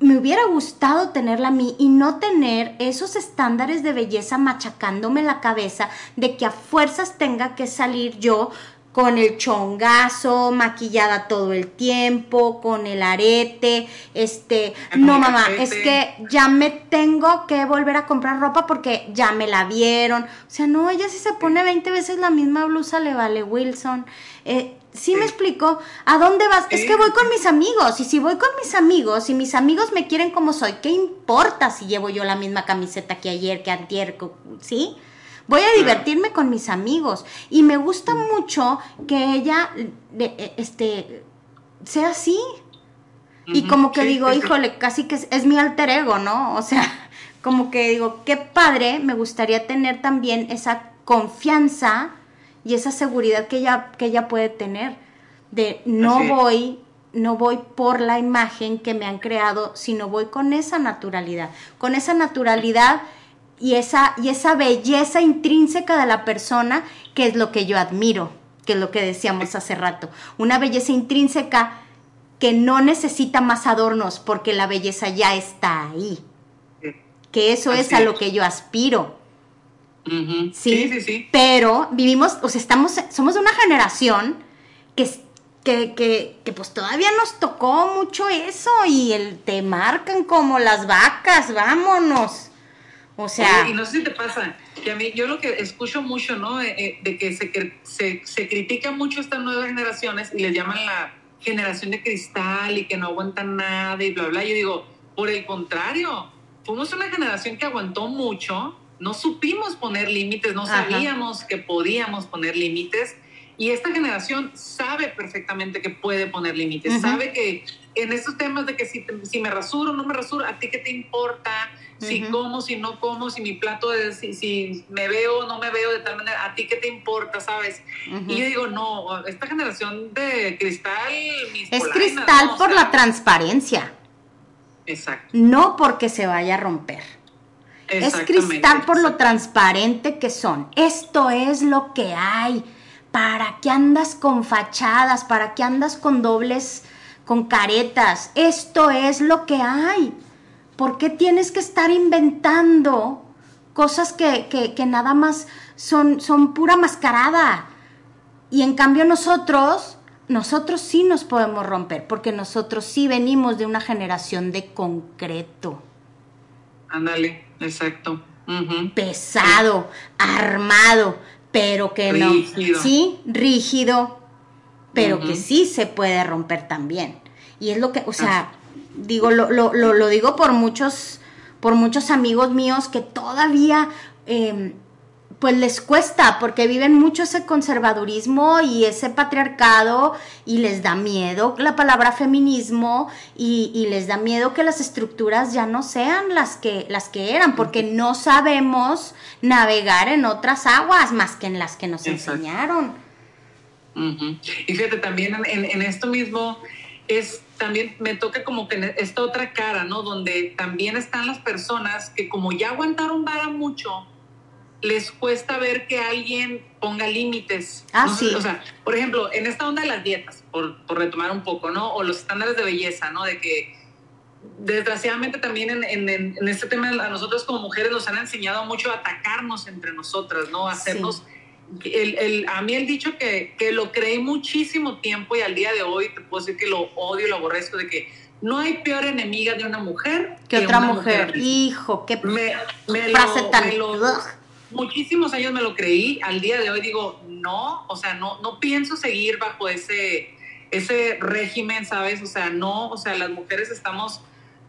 me hubiera gustado tenerla a mí y no tener esos estándares de belleza machacándome la cabeza de que a fuerzas tenga que salir yo con el chongazo, maquillada todo el tiempo, con el arete, este, no mamá, es que ya me tengo que volver a comprar ropa porque ya me la vieron. O sea, no, ella si se pone 20 veces la misma blusa le vale Wilson. Eh, ¿Sí, me explico? ¿A dónde vas? Es que voy con mis amigos y si voy con mis amigos y mis amigos me quieren como soy, ¿qué importa si llevo yo la misma camiseta que ayer, que antier, ¿sí? Voy a divertirme con mis amigos. Y me gusta mucho que ella e, este, sea así. Y como que digo, híjole, casi que es, mi alter ego, ¿no? O sea, como que digo, qué padre, me gustaría tener también esa confianza y esa seguridad que ella, que ella puede tener. De no voy no voy por la imagen que me han creado, sino voy con esa naturalidad, con esa naturalidad y esa, y esa belleza intrínseca de la persona, que es lo que yo admiro, que es lo que decíamos hace rato. Una belleza intrínseca que no necesita más adornos porque la belleza ya está ahí. Que eso es a lo que yo aspiro. ¿Sí? sí, sí, Pero vivimos, o sea, estamos, somos de una generación que, que, que, que, pues todavía nos tocó mucho eso y el, te marcan como las vacas, vámonos. O sea... y no sé si te pasa, que a mí yo lo que escucho mucho, ¿no? Eh, eh, de que se, se, se critica mucho estas nuevas generaciones y les llaman la generación de cristal y que no aguantan nada y bla, bla. Yo digo, por el contrario, fuimos una generación que aguantó mucho, no supimos poner límites, no sabíamos que podíamos poner límites. Y esta generación sabe perfectamente que puede poner límites, sabe que en estos temas de que si, si me rasuro o no me rasuro, ¿a ti qué te importa? si como, si no como, si mi plato es, si, si me veo o no me veo de tal manera, ¿a ti qué te importa, sabes? Y yo digo, no, esta generación de cristal... Es cristal por la transparencia. Exacto. No porque se vaya a romper. Es cristal por lo transparente que son. Esto es lo que hay. ¿Para qué andas con fachadas? ¿Para qué andas con dobles, con caretas? Esto es lo que hay. ¿Por qué tienes que estar inventando cosas que, que, nada más son, son pura mascarada? Y en cambio nosotros, nosotros sí nos podemos romper, porque nosotros sí venimos de una generación de concreto. Ándale, exacto. Pesado, armado, pero que no. Sí, rígido. Pero que sí se puede romper también. Y es lo que, o sea, digo, lo, lo, lo, digo por muchos, por muchos amigos míos que todavía em, pues les cuesta porque viven mucho ese conservadurismo y ese patriarcado y les da miedo la palabra feminismo y, les da miedo que las estructuras ya no sean las que, las que eran porque no sabemos navegar en otras aguas más que en las que nos enseñaron. Y fíjate, también en, en, esto mismo es también me toca como que esta otra cara, ¿no? Donde también están las personas que como ya aguantaron vara mucho, les cuesta ver que alguien ponga límites. Ah, sí. O sea, por ejemplo, en esta onda de las dietas, por, por, retomar un poco, ¿no? O los estándares de belleza, ¿no? De que desgraciadamente también en, en, en este tema a nosotros como mujeres nos han enseñado mucho a atacarnos entre nosotras, ¿no? A hacernos... El, el, a mí el dicho que, que lo creí muchísimo tiempo y al día de hoy te puedo decir que lo odio y lo aborrezco de que no hay peor enemiga de una mujer que, otra mujer. Hijo, qué me, me frase tan muchísimos años me lo creí, al día de hoy digo, no, o sea, no, no pienso seguir bajo ese, ese régimen, ¿sabes? O sea, no, o sea, las mujeres estamos,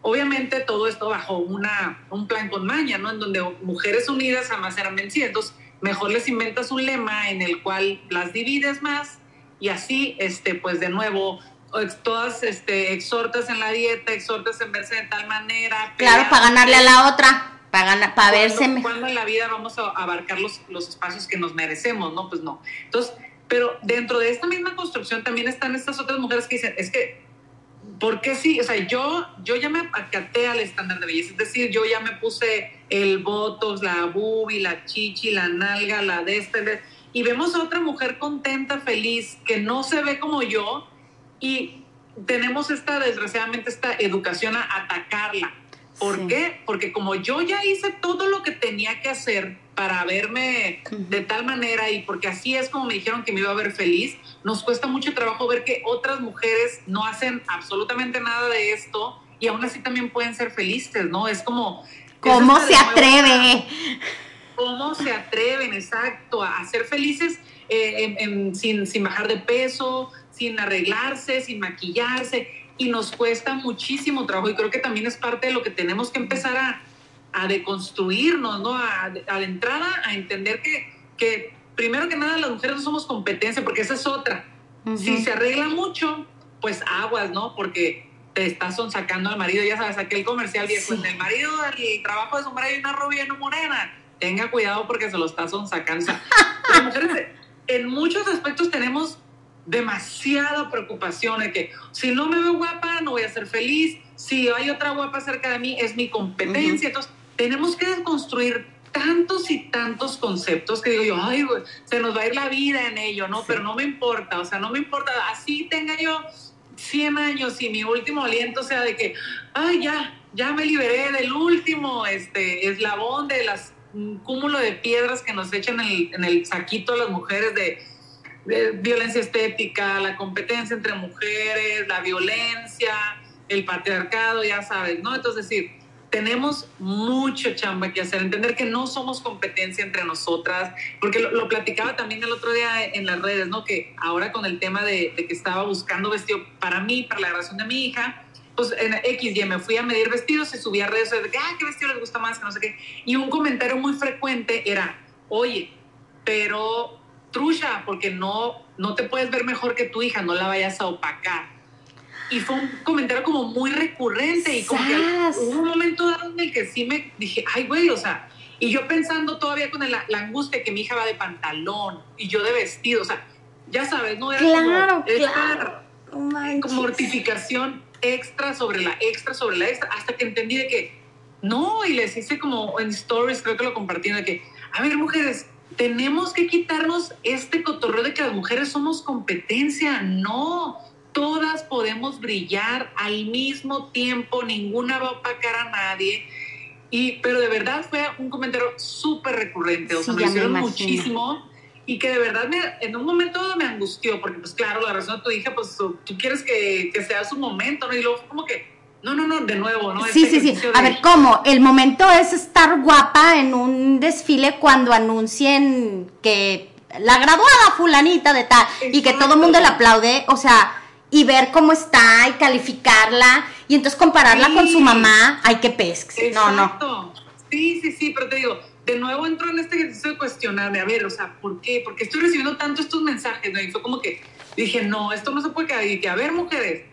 obviamente todo esto bajo una, un plan con maña, ¿no? En donde mujeres unidas jamás serán vencidas. Entonces, mejor les inventas un lema en el cual las divides más y así, este, pues de nuevo, todas este, exhortas en la dieta, exhortas en verse de tal manera. Claro, para ganarle a la otra para, para verse ¿Cuándo en la vida vamos a abarcar los, los espacios que nos merecemos? No, pues no. Entonces, pero dentro de esta misma construcción también están estas otras mujeres que dicen, es que, ¿por qué sí? O sea, yo, yo ya me acaté al estándar de belleza, es decir, yo ya me puse el botox, la bubi, la chichi, la nalga, la de este, y vemos a otra mujer contenta, feliz, que no se ve como yo, y tenemos esta, desgraciadamente, esta educación a atacarla ¿Por qué? Porque como yo ya hice todo lo que tenía que hacer para verme de tal manera y porque así es como me dijeron que me iba a ver feliz, nos cuesta mucho trabajo ver que otras mujeres no hacen absolutamente nada de esto y aún así también pueden ser felices, ¿no? Es como... ¿Cómo se atreve? ¿Cómo se atreven, exacto, a ser felices eh, sin, sin bajar de peso, sin arreglarse, sin maquillarse? y nos cuesta muchísimo trabajo y creo que también es parte de lo que tenemos que empezar a, a deconstruirnos, ¿no? A, a, la entrada a entender que, que primero que nada las mujeres no somos competencia, porque esa es otra. Si se arregla mucho, pues aguas, ¿no? Porque te estás sacando al marido, ya sabes, aquel comercial viejo, el marido, el trabajo de su marido y una rubia y una morena. Tenga cuidado porque se lo está sacando. las mujeres en muchos aspectos tenemos demasiada preocupación de que si no me veo guapa no voy a ser feliz, si hay otra guapa cerca de mí es mi competencia. Entonces, tenemos que desconstruir tantos y tantos conceptos que digo yo, ay, se nos va a ir la vida en ello, ¿no? Pero no me importa, o sea, no me importa, así tenga yo 100 años y mi último aliento sea de que, ay, ya, ya me liberé del último este, eslabón de las cúmulo de piedras que nos echan en el, en el saquito las mujeres de violencia estética, la competencia entre mujeres, la violencia, el patriarcado, ya sabes, ¿no? Entonces, decir, tenemos mucho chamba que hacer, entender que no somos competencia entre nosotras, porque lo, platicaba también el otro día en las redes, ¿no? Que ahora con el tema de, que estaba buscando vestido para mí, para la grabación de mi hija, pues en X y me fui a medir vestidos y subí a redes de que, ah, ¿qué vestido les gusta más? Que no sé qué. Y un comentario muy frecuente era, oye, pero trucha, porque no, no te puedes ver mejor que tu hija, no la vayas a opacar. Y fue un comentario como muy recurrente y como que hubo un momento dado en el que sí me dije, ay, güey, o sea, y yo pensando todavía con la, angustia que mi hija va de pantalón y yo de vestido, o sea, ya sabes, ¿no? Era claro, claro. como mortificación extra sobre la extra sobre la extra, hasta que entendí de que no, y les hice como en stories, creo que lo compartí, de que, a ver, mujeres, tenemos que quitarnos este cotorreo de que las mujeres somos competencia. No, todas podemos brillar al mismo tiempo, ninguna va a opacar a nadie. Y, pero de verdad fue un comentario súper recurrente, o sea, me hicieron muchísimo y que de verdad me, en un momento me angustió, porque pues claro, la razón de tu hija, pues tú, quieres que, que, sea su momento, ¿no? Y luego como que no, no, no, de nuevo, ¿no? Sí, sí, sí. A ver, ¿cómo? El momento es estar guapa en un desfile cuando anuncien que la graduada fulanita de tal, y que todo el mundo le aplaude, o sea, y ver cómo está y calificarla, y entonces compararla con su mamá, ay, qué pesca. No, no. Sí, sí, sí, pero te digo, de nuevo entro en este ejercicio de cuestionarme, a ver, o sea, ¿por qué? Porque estoy recibiendo tanto estos mensajes, ¿no? Y fue como que dije, no, esto no se puede quedar. Y que, a ver, mujeres,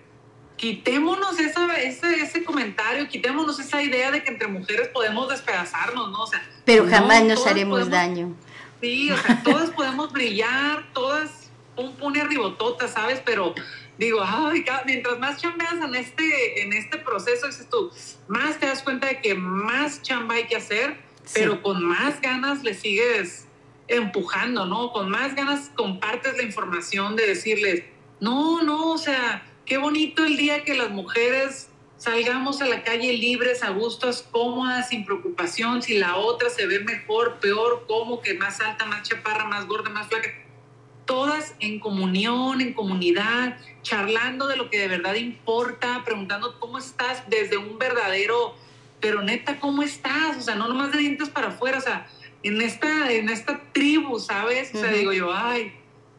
quitémonos esa, ese, ese comentario, quitémonos esa idea de que entre mujeres podemos despedazarnos, ¿no? O sea, pero jamás nos haremos daño. Sí, o sea, todas podemos brillar, todas, un pone ribotota, ¿sabes? Pero digo, ay, mientras más chambeas en este, en este proceso, dices tú, más te das cuenta de que más chamba hay que hacer, pero con más ganas le sigues empujando, ¿no? Con más ganas compartes la información de decirles, no, no, o sea, qué bonito el día que las mujeres salgamos a la calle libres, a gustos, cómodas, sin preocupación, si la otra se ve mejor, peor, cómo, que más alta, más chaparra, más gorda, más flaca. Todas en comunión, en comunidad, charlando de lo que de verdad importa, preguntando cómo estás desde un verdadero, pero neta, ¿cómo estás? O sea, no nomás de dientes para afuera, o sea, en esta, en esta tribu, ¿sabes? O sea, digo yo, ay,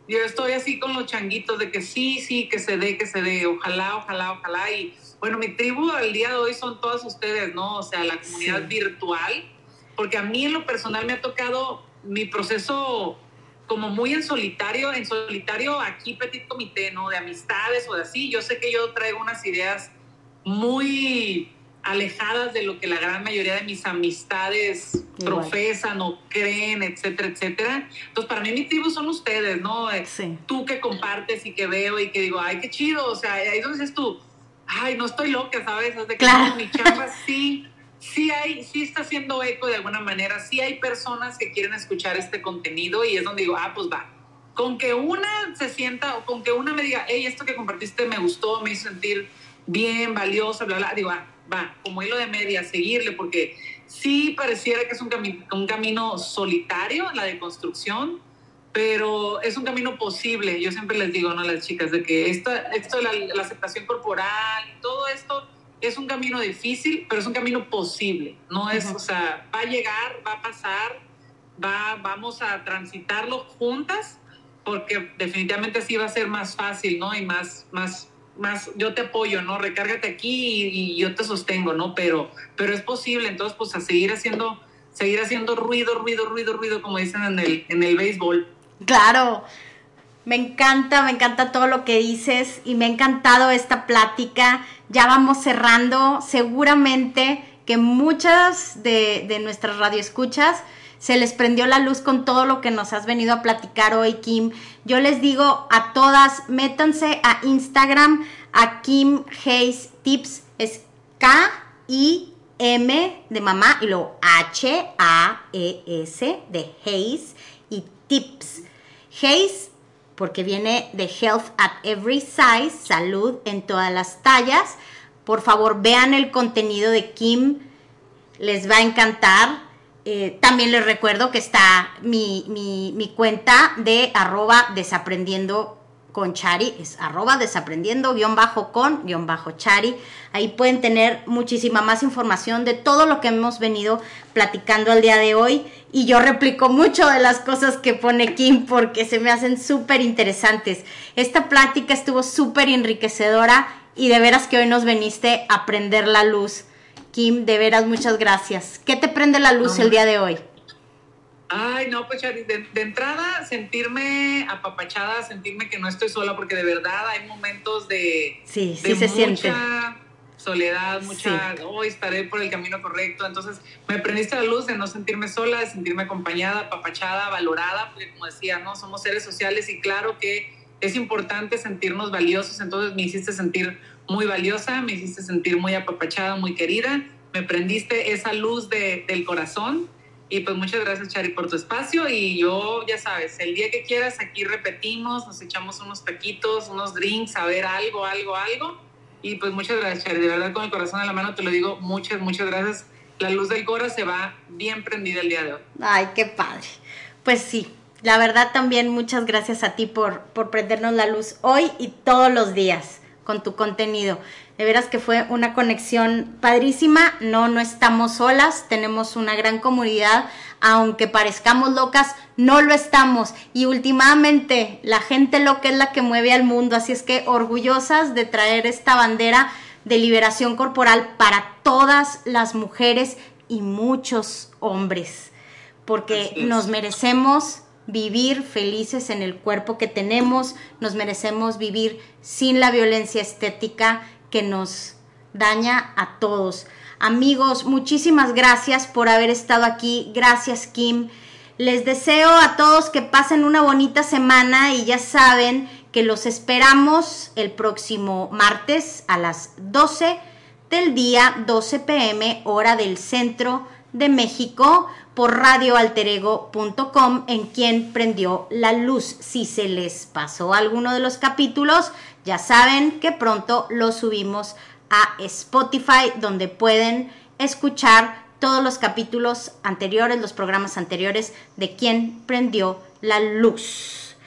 yo estoy así con los changuitos de que sí, sí, que se dé, que se dé, ojalá, ojalá, ojalá. Y bueno, mi tribu al día de hoy son todas ustedes, ¿no? O sea, la comunidad virtual, porque a mí en lo personal me ha tocado mi proceso como muy en solitario, en solitario aquí petit comité, ¿no? De amistades o de así. Yo sé que yo traigo unas ideas muy alejadas de lo que la gran mayoría de mis amistades profesan o creen, etcétera, etcétera. Entonces, para mí mi tribu son ustedes, ¿no? Eh, tú que compartes y que veo y que digo, ay, qué chido, o sea, ahí donde dices tú, ay, no estoy loca, ¿sabes? Es de que mi chamba sí, sí hay, sí está haciendo eco de alguna manera, sí hay personas que quieren escuchar este contenido y es donde digo, ah, pues va. Con que una se sienta, o con que una me diga, hey, esto que compartiste me gustó, me hizo sentir bien, valiosa, bla, bla, digo, ah, va, como hilo de media, seguirle, porque sí pareciera que es un, un camino solitario, la de construcción, pero es un camino posible. Yo siempre les digo ¿no? a las chicas de que esto, esto la, la aceptación corporal, todo esto es un camino difícil, pero es un camino posible. No es, o sea, va a llegar, va a pasar, va, vamos a transitarlo juntas, porque definitivamente así va a ser más fácil, ¿no? Y más, más, más, yo te apoyo, ¿no? Recárgate aquí y, yo te sostengo, ¿no? Pero, pero es posible, entonces, pues a seguir haciendo, seguir haciendo ruido, ruido, ruido, ruido, como dicen en el, en el béisbol. Claro, me encanta, me encanta todo lo que dices y me ha encantado esta plática. Ya vamos cerrando. Seguramente que muchas de, de nuestras radioescuchas se les prendió la luz con todo lo que nos has venido a platicar hoy, Kim. Yo les digo a todas, métanse a Instagram, a Kim Hayes Tips. Es K-I-M de mamá y luego H-A-E-S de Hayes y Tips. Hayes porque viene de Health at Every Size, salud en todas las tallas. Por favor, vean el contenido de Kim, les va a encantar. Eh, también les recuerdo que está mi, mi, mi cuenta de arroba desaprendiendo con Chari, es arroba desaprendiendo guion bajo con guion bajo Chari. Ahí pueden tener muchísima más información de todo lo que hemos venido platicando al día de hoy. Y yo replico mucho de las cosas que pone Kim porque se me hacen súper interesantes. Esta plática estuvo súper enriquecedora y de veras que hoy nos veniste a prender la luz. Kim, de veras muchas gracias. ¿Qué te prende la luz el día de hoy? Ay, no, pues de, entrada sentirme apapachada, sentirme que no estoy sola, porque de verdad hay momentos de, sí, sí se mucha soledad, mucha, hoy estaré por el camino correcto. Entonces me prendiste la luz de no sentirme sola, de sentirme acompañada, apapachada, valorada, porque como decía, no somos seres sociales y claro que es importante sentirnos valiosos. Entonces me hiciste sentir muy valiosa, me hiciste sentir muy apapachada, muy querida. Me prendiste esa luz de, del corazón y pues muchas gracias, Chari, por tu espacio. Y yo, ya sabes, el día que quieras, aquí repetimos, nos echamos unos taquitos, unos drinks, a ver algo, algo, algo. Y pues muchas gracias, Chari. De verdad, con el corazón en la mano te lo digo, muchas, muchas gracias. La luz del cora se va bien prendida el día de hoy. Ay, qué padre. Pues sí, la verdad también muchas gracias a ti por, por prendernos la luz hoy y todos los días con tu contenido. De veras que fue una conexión padrísima. No, no estamos solas, tenemos una gran comunidad. Aunque parezcamos locas, no lo estamos. Y últimamente, la gente loca es la que mueve al mundo. Así es que orgullosas de traer esta bandera de liberación corporal para todas las mujeres y muchos hombres. Porque nos merecemos vivir felices en el cuerpo que tenemos, nos merecemos vivir sin la violencia estética que nos daña a todos. Amigos, muchísimas gracias por haber estado aquí. Gracias, Kim. Les deseo a todos que pasen una bonita semana y ya saben que los esperamos el próximo martes a las 12 del día, 12 pm, hora del centro de México por radioalterego.com en quien prendió la luz. Si se les pasó alguno de los capítulos, ya saben que pronto lo subimos a Spotify donde pueden escuchar todos los capítulos anteriores, los programas anteriores de quien prendió la luz.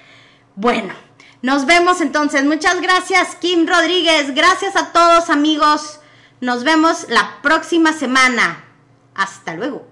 Bueno, nos vemos entonces. Muchas gracias Kim Rodríguez. Gracias a todos amigos. Nos vemos la próxima semana. Hasta luego.